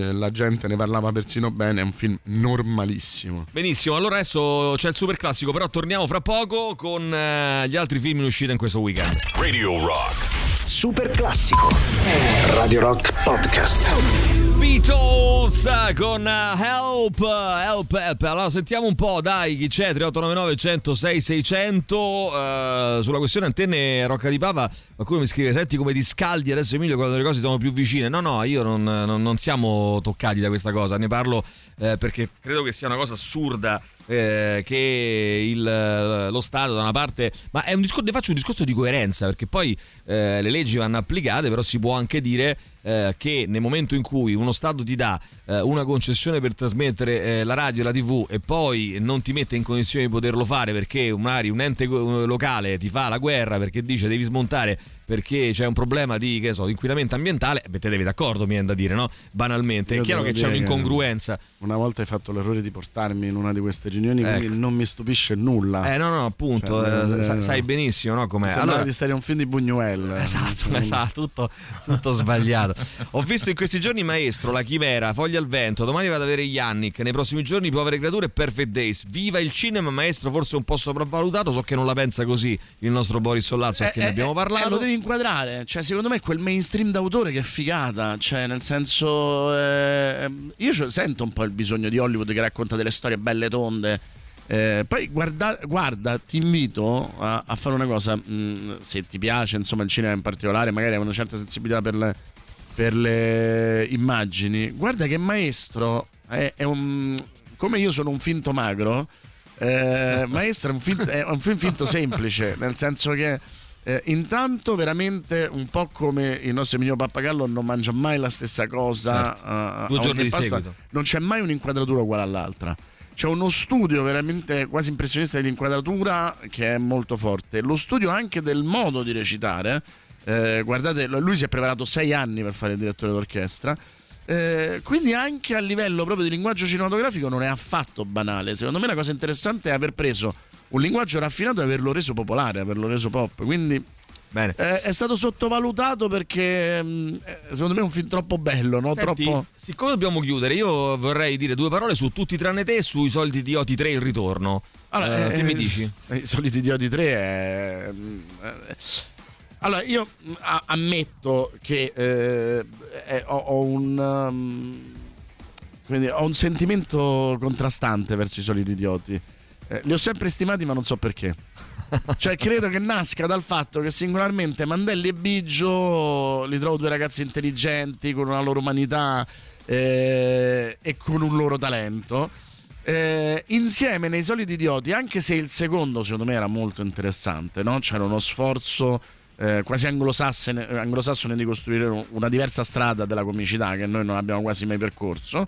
eh, la gente ne parlava persino bene. È un film normalissimo. Benissimo, allora adesso c'è il super classico, però torniamo fra poco con eh, gli altri film in uscita in questo weekend. Radio Rock. Super classico. Radio Rock Podcast. Beatles con eh, Help, Help, Help. Allora sentiamo un po', dai, chi c'è? 3899 106 600 Eh, sulla questione antenne Rocca di Papa. Qualcuno mi scrive: Senti come ti scaldi adesso, Emilio, quando le cose sono più vicine. No, no, io non, non- non siamo toccati da questa cosa. Ne parlo eh, perché credo che sia una cosa assurda. Eh, che il- lo Stato da una parte ma è un discorso faccio un discorso di coerenza perché poi eh, le leggi vanno applicate però si può anche dire eh, che nel momento in cui uno Stato ti dà eh, una concessione per trasmettere eh, la radio e la tv e poi non ti mette in condizione di poterlo fare perché magari un ente locale ti fa la guerra perché dice devi smontare perché c'è un problema di, che so, inquinamento ambientale, mettetevi d'accordo, mi viene da dire, no? Banalmente. Io è chiaro che c'è un'incongruenza. Una volta hai fatto l'errore di portarmi in una di queste riunioni, Ecco. quindi non mi stupisce nulla. Eh no, no, appunto, Cioè, eh, eh, sa- sai benissimo no, com'è. Allora, di stare un film di Buñuel. Esatto, esatto, tutto, tutto sbagliato. Ho visto in questi giorni Maestro, La Chimera, Foglia al Vento, domani vado ad avere Yannick, nei prossimi giorni Povere Creature e Perfect Days. Viva il cinema, Maestro, forse un po' sopravvalutato, so che non la pensa così il nostro Boris Sollazzo, Eh, ne eh, abbiamo eh, parlato. lo devi inquadrare. Cioè, secondo me è quel mainstream d'autore che è figata. Cioè, nel senso. eh, io sento un po' il bisogno di Hollywood che racconta delle storie belle tonde. Eh, poi guarda, guarda, ti invito a, a fare una cosa. mh, se ti piace, insomma, il cinema in particolare, magari hai una certa sensibilità per le, per le immagini. Guarda che Maestro è, è un. Come io sono un finto magro. eh, Maestro è un, fin- è un film finto semplice, nel senso che eh, intanto veramente un po' come il nostro Emilio Pappagallo non mangia mai la stessa cosa Certo. eh, Due giorni di pasta. seguito. non c'è mai un'inquadratura uguale all'altra c'è uno studio veramente quasi impressionista dell'inquadratura che è molto forte lo studio anche del modo di recitare eh, guardate lui si è preparato sei anni per fare il direttore d'orchestra eh, quindi anche a livello proprio di linguaggio cinematografico non è affatto banale. Secondo me la cosa interessante è aver preso un linguaggio raffinato e averlo reso popolare, averlo reso pop. Quindi Bene. eh, è stato sottovalutato perché mh, eh, secondo me è un film troppo bello, no? Senti, troppo... Siccome dobbiamo chiudere, io vorrei dire due parole su tutti tranne te e sui soliti idioti 3 il ritorno. Allora, Eh, che eh, mi dici? eh, I soliti idioti 3 è... Allora, io mh, a- ammetto che eh, eh, ho, ho un... um, ho un sentimento contrastante verso i soliti idioti. Eh, li ho sempre stimati, ma non so perché. Cioè, credo che nasca dal fatto che singolarmente Mandelli e Biggio li trovo due ragazzi intelligenti, con una loro umanità eh, e con un loro talento. Eh, insieme nei soliti idioti, anche se il secondo secondo me era molto interessante, no? c'era uno sforzo eh, quasi anglosassone, anglosassone di costruire una diversa strada della comicità che noi non abbiamo quasi mai percorso.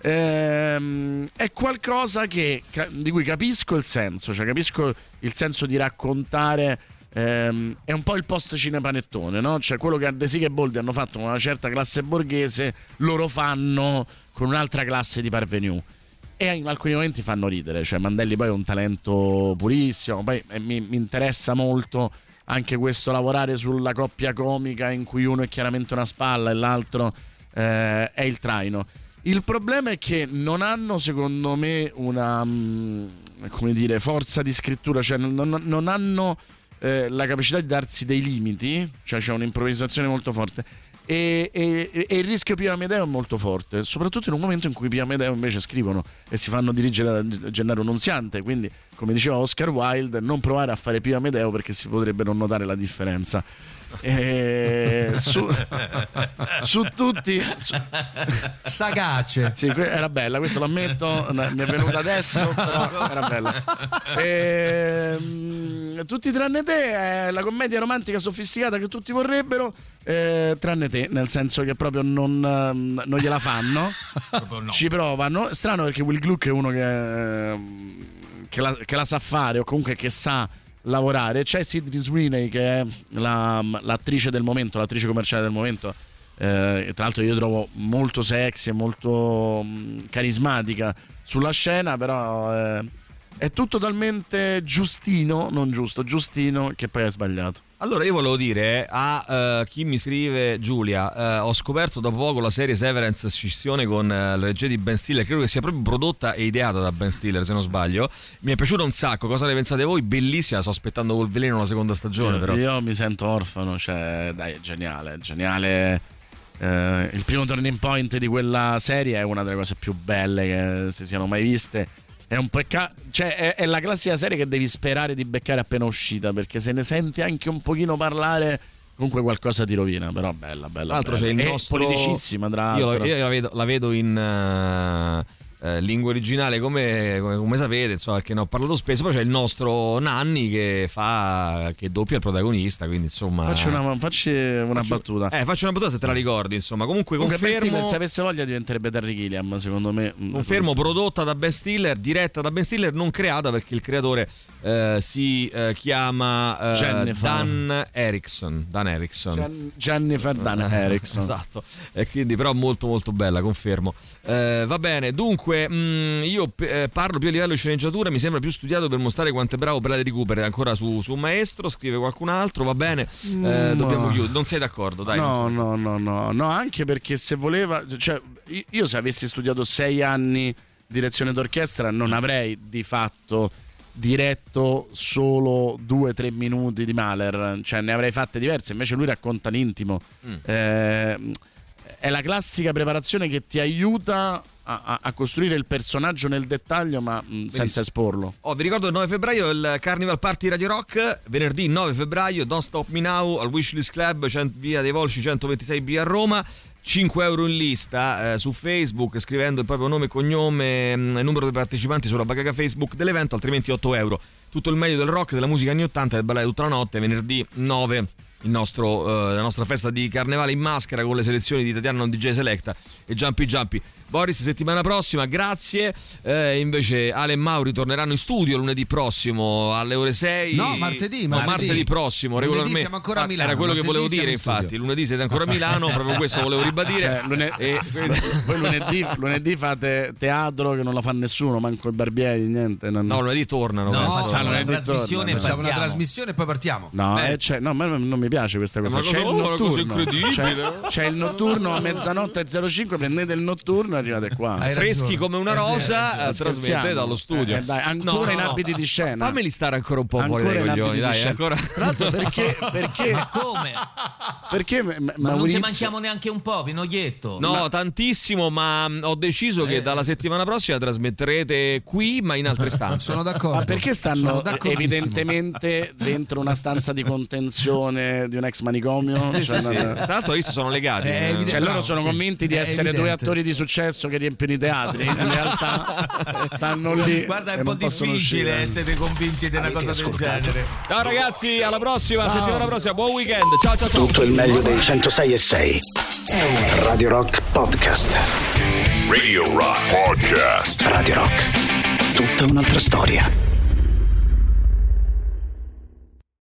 Ehm, è qualcosa che, di cui capisco il senso, cioè capisco il senso di raccontare. ehm, è un po' il post cinepanettone, no? Cioè quello che Ardesiga e Boldi hanno fatto con una certa classe borghese, loro fanno con un'altra classe di parvenu e in alcuni momenti fanno ridere. Cioè, Mandelli poi è un talento purissimo. Poi eh, mi, mi interessa molto anche questo lavorare sulla coppia comica in cui uno è chiaramente una spalla e l'altro eh, è il traino. Il problema è che non hanno, secondo me, una mm, dire, forza di scrittura, cioè non, non- non hanno eh, la capacità di darsi dei limiti, cioè c'è un'improvvisazione molto forte. E, e- e il rischio Pio Amedeo è molto forte, soprattutto in un momento in cui Pio Amedeo invece scrivono e si fanno dirigere da Gennaro Nunziante. Quindi, come diceva Oscar Wilde, non provare a fare Pio Amedeo perché si potrebbe non notare la differenza. E su, su tutti su- Sagace. Sì, era bella, questo lo ammetto, mi è venuta adesso, però era bella. Ehm, tutti tranne te è la commedia romantica sofisticata che tutti vorrebbero, eh, tranne te, nel senso che proprio non, ehm, non gliela fanno, ci provano. Strano perché Will Gluck è uno che, ehm, che, la, che la sa fare o comunque che sa lavorare. C'è Sidney Sweeney che è la- l'attrice del momento, l'attrice commerciale del momento. Eh, tra l'altro io trovo molto sexy e molto mm, carismatica sulla scena, però eh, è tutto talmente giustino, non giusto, giustino che poi è sbagliato. Allora io volevo dire a eh, chi mi scrive Giulia, eh, ho scoperto da poco la serie Severance scissione con eh, la regia di Ben Stiller, credo che sia proprio prodotta e ideata da Ben Stiller se non sbaglio. Mi è piaciuta un sacco, cosa ne pensate voi? Bellissima, sto aspettando col veleno la seconda stagione Io, però. io mi sento orfano, cioè dai, è geniale, è geniale. Il primo turning point di quella serie è una delle cose più belle che si siano mai viste. È un peccato, cioè è, è la classica serie che devi sperare di beccare appena uscita, perché se ne senti anche un pochino parlare, comunque qualcosa ti rovina, però bella, bella. Tra l'altro bella. c'è il È nostro... politicissima, tra Io, la, io la vedo, la vedo in eh, eh, lingua originale come, come, come sapete, insomma, perché ne ho parlato spesso, poi c'è il nostro Nanni che fa che doppia il protagonista, quindi insomma... Facci una, facci una battuta. Eh, faccio una battuta se te la ricordi, insomma. Comunque confermo... Stiller, se avesse voglia diventerebbe Terry Gilliam, secondo me. Mm, Confermo, prodotta da Ben Stiller, diretta da Ben Stiller, non creata perché il creatore eh, si eh, chiama eh. Dan Erickson. Dan Erickson. Jen- Jennifer Dan Erickson. esatto, e quindi però molto molto bella, confermo. Eh, va bene, dunque mh, io eh, parlo più a livello di sceneggiatura, mi sembra più studiato per mostrare quanto è bravo Bradley Cooper, è ancora su, su un maestro, scrive qualcun altro, va bene, eh, Mm, dobbiamo chiudere, non sei d'accordo, dai. no, no, no, no, no, anche perché se voleva, cioè, io- io se avessi studiato sei anni direzione d'orchestra non avrei di fatto diretto solo due o tre minuti di Mahler, cioè ne avrei fatte diverse, invece lui racconta l'intimo. Mm. Eh, è la classica preparazione che ti aiuta a, a- costruire il personaggio nel dettaglio ma mh, senza esporlo. Oh, vi ricordo il 9 febbraio il Carnival Party Radio Rock, venerdì 9 febbraio, Don't Stop Me Now al Wishlist Club, cent- via dei Volsci 126B a Roma. 5 euro in lista eh, su Facebook scrivendo il proprio nome cognome mh, e numero dei partecipanti sulla bacheca Facebook dell'evento, altrimenti 8 euro. Tutto il meglio del rock, della musica anni 80 e del ballare tutta la notte, venerdì 9 il nostro, eh, la nostra festa di carnevale in maschera con le selezioni di Tatiana DJ Selecta e Jumpy Jumpy. Boris, settimana prossima, grazie. Eh, invece Ale e Mauri torneranno in studio lunedì prossimo alle ore 6. No, martedì, No, martedì. martedì prossimo, Lunedì regolarmente. siamo ancora a Milano, Era quello che martedì volevo siamo dire, studio. infatti. Lunedì siete ancora a Milano, proprio questo volevo ribadire. Cioè, lune- E- Voi lunedì, lunedì fate teatro che non la fa nessuno, manco i barbieri, niente. non- No, lunedì tornano. No, penso. facciamo una trasmissione Facciamo una trasmissione e poi partiamo. No, eh, c'è- no, a me non mi piace questa cosa. C'è il cosa- oh, notturno. incredibile. C'è, c'è il notturno a mezzanotte e 05. Prendete il notturno arrivate qua. Hai Freschi ragione. come una rosa, eh, Scherziamo. trasmette dallo studio. Eh, dai, ancora No, in no. abiti di scena. Fammeli stare ancora un po' Ancora fuori dai coglioni, dai, ancora. Tra l'altro, perché, perché, Come? perché ma- Ma non ti Maurizio. manchiamo neanche un po', Pinoglietto? No, tantissimo, ma mh, ho deciso Eh. che dalla settimana prossima trasmetterete qui, ma in altre stanze. Sono d'accordo. Ma perché stanno evidentemente dentro una stanza di contenzione di un ex manicomio? Sì, Cioè, sì, Tra l'altro, visto sono legati. Eh. Cioè, loro sono sì. convinti di È essere due attori di successo che riempiono i teatri. In realtà stanno lì. Guarda, è un po' difficile uscire. essere convinti di una Avete cosa del ascoltato? genere. Ciao ragazzi, alla prossima, settimana prossima, buon weekend. Ciao ciao ciao. Tutto il meglio dei 106 e 6. Radio Rock Podcast. Radio Rock Podcast. Radio Rock. Tutta un'altra storia.